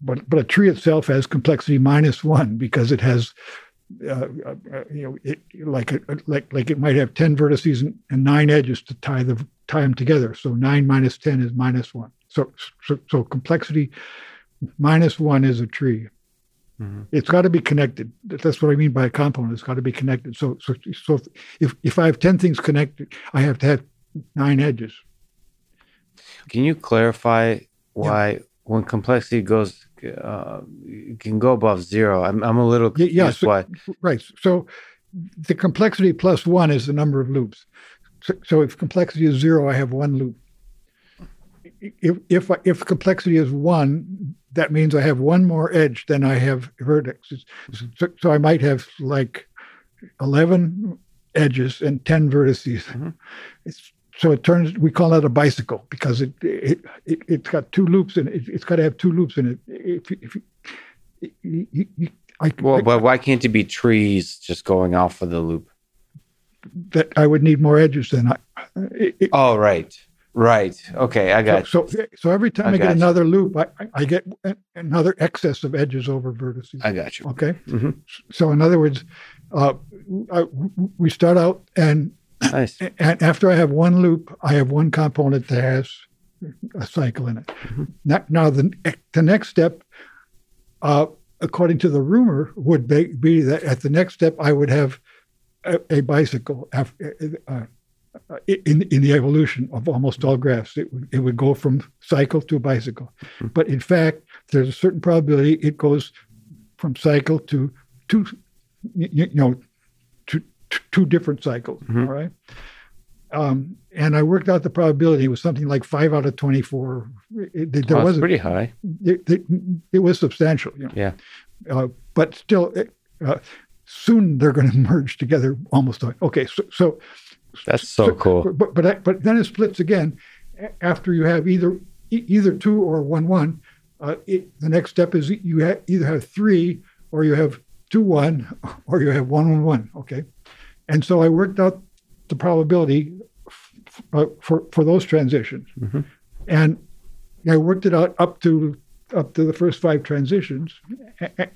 But but a tree itself has complexity minus one because it has. Uh, uh, uh you know, it, like a, like like it might have ten vertices and, and nine edges to tie the tie them together. So nine minus ten is minus one. So so, so complexity minus one is a tree.
Mhm.
It's got to be connected. That's what I mean by a component. It's got to be connected. So so so if if I have ten things connected, I have to have nine edges.
Can you clarify why when complexity goes uh, can go above zero? I'm I'm a little
Yeah,
confused
yeah, so-
why.
Right. So the complexity plus one is the number of loops. So, so if complexity is zero, I have one loop. If if if complexity is one, that means I have one more edge than I have vertexes. So, so I might have like eleven edges and ten vertices.
Mhm.
It's, so it turns. We call that a bicycle because it it, it it's got two loops in it. It's got to have two loops in it. If, if you, you, you, you, I,
Well,
I-
but why can't it be trees just going off of the loop?
that I would need more edges than I. It-
Oh, right, right. Okay, I got.
so, so so every time
I
I, get
you.
another loop, I, I- I get another excess of edges over vertices.
I got you.
okay,
Mhm.
so in other words, uh, I, we start out and
Nice.
and after I have one loop, I have one component that has a cycle in it.
Mhm.
Now, now the the next step, uh, according to the rumor, would be, be that at the next step I would have a, a bicycle after, uh, uh, in in the evolution of almost all graphs. It would it would go from cycle to bicycle,
Mhm.
but in fact, there's a certain probability it goes from cycle to two, you, know, to, to two different cycles.
Mhm.
all right. Um, and I worked out the probability. It was something like five out of twenty-four. It, it- there
Oh,
was
pretty high.
it, was substantial, you know.
Yeah.
Uh, but still, uh, soon they're going to merge together almost. Okay, so, so
That's so cool.
But but but then it splits again after you have either either two or one one. Uh, it, the next step is you ha- either have three or you have two one or you have one one one. Okay, and so I worked out the probability f- uh, for for those transitions,
Mhm.
and I worked it out up to up to the first five transitions,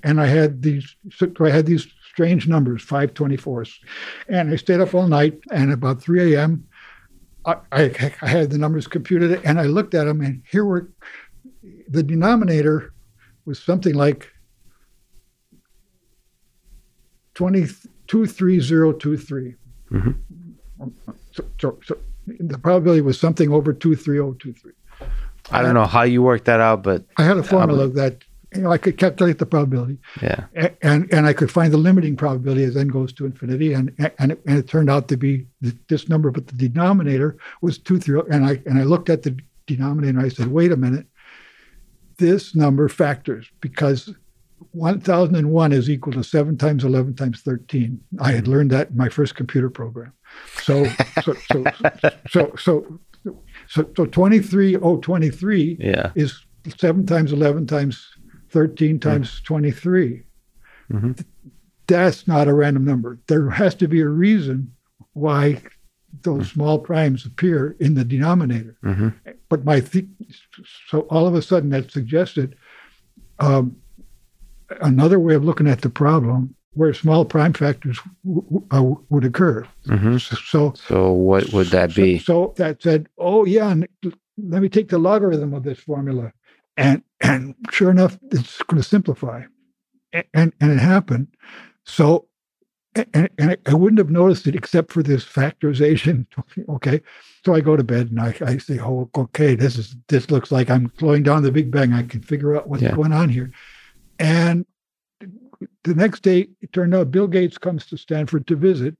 and I had these so I had these strange numbers, five twenty fours, and I stayed up all night. And about three a.m., I, I, I had the numbers computed, and I looked at them, and here were the denominator was something like two three zero two three.
Mhm.
So, so, so the probability was something over two three zero two three.
I don't know how you worked that out, but
I had a formula that I could calculate the probability,
yeah.
and and I could find the limiting probability as n goes to infinity, and and it, and it turned out to be th- this number, but the denominator was two three, and I and I looked at the denominator and I said, wait a minute, this number factors because. 1001 is equal to 7 times 11 times 13. I had learned that in my first computer program. So, so, so, so, so, so, so 23023
Yeah.
is 7 times 11 times 13 times 23.
Mhm.
That's not a random number. There has to be a reason why those small primes appear in the denominator.
hmm
But my th- so all of a sudden that suggested um, another way of looking at the problem where small prime factors w- w- uh, would occur.
hmm
So,
So what would that be?
so that said, oh yeah, let me take the logarithm of this formula, and and sure enough, it's going to simplify, and and, and it happened. So, and, and I wouldn't have noticed it except for this factorization. Okay, so I go to bed and I, I say, oh, okay, this is this looks like I'm slowing down the Big Bang. I can figure out what's
Yeah.
going on here, and the next day it turned out Bill Gates comes to Stanford to visit.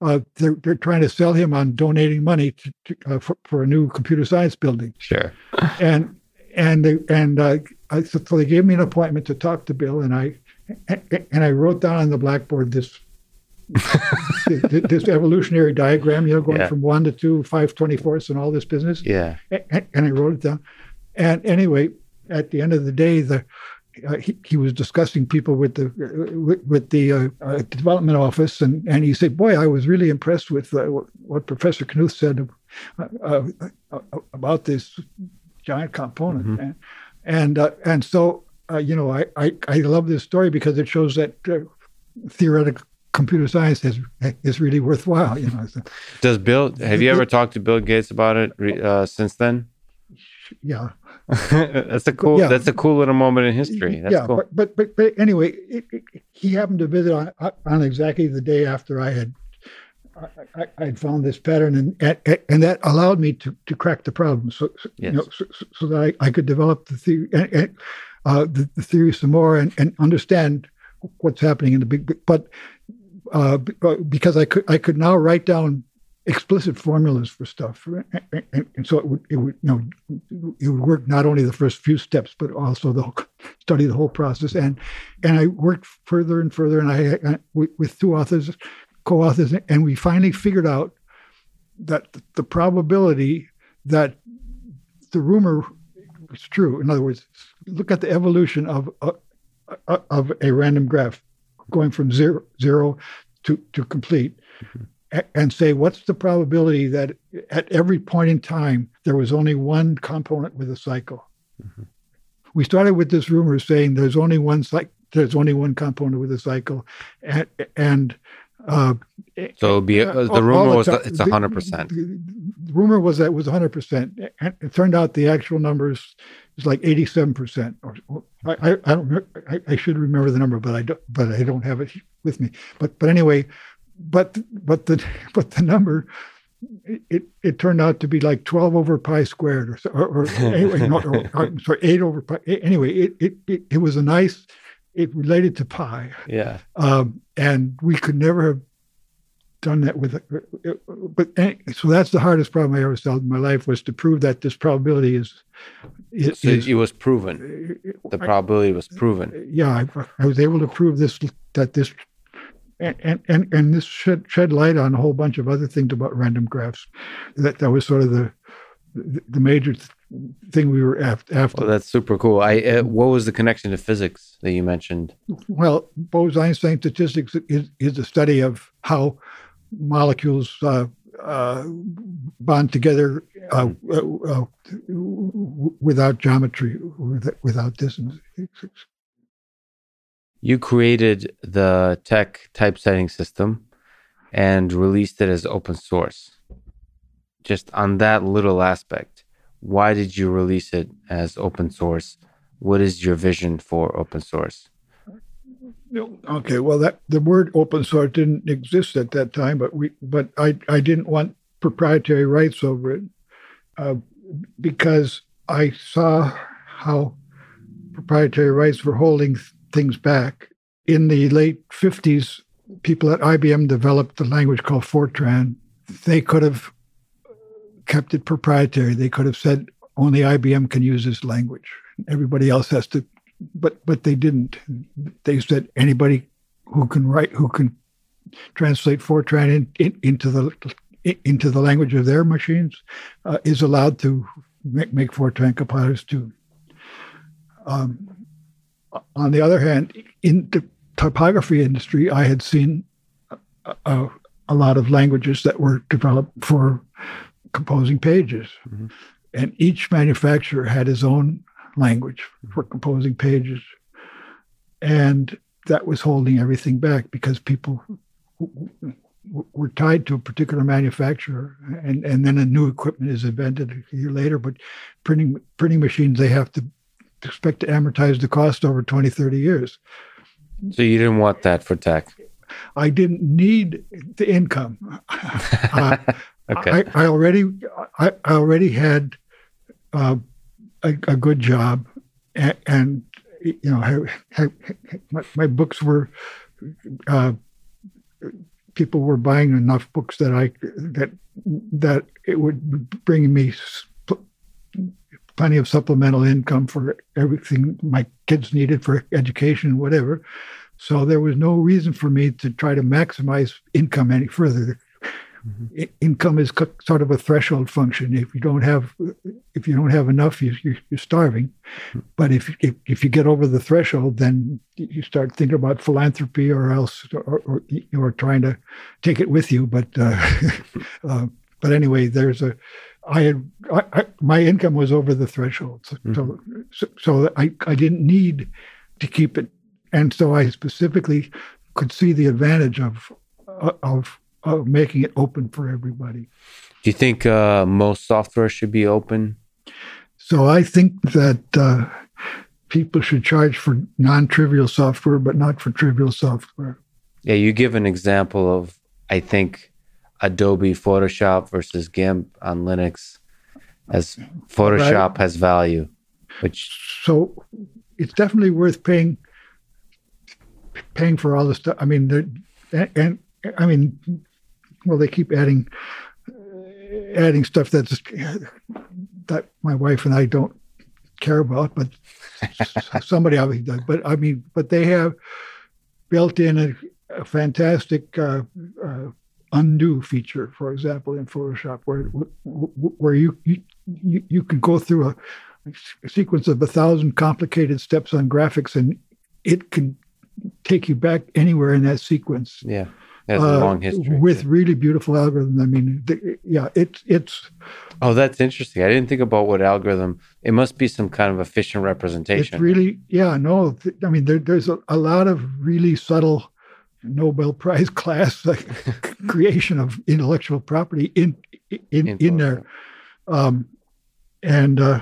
Uh, they're they're trying to sell him on donating money to, to, uh, for, for a new computer science building,
Sure.
and and they, and uh, I, so they gave me an appointment to talk to Bill, and I and I wrote down on the blackboard this this, this evolutionary diagram, you know, going
Yeah.
from one to two, five twenty fourths, and all this business
Yeah.
and, and I wrote it down. And anyway, at the end of the day, the uh, he, he was discussing people with the uh, with, with the uh, uh, development office, and, and he said, "Boy, I was really impressed with uh, what, what Professor Knuth said uh, uh, uh, about this giant component."
Mhm.
And and, uh, and so uh, you know, I, I I love this story because it shows that uh, theoretical computer science is is really worthwhile. You know, so,
Does Bill? Have you ever talked to Bill Gates about it uh, since then?
yeah.
that's a cool.
Yeah.
That's a cool little moment in history. That's
yeah,
cool.
but, but but but anyway, it, it, he happened to visit on on exactly the day after I had I, I, I'd found this pattern, and, and and that allowed me to to crack the problem. So, so
Yes.
you know, so, so- that I, I could develop the theory and, and uh, the, the theory some more and, and understand what's happening in the big. But uh, uh, because I could I could now write down explicit formulas for stuff, and, and, and so it would it would you know it would work not only the first few steps but also the whole, study the whole process and and I worked further and further and I, I with, with two authors co-authors and we finally figured out that the probability that the rumor was true. In other words look at the evolution of uh, uh, of a random graph going from zero zero to to complete a- and say what's the probability that at every point in time there was only one component with a cycle? We started with this rumor saying there's only one cycle there's only one component with a cycle and, and uh,
So be uh, the rumor was
time-
it's
the-
hundred percent.
The, the rumor was that it was 100%. It turned out the actual numbers is like 87%. Or, or- I, I, don't I, I should remember the number, but I don't but I don't have it with me. But but anyway, but but the but the number it it turned out to be like 12 over pi squared or or, or anyway, no, or, or, sorry, 8 over pi. Anyway, it, it it it was a nice it related to pi.
Yeah.
Um, and we could never have done that with it. But any- so that's the hardest problem I ever solved in my life was to prove that this probability is. is,
So it was proven. The probability was proven.
yeah, I, I was able to prove this that this. And, and and this shed shed light on a whole bunch of other things about random graphs. That that was sort of the the, major thing we were after. after.
Well, that's super cool. I uh, what was the connection to physics that you mentioned?
Well, Bose-Einstein statistics is, is the study of how molecules uh, uh, bond together uh, uh, uh, without geometry, without distance.
You created the TeX typesetting system and released it as open source. Just on that little aspect, why did you release it as open source? What is your vision for open source?
Okay, well, that the word open source didn't exist at that time, but we, but I, I didn't want proprietary rights over it uh, because I saw how proprietary rights were holding th- things back. In the late 50s, people at IBM developed a language called Fortran. They could have kept it proprietary. They could have said only IBM can use this language. Everybody else has to but but they didn't. They said anybody who can write, who can translate Fortran in, in, into the into the language of their machines, uh, is allowed to make, make Fortran compilers too. Um, on the other hand, in the typography industry, I had seen a, a, a lot of languages that were developed for composing pages,
Mhm.
and each manufacturer had his own language for composing pages. And that was holding everything back because people were tied to a particular manufacturer, and and then a new equipment is invented a year later. But printing printing machines, they have to expect to amortize the cost over 20, 30 years.
So you didn't want that for TeX.
I didn't need the income. Uh,
Okay.
I, I already I, I already had uh, a, a good job, and, and you know, I, my, my books were uh, people were buying enough books that I that that it would bring me sp- plenty of supplemental income for everything my kids needed for education, whatever. So there was no reason for me to try to maximize income any further. I- Income is sort of a threshold function. If you don't have, if you don't have enough, you, you're starving. But if, if if you get over the threshold, then you start thinking about philanthropy, or else, or or, or trying to take it with you. But uh, uh, but anyway, there's a. I had I, I, my income was over the threshold, so so, so so I I didn't need to keep it, and so I specifically could see the advantage of of of making it open for everybody.
Do you think uh, most software should be open?
So I think that uh, people should charge for non-trivial software, but not for trivial software.
Yeah, you give an example of I think Adobe Photoshop versus GIMP on Linux, as Photoshop has value, which
So it's definitely worth paying paying for all the stuff. I mean, and, and I mean, well, they keep adding adding stuff that's that my wife and I don't care about, but somebody obviously does. But I mean, but they have built in a, a fantastic uh, uh, undo feature, for example, in Photoshop, where where you you you, you can go through a, a sequence of a thousand complicated steps on graphics, and it can take you back anywhere in that sequence
yeah has a
uh,
long history
with really beautiful algorithms. I mean, the, yeah, it's it's
Oh, that's interesting. I didn't think about what algorithm. It must be some kind of efficient representation.
it's really yeah no. th- I mean, there, there's a, a lot of really subtle Nobel Prize class like creation of intellectual property in in in,
In
there, um, and uh,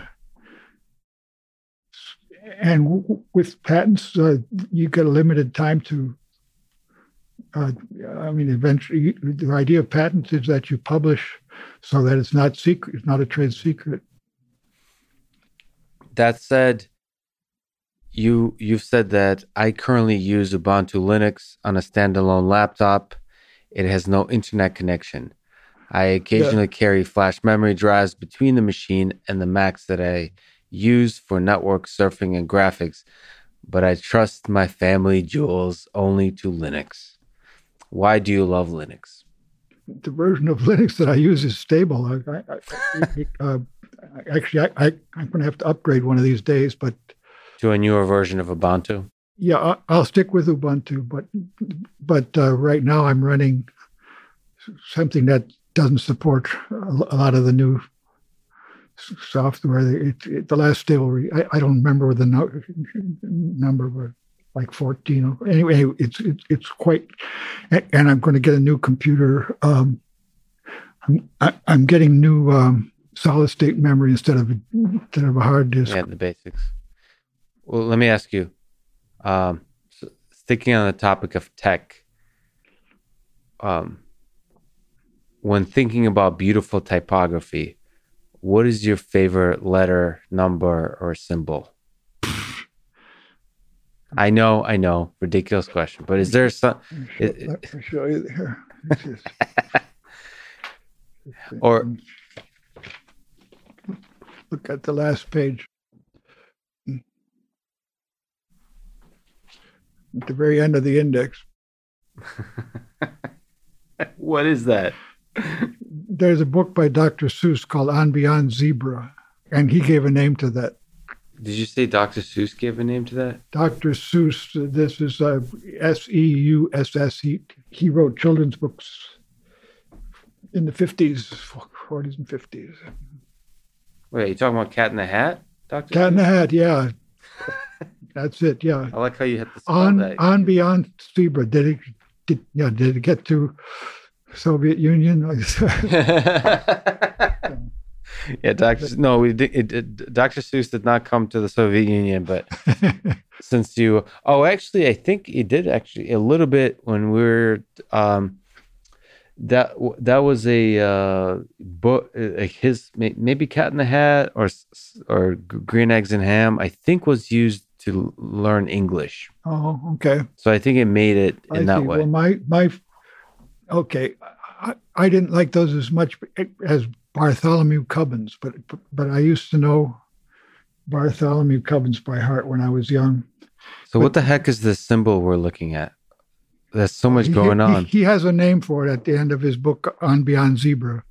and w- with patents, uh, you get a limited time to. Uh, I mean, eventually, the idea of patents is that you publish so that it's not secret, it's not a trade secret.
That said, you you've said that I currently use Ubuntu Linux on a standalone laptop. It has no internet connection. I occasionally carry flash memory drives between the machine and the Macs that I use for network surfing and graphics, but I trust my family jewels only to Linux. Why do you love Linux?
the version of Linux that I use is stable. I, I, I, uh, actually, I, I, I'm going to have to upgrade one of these days, but
To a newer version of Ubuntu?
yeah, I, I'll stick with Ubuntu. But but uh, right now, I'm running something that doesn't support a lot of the new software. It, it, the last stable, re- I, I don't remember the no, number, but like 14. or- Anyway, it's it's it's quite. And, I'm going to get a new computer. Um, I'm I, I'm getting new um, solid state memory instead of instead of a hard disk.
Yeah, the basics. Well, let me ask you. Um, s sticking on the topic of TeX, um, when thinking about beautiful typography, what is your favorite letter, number, or symbol? I know, I know, ridiculous question, but is there some,
Let
it-
let me show you here. This is-
or
look at the last page. At the very end of the index,
what is that?
there's a book by Dr. Seuss called On Beyond Zebra, and he gave a name to that.
Did you say Dr. Seuss gave a name to that?
Dr. Seuss, this is uh, S E U S S. He he wrote children's books in the 50s, 40s, and 50s.
Wait, you talking about Cat in the Hat, Doctor?
Cat in the Hat, yeah. That's it. Yeah.
I like how you to spell
On
that.
on beyond zebra. Did it? Did yeah? Did it get to Soviet Union?
yeah, Doctor. No, we did. It, it, Doctor Seuss did not come to the Soviet Union, but since you, oh, actually, I think he did actually a little bit when we were. Um, that that was a uh, book, like his maybe Cat in the Hat or or Green Eggs and Ham. I think was used to learn English,
oh, okay.
so I think it made it in
I
that
see.
way.
Well, my my okay, I, I didn't like those as much as Bartholomew Cubbins, but but I used to know Bartholomew Cubbins by heart when I was young.
so what the heck is this symbol we're looking at? There's so much
He-
going
he,
on.
He, has a name for it at the end of his book on Beyond Zebra.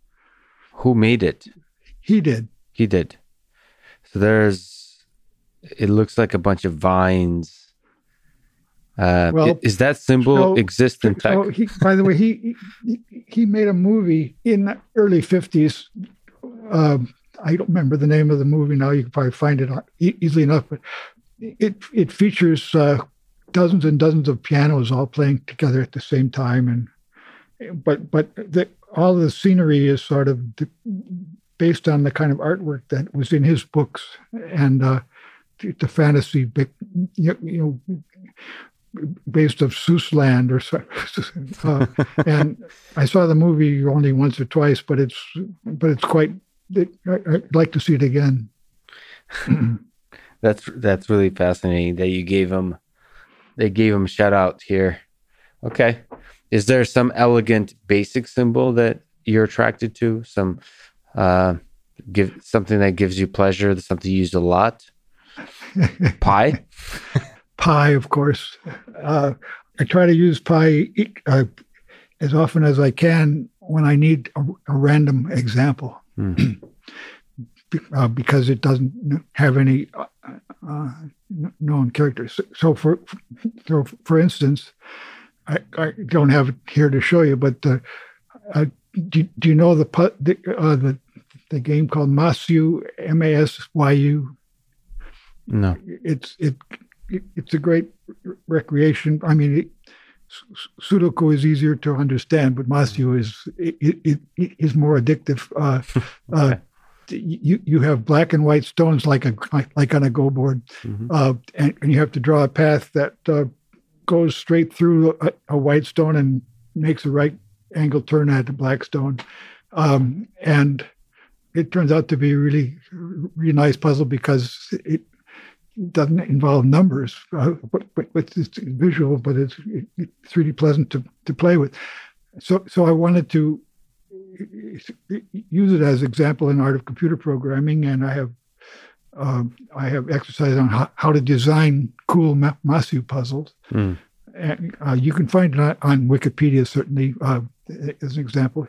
Who made it?
He did.
He did. So there's, it looks like a bunch of vines. Uh,
Well,
is that symbol
so-
exist in TeX?
So he, by the way, he, he he made a movie in the early fifties. Um, I don't remember the name of the movie now. You can probably find it easily enough, but it it features uh, dozens and dozens of pianos all playing together at the same time, and but but the, all the scenery is sort of based on the kind of artwork that was in his books and uh, the, the fantasy, you know based of Seuss land or so. Uh, and I saw the movie only once or twice, but it's but it's quite. It, I, I'd like to see it again.
That's that's really fascinating that you gave him, they gave him shout out here. Okay, is there some elegant basic symbol that you're attracted to? Some, uh, give something that gives you pleasure, something you use a lot. Pi.
Pi, of course. Uh, I try to use pi uh, as often as I can when I need a, a random example. Be- uh, because it doesn't have any uh, uh, known characters. So, for so for instance, I, I don't have it here to show you, but uh, uh, do, do you know the the, uh, the the game called Masyu M A S Y U?
No.
it's it, it it's a great recreation. I mean, it, Sudoku is easier to understand, but Masyu is it, it, it is more addictive. Uh, uh, you you have black and white stones like a like on a go board,
Mhm.
uh, and, and you have to draw a path that uh, goes straight through a, a white stone and makes a right angle turn at the black stone, um, and it turns out to be a really really nice puzzle because it doesn't involve numbers, uh, but, but, but it's visual, but it's it's really pleasant to, to play with. So so I wanted to use it as example in art of computer programming, and I have um, I have exercises on how, how to design cool Ma- Masyu puzzles.
Mm.
And uh, you can find it on, Wikipedia certainly uh, as an example.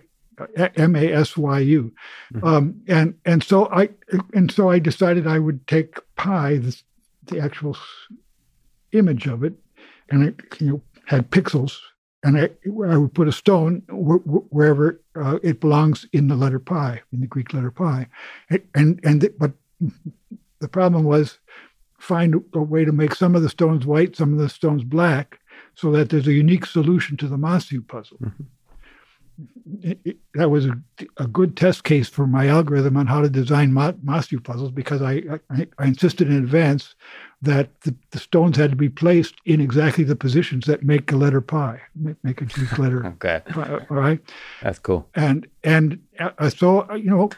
M A S Y U,
Mhm.
um, and and so I and so I decided I would take pi, the, the actual image of it, and it you know had pixels, and I I would put a stone wh- wh- wherever uh, it belongs in the letter pi, in the Greek letter pi, and and, and but the problem was find a way to make some of the stones white, some of the stones black, so that there's a unique solution to the Masyu puzzle.
Mhm.
That was a, a good test case for my algorithm on how to design Ma- Masyu puzzles because I, I, I insisted in advance that the, the stones had to be placed in exactly the positions that make the letter pi, make, a Greek letter.
Okay,
pi, all right
that's cool.
and and uh, so you know,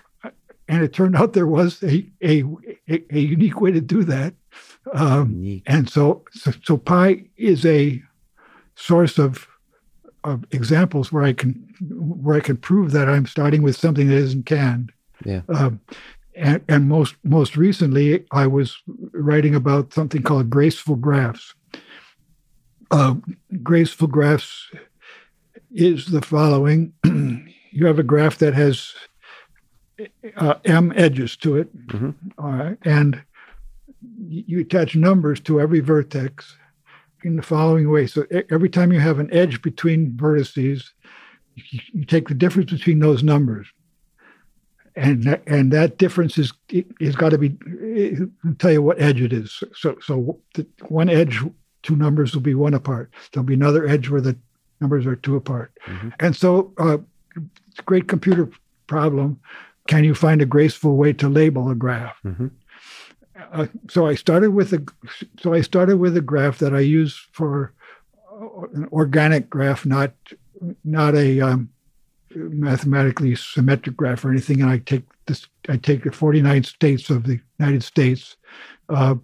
and it turned out there was a a, a, a unique way to do that, um, and so, so so pi is a source of of examples where I can where I can prove that I'm starting with something that isn't canned.
Yeah.
Um, and, and most most recently, I was writing about something called graceful graphs. Uh, graceful graphs is the following: you have a graph that has uh, m edges to it,
Mhm.
all right, and you attach numbers to every vertex in the following way. So every time you have an edge between vertices, you, you take the difference between those numbers, and that, and that difference is is got to be tell you what edge it is. So so the one edge, two numbers will be one apart. There'll be another edge where the numbers are two apart,
Mm-hmm.
and so uh, it's a great computer problem. Can you find a graceful way to label a graph?
Mhm.
Uh, so I started with a so I started with a graph that I use for uh, an organic graph, not not a um, mathematically symmetric graph or anything. And I take this, I take the 49 states of the United States. Uh,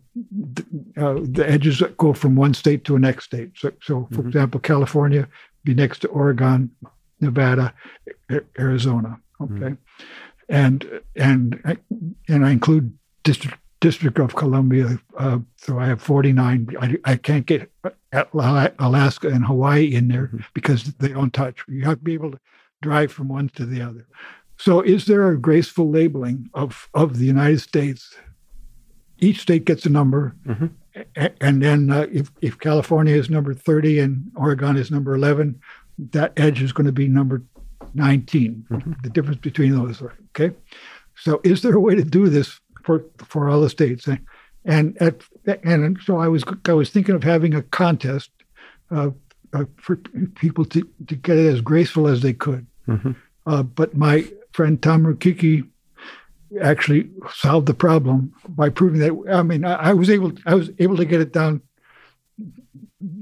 th- uh, the edges go from one state to a next state. So, so for
Mhm.
example, California be next to Oregon, Nevada, Arizona. Okay, and and I- and I include district District of Columbia. Uh, so I have 49. I, I can't get Alaska and Hawaii in there
Mhm.
because they don't touch. You have to be able to drive from one to the other. So, is there a graceful labeling of of the United States? Each state gets a number,
Mhm.
a- and then uh, if if California is number 30 and Oregon is number 11, that edge is going to be number 19.
Mhm.
The difference between those. Okay. So, is there a way to do this for for all the states? And at and so I was I was thinking of having a contest uh, uh, for people to, to get it as graceful as they could.
Mhm.
Uh, but my friend Tom Rokicki actually solved the problem by proving that. I mean, I, I was able I was able to get it down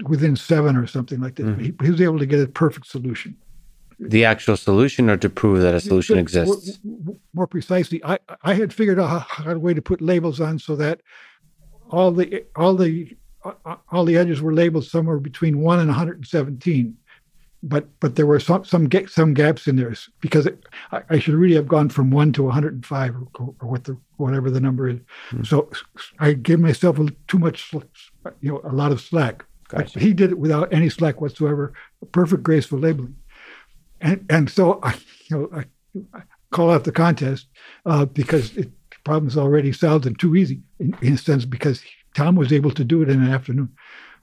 within seven or something like that.
Mhm.
He, he was able to get a perfect solution.
The actual solution, or to prove that a solution exists.
More precisely, I I had figured out how, a way to put labels on so that all the all the all the edges were labeled somewhere between one and 117, but but there were some some ga- some gaps in there because it, I, I should really have gone from one to 105 or, or what the whatever the number is.
Hmm.
So I gave myself a, too much, you know, a lot of slack. But he did it without any slack whatsoever. Perfect graceful labeling and and so I, you know, I, I call out the contest uh, because it, the problem's already solved and too easy in, in a sense because Tom was able to do it in an afternoon.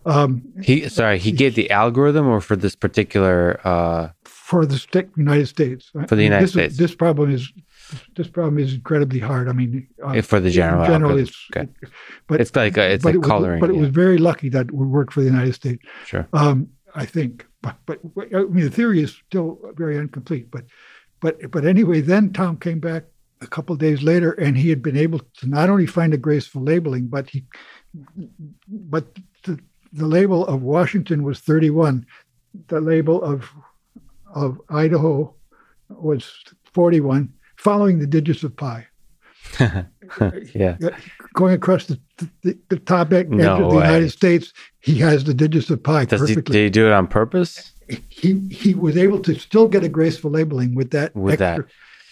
Um,
He sorry, he gave the algorithm, or for this particular. uh
for the sta- United States.
For the United
this,
States.
this problem is this problem is incredibly hard. I mean, uh,
for the general
general, it's
Okay.
but
It's like a, it's
but
like
it was,
coloring.
But it was very lucky that we worked for the United States.
sure.
Um, I think, but but I mean, the theory is still very incomplete. But but but anyway, then Tom came back a couple days later, and he had been able to not only find a graceful labeling, but he but the, the label of Washington was 31. The label of of Idaho was 41, following the digits of pi.
yeah.
Going across the, the, the top edge
No
of the
way.
United States, he has the digits of pi
Does he,
perfectly.
did he do it on purpose?
he he was able to still get a graceful labeling with that
With that.
extra,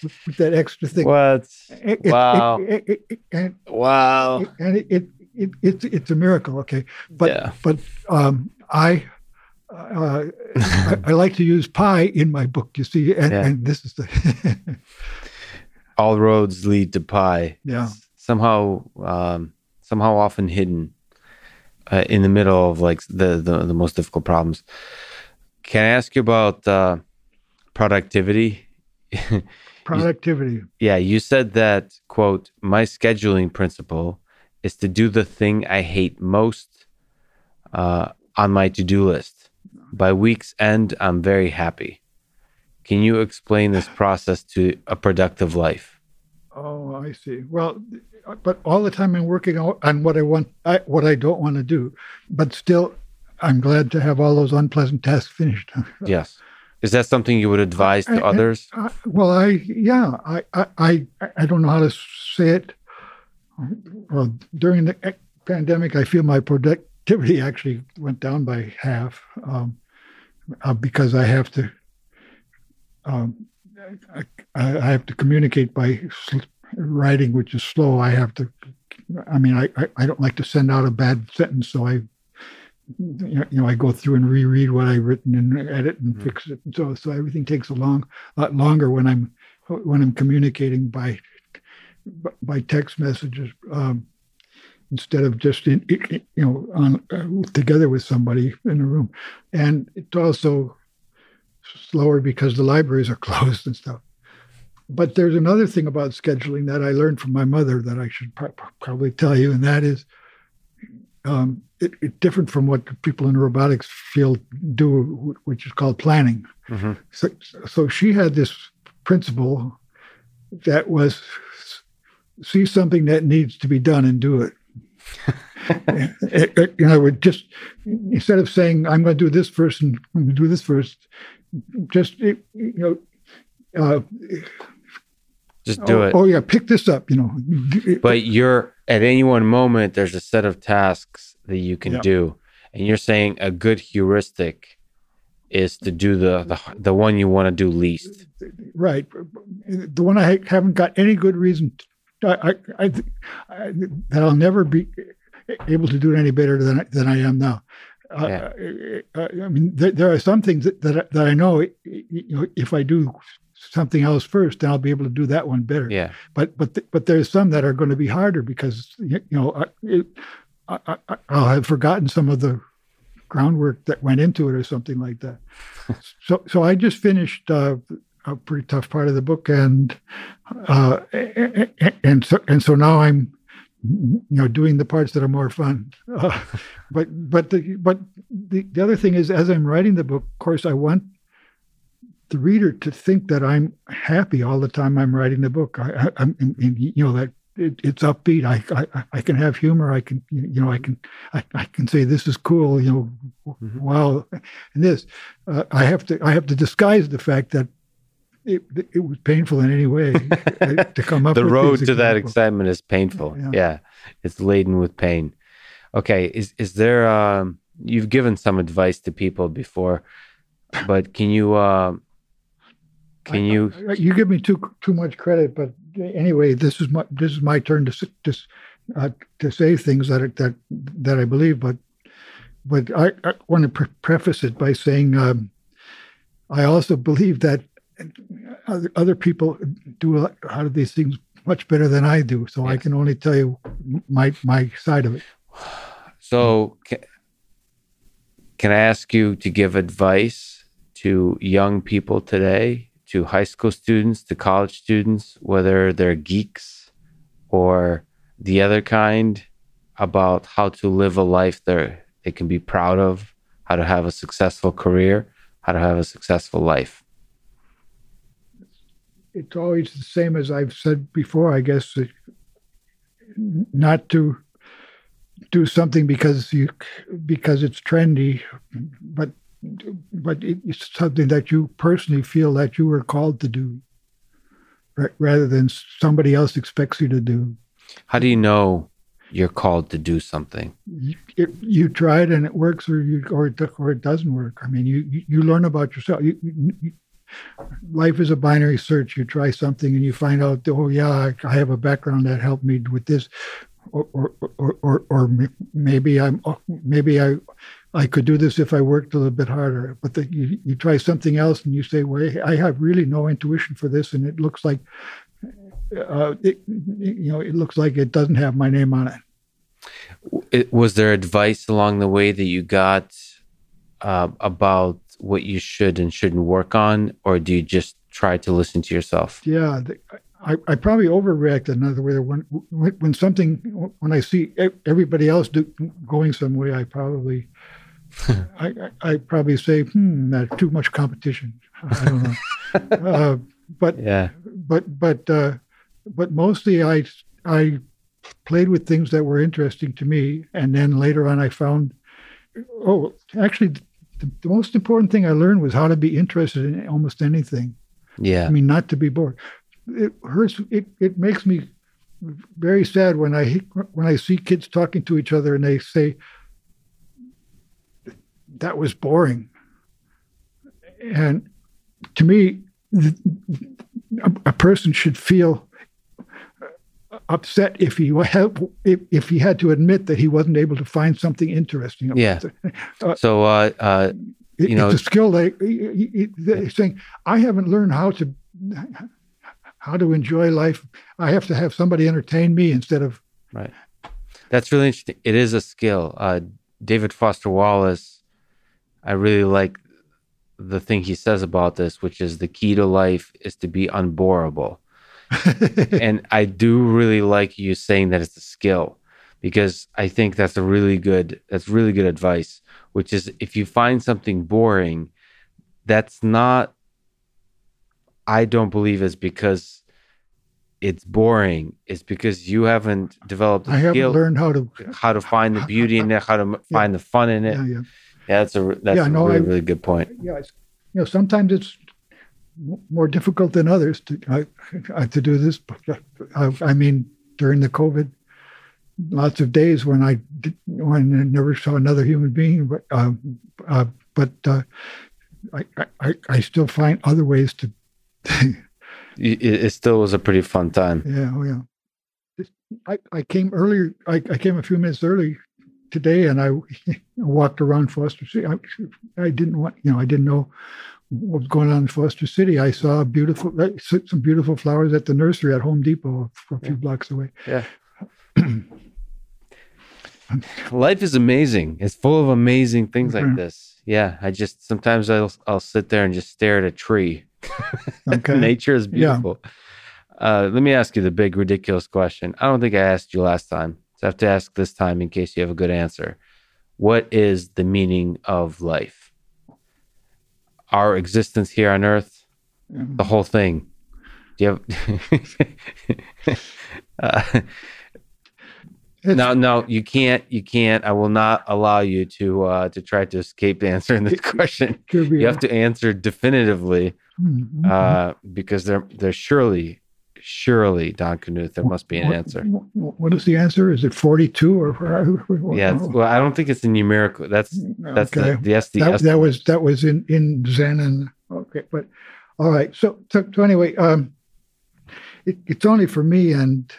with, with that extra thing.
What?
It-
Wow.
it- it- and
Wow.
and it, it, it it's it's a miracle. Okay, but
Yeah.
but um, I. Uh, I, I like to use pi in my book, you see, and,
Yeah.
and this is the
All roads lead to pi.
yeah.
Somehow, um, somehow often hidden uh, in the middle of like the, the the most difficult problems. Can I ask you about uh, productivity?
productivity.
Yeah, you said that quote, my scheduling principle is to do the thing I hate most uh, on my to-do list. By week's end, I'm very happy. Can you explain this process to a productive life?
Oh, I see. Well, but all the time I'm working on on what I want, I, what I don't want to do, but still, I'm glad to have all those unpleasant tasks finished.
Yes. Is that something you would advise to
I- I-
others?
Uh, well, I yeah, I I I, I don't know how to say it. Well, during the pandemic, I feel my productivity actually went down by half um, uh, because I have to. Um, I, I have to communicate by writing, which is slow. I have to. I mean, I, I, don't like to send out a bad sentence, so I you know, I go through and reread what I've written and edit and
Mhm.
fix it. So, so everything takes a long, lot longer when I'm when I'm communicating by by text messages um, instead of just in, you know on uh, together with somebody in a room. And it's also slower because the libraries are closed and stuff. but there's another thing about scheduling that I learned from my mother that I should pro- probably tell you, and that is um, it, it, different from what people in the robotics field do, which is called planning. Mm-hmm. So, so she had this principle that was see something that needs to be done and do it. it, it you know, just instead of saying I'm going to do this first and I'm going to do this first, just you know, uh,
just do
oh,
it.
Oh yeah, pick this up. You know,
but you're at any one moment. There's a set of tasks that you can yeah. do, and you're saying a good heuristic is to do the the, the one you want to do least.
Right, the one I haven't got any good reason. To, I, I, I, that I'll never be able to do it any better than than I am now. Yeah. Uh, I mean, there, there, are some things that, that, that I know, you know, if I do something else first, then I'll be able to do that one better.
Yeah.
But but but there's some that are going to be harder because you know it, I, I, I'll have forgotten some of the groundwork that went into it or something like that. so so I just finished uh, a pretty tough part of the book and uh, and so and so now I'm you know doing the parts that are more fun. Uh, but but the but the, the other thing is as I'm writing the book, of course, I want the reader to think that I'm happy all the time I'm writing the book. I, am you know that it, it's upbeat. I, I I can have humor. I can you know I can I, I can say this is cool. You know, mm-hmm. wow, and this uh, I have to I have to disguise the fact that it, it was painful in any way to come up.
the road to that excitement is painful. Yeah. yeah. it's laden with pain. Okay, is is there? Um, you've given some advice to people before, but can you? Uh, can you?
I, I, you give me too too much credit, but anyway, this is my this is my turn to to uh, to say things that are, that that I believe. But but I, I want to pre- preface it by saying um, I also believe that other, people do a lot of these things much better than I do. So yes. I can only tell you my my side of it.
So can, can I ask you to give advice to young people today to high school students, to college students, whether they're geeks or the other kind, about how to live a life that they can be proud of, how to have a successful career, how to have a successful life?
It's always the same as I've said before, I guess, not to do something because you because it's trendy, but but it's something that you personally feel that you were called to do rather than somebody else expects you to do.
How do you know you're called to do something?
You, you try it and it works, or you or it, or it doesn't work. I mean, you you learn about yourself. You, you, life is a binary search. You try something and you find out, oh yeah, I, have a background that helped me with this, or or or, or, or maybe I'm oh, maybe I I could do this if I worked a little bit harder. But the, you, you try something else and you say, well, I have really no intuition for this. And it looks like, uh, it, you know, it looks like it doesn't have my name on it.
it was there advice along the way that you got uh, about what you should and shouldn't work on? Or do you just try to listen to yourself?
Yeah. I, I probably overreacted. Another way, when when something when I see everybody else do, going some way, I probably I, I, probably say, hmm, that's too much competition. I don't know. uh, but
yeah,
but but uh, but mostly I I played with things that were interesting to me, and then later on I found, oh, actually, the, the most important thing I learned was how to be interested in almost anything.
Yeah,
I mean, not to be bored. It hurts. It it makes me very sad when I when I see kids talking to each other and they say, that was boring. And to me, a person should feel upset if he had if, if he had to admit that he wasn't able to find something interesting.
yeah. Uh, so uh, uh, you
it,
know,
it's a skill. They, they're saying I haven't learned how to how to enjoy life. I have to have somebody entertain me instead of
right. That's really interesting. It is a skill. Uh, David Foster Wallace I really like the thing he says about this, which is the key to life is to be unboreable. and I do really like you saying that it's a skill because I think that's a really good that's really good advice, which is if you find something boring, that's not I don't believe is because it's boring. It's because you haven't developed
I haven't
skill
learned how to.
how to find the beauty in it, how to m- find the fun in it.
Yeah,
Yeah,
yeah,
that's a that's
Yeah,
a
no,
really,
I-
really good point.
yeah. It's, you know, sometimes it's more difficult than others to I, I, to do this. But I, I mean, during the COVID, lots of days when I did, when I never saw another human being, but uh, uh, but uh, I, I I still find other ways to.
It, it still was a pretty fun time.
Yeah, oh yeah. I, I came earlier. I, I came a few minutes early today, and I walked around Foster City. I, I didn't want, you know, I didn't know what was going on in Foster City. I saw beautiful, uh, some beautiful flowers at the nursery at Home Depot, a few blocks away.
Yeah. Life is amazing. It's full of amazing things like
Mhm.
this. Yeah, I just sometimes I'll I'll sit there and just stare at a tree.
Okay.
Nature is
Yeah.
beautiful. Uh, let me ask you the big ridiculous question. I don't think I asked you last time, so I have to ask this time in case you have a good answer. What is the meaning of life? Our existence here on Earth, the whole thing. Do you have? uh, no, no, you can't. You can't. I will not allow you to uh, to try to escape answering this question. You have to answer definitively,
Mhm.
uh, because there, there surely, surely, Don Knuth, there must be an
What-
answer.
what- is the answer? Is it 42 or? or
Yeah. Well, I don't think it's a numerical. That's that's
okay.
the. The
that, that was that was in in Zen and okay, but all right. So so, so anyway, um, it, it's only for me, and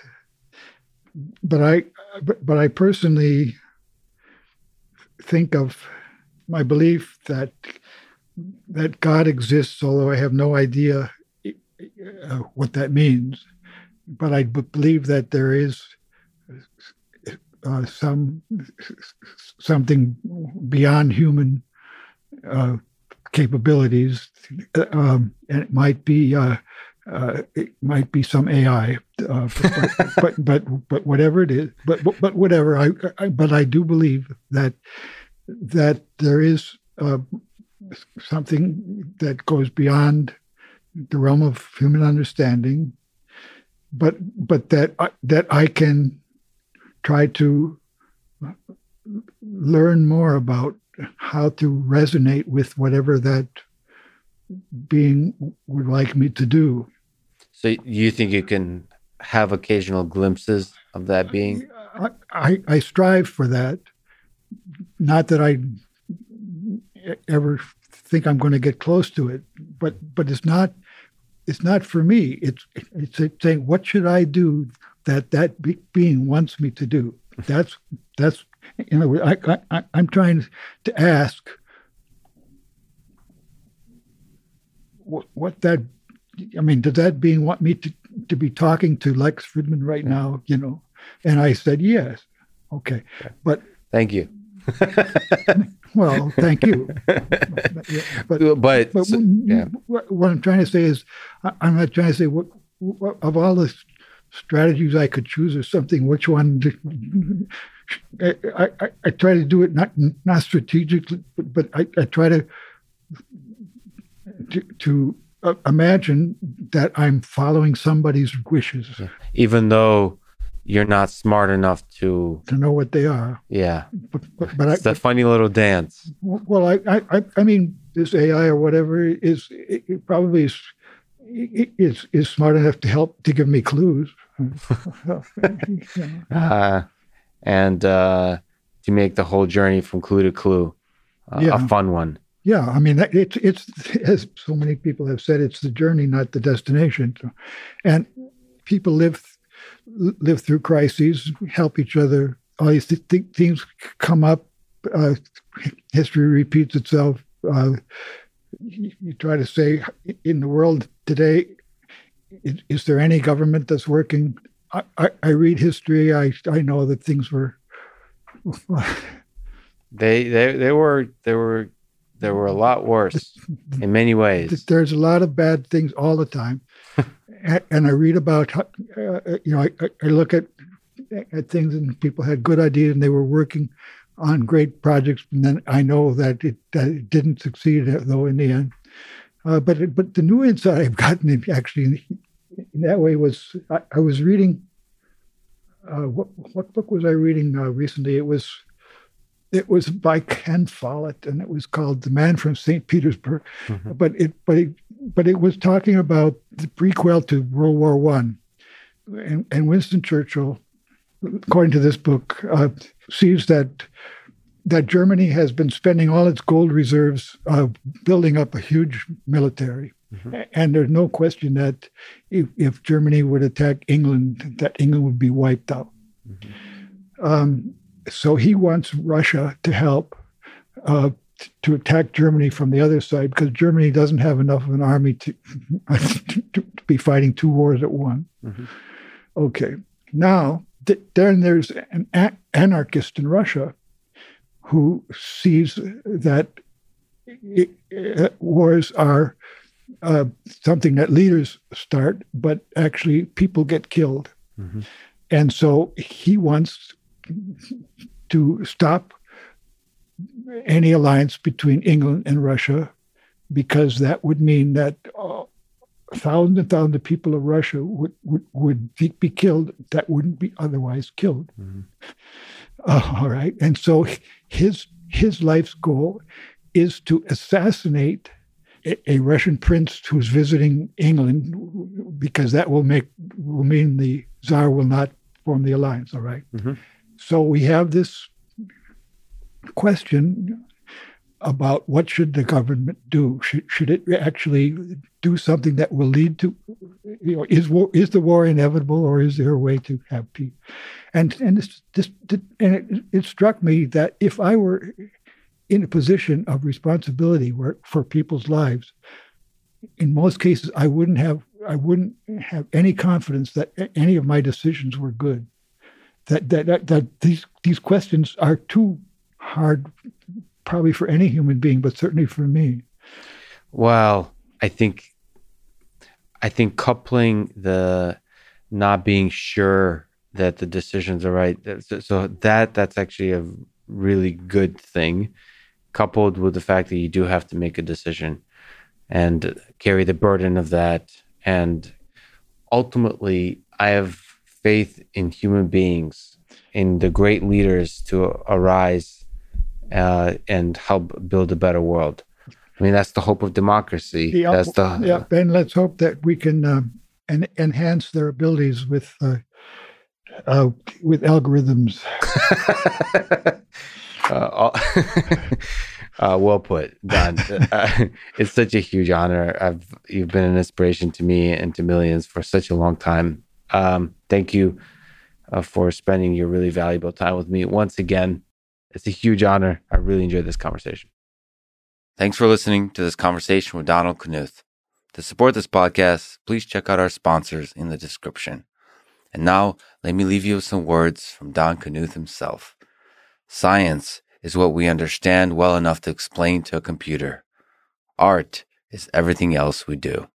but I but, but I personally think of my belief that that God exists, although I have no idea uh, what that means. But I believe that there is uh, some something beyond human uh, capabilities, uh, um, and it might be uh, it might be some AI, but, but but but whatever it is, but but, whatever. I, I but I do believe that that there is something that goes beyond the realm of human understanding, but but that I, that I can try to learn more about how to resonate with whatever that being would like me to do.
so you think you can have occasional glimpses of that being?
I, I, I strive for that. Not that I ever think I'm going to get close to it, but but it's not it's not for me. It's it's saying what should I do that that be, being wants me to do. That's that's you know I, I I'm trying to ask what what that I mean does that being want me to to be talking to Lex Fridman right now? You know, and I said yes. Okay, but
Thank you.
well, thank you. but, but
but
but
so- yeah.
what, I'm trying to say is, I'm not trying to say what, what of all the strategies I could choose or something, which one? I, I, I- I try to do it not not strategically, but, but I, I try to to, to uh, imagine that I'm following somebody's wishes
even though you're not smart enough to,
to know what they are.
yeah,
But but, but I,
it's a funny little dance.
Well, I, I, I- mean, this AI or whatever is it, it probably is, is is smart enough to help to give me clues.
Uh, and uh, to make the whole journey from clue to clue uh,
Yeah.
a fun one.
Yeah, I mean, it's it's as so many people have said, it's the journey, not the destination. And people live live through crises, help each other. All these th- th- things come up. Uh, history repeats itself. Uh, you, you try to say in the world today, is, is there any government that's working? I, I, I read history. I I know that things were.
They they they were they were there were a lot worse in many ways.
There's a lot of bad things all the time, and I read about uh, you know I, I look at at things and people had good ideas and they were working on great projects, and then I know that it, that it didn't succeed though in the end. Uh, but it, but the new insight I've gotten actually in, in that way was I, I was reading. Uh, what what book was I reading uh, recently? It was it was by Ken Follett, and it was called "The Man from St. Petersburg." Mm-hmm. But it but it but it was talking about the prequel to World War One, and, and Winston Churchill, according to this book, uh, sees that that Germany has been spending all its gold reserves uh, building up a huge military. Mm-hmm. And there's no question that if, if, Germany would attack England, that England would be wiped out. Mm-hmm. Um, so he wants Russia to help uh, to attack Germany from the other side because Germany doesn't have enough of an army to, to, to be fighting two wars at once. Mm-hmm. Okay, now th- then there's an a- anarchist in Russia who sees that it, it, wars are uh, something that leaders start, but actually people get killed. Mm-hmm. And so he wants to stop any alliance between England and Russia because that would mean that uh, thousands and thousands of people of Russia would, would, would be killed that wouldn't be otherwise killed. Mm-hmm. Uh, all right. And so his his life's goal is to assassinate a, a, Russian prince who's visiting England because that will make will mean the Tsar will not form the alliance. All right? mm-hmm. So we have this question about what should the government do? Should, should it actually do something that will lead to, you know, is war, is the war inevitable or is there a way to have peace? And and this, this and it, it struck me that if I were in a position of responsibility where, for people's lives, in most cases I wouldn't have I wouldn't have any confidence that any of my decisions were good. That that that, that these these questions are too hard probably for any human being, but certainly for me.
Well, I think I think coupling the not being sure that the decisions are right. So that that's actually a really good thing, coupled with the fact that you do have to make a decision and carry the burden of that. And ultimately, I have faith in human beings, in the great leaders to arise uh, and help build a better world. I mean, that's the hope of democracy. Yeah, that's the
yeah. And let's hope that we can um, en- enhance their abilities with uh, uh, with algorithms.
uh, uh, well put, Don. Uh, it's such a huge honor. I've you've been an inspiration to me and to millions for such a long time. Um, thank you uh, for spending your really valuable time with me once again. It's a huge honor. I really enjoyed this conversation.
Thanks for listening to this conversation with Donald Knuth. To support this podcast, please check out our sponsors in the description. And now, let me leave you with some words from Don Knuth himself. Science is what we understand well enough to explain to a computer. Art is everything else we do.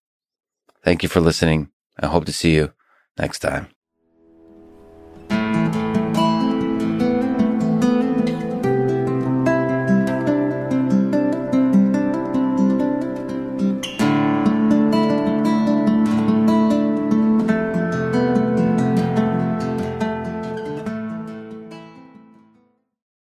Thank you for listening. I hope to see you next time.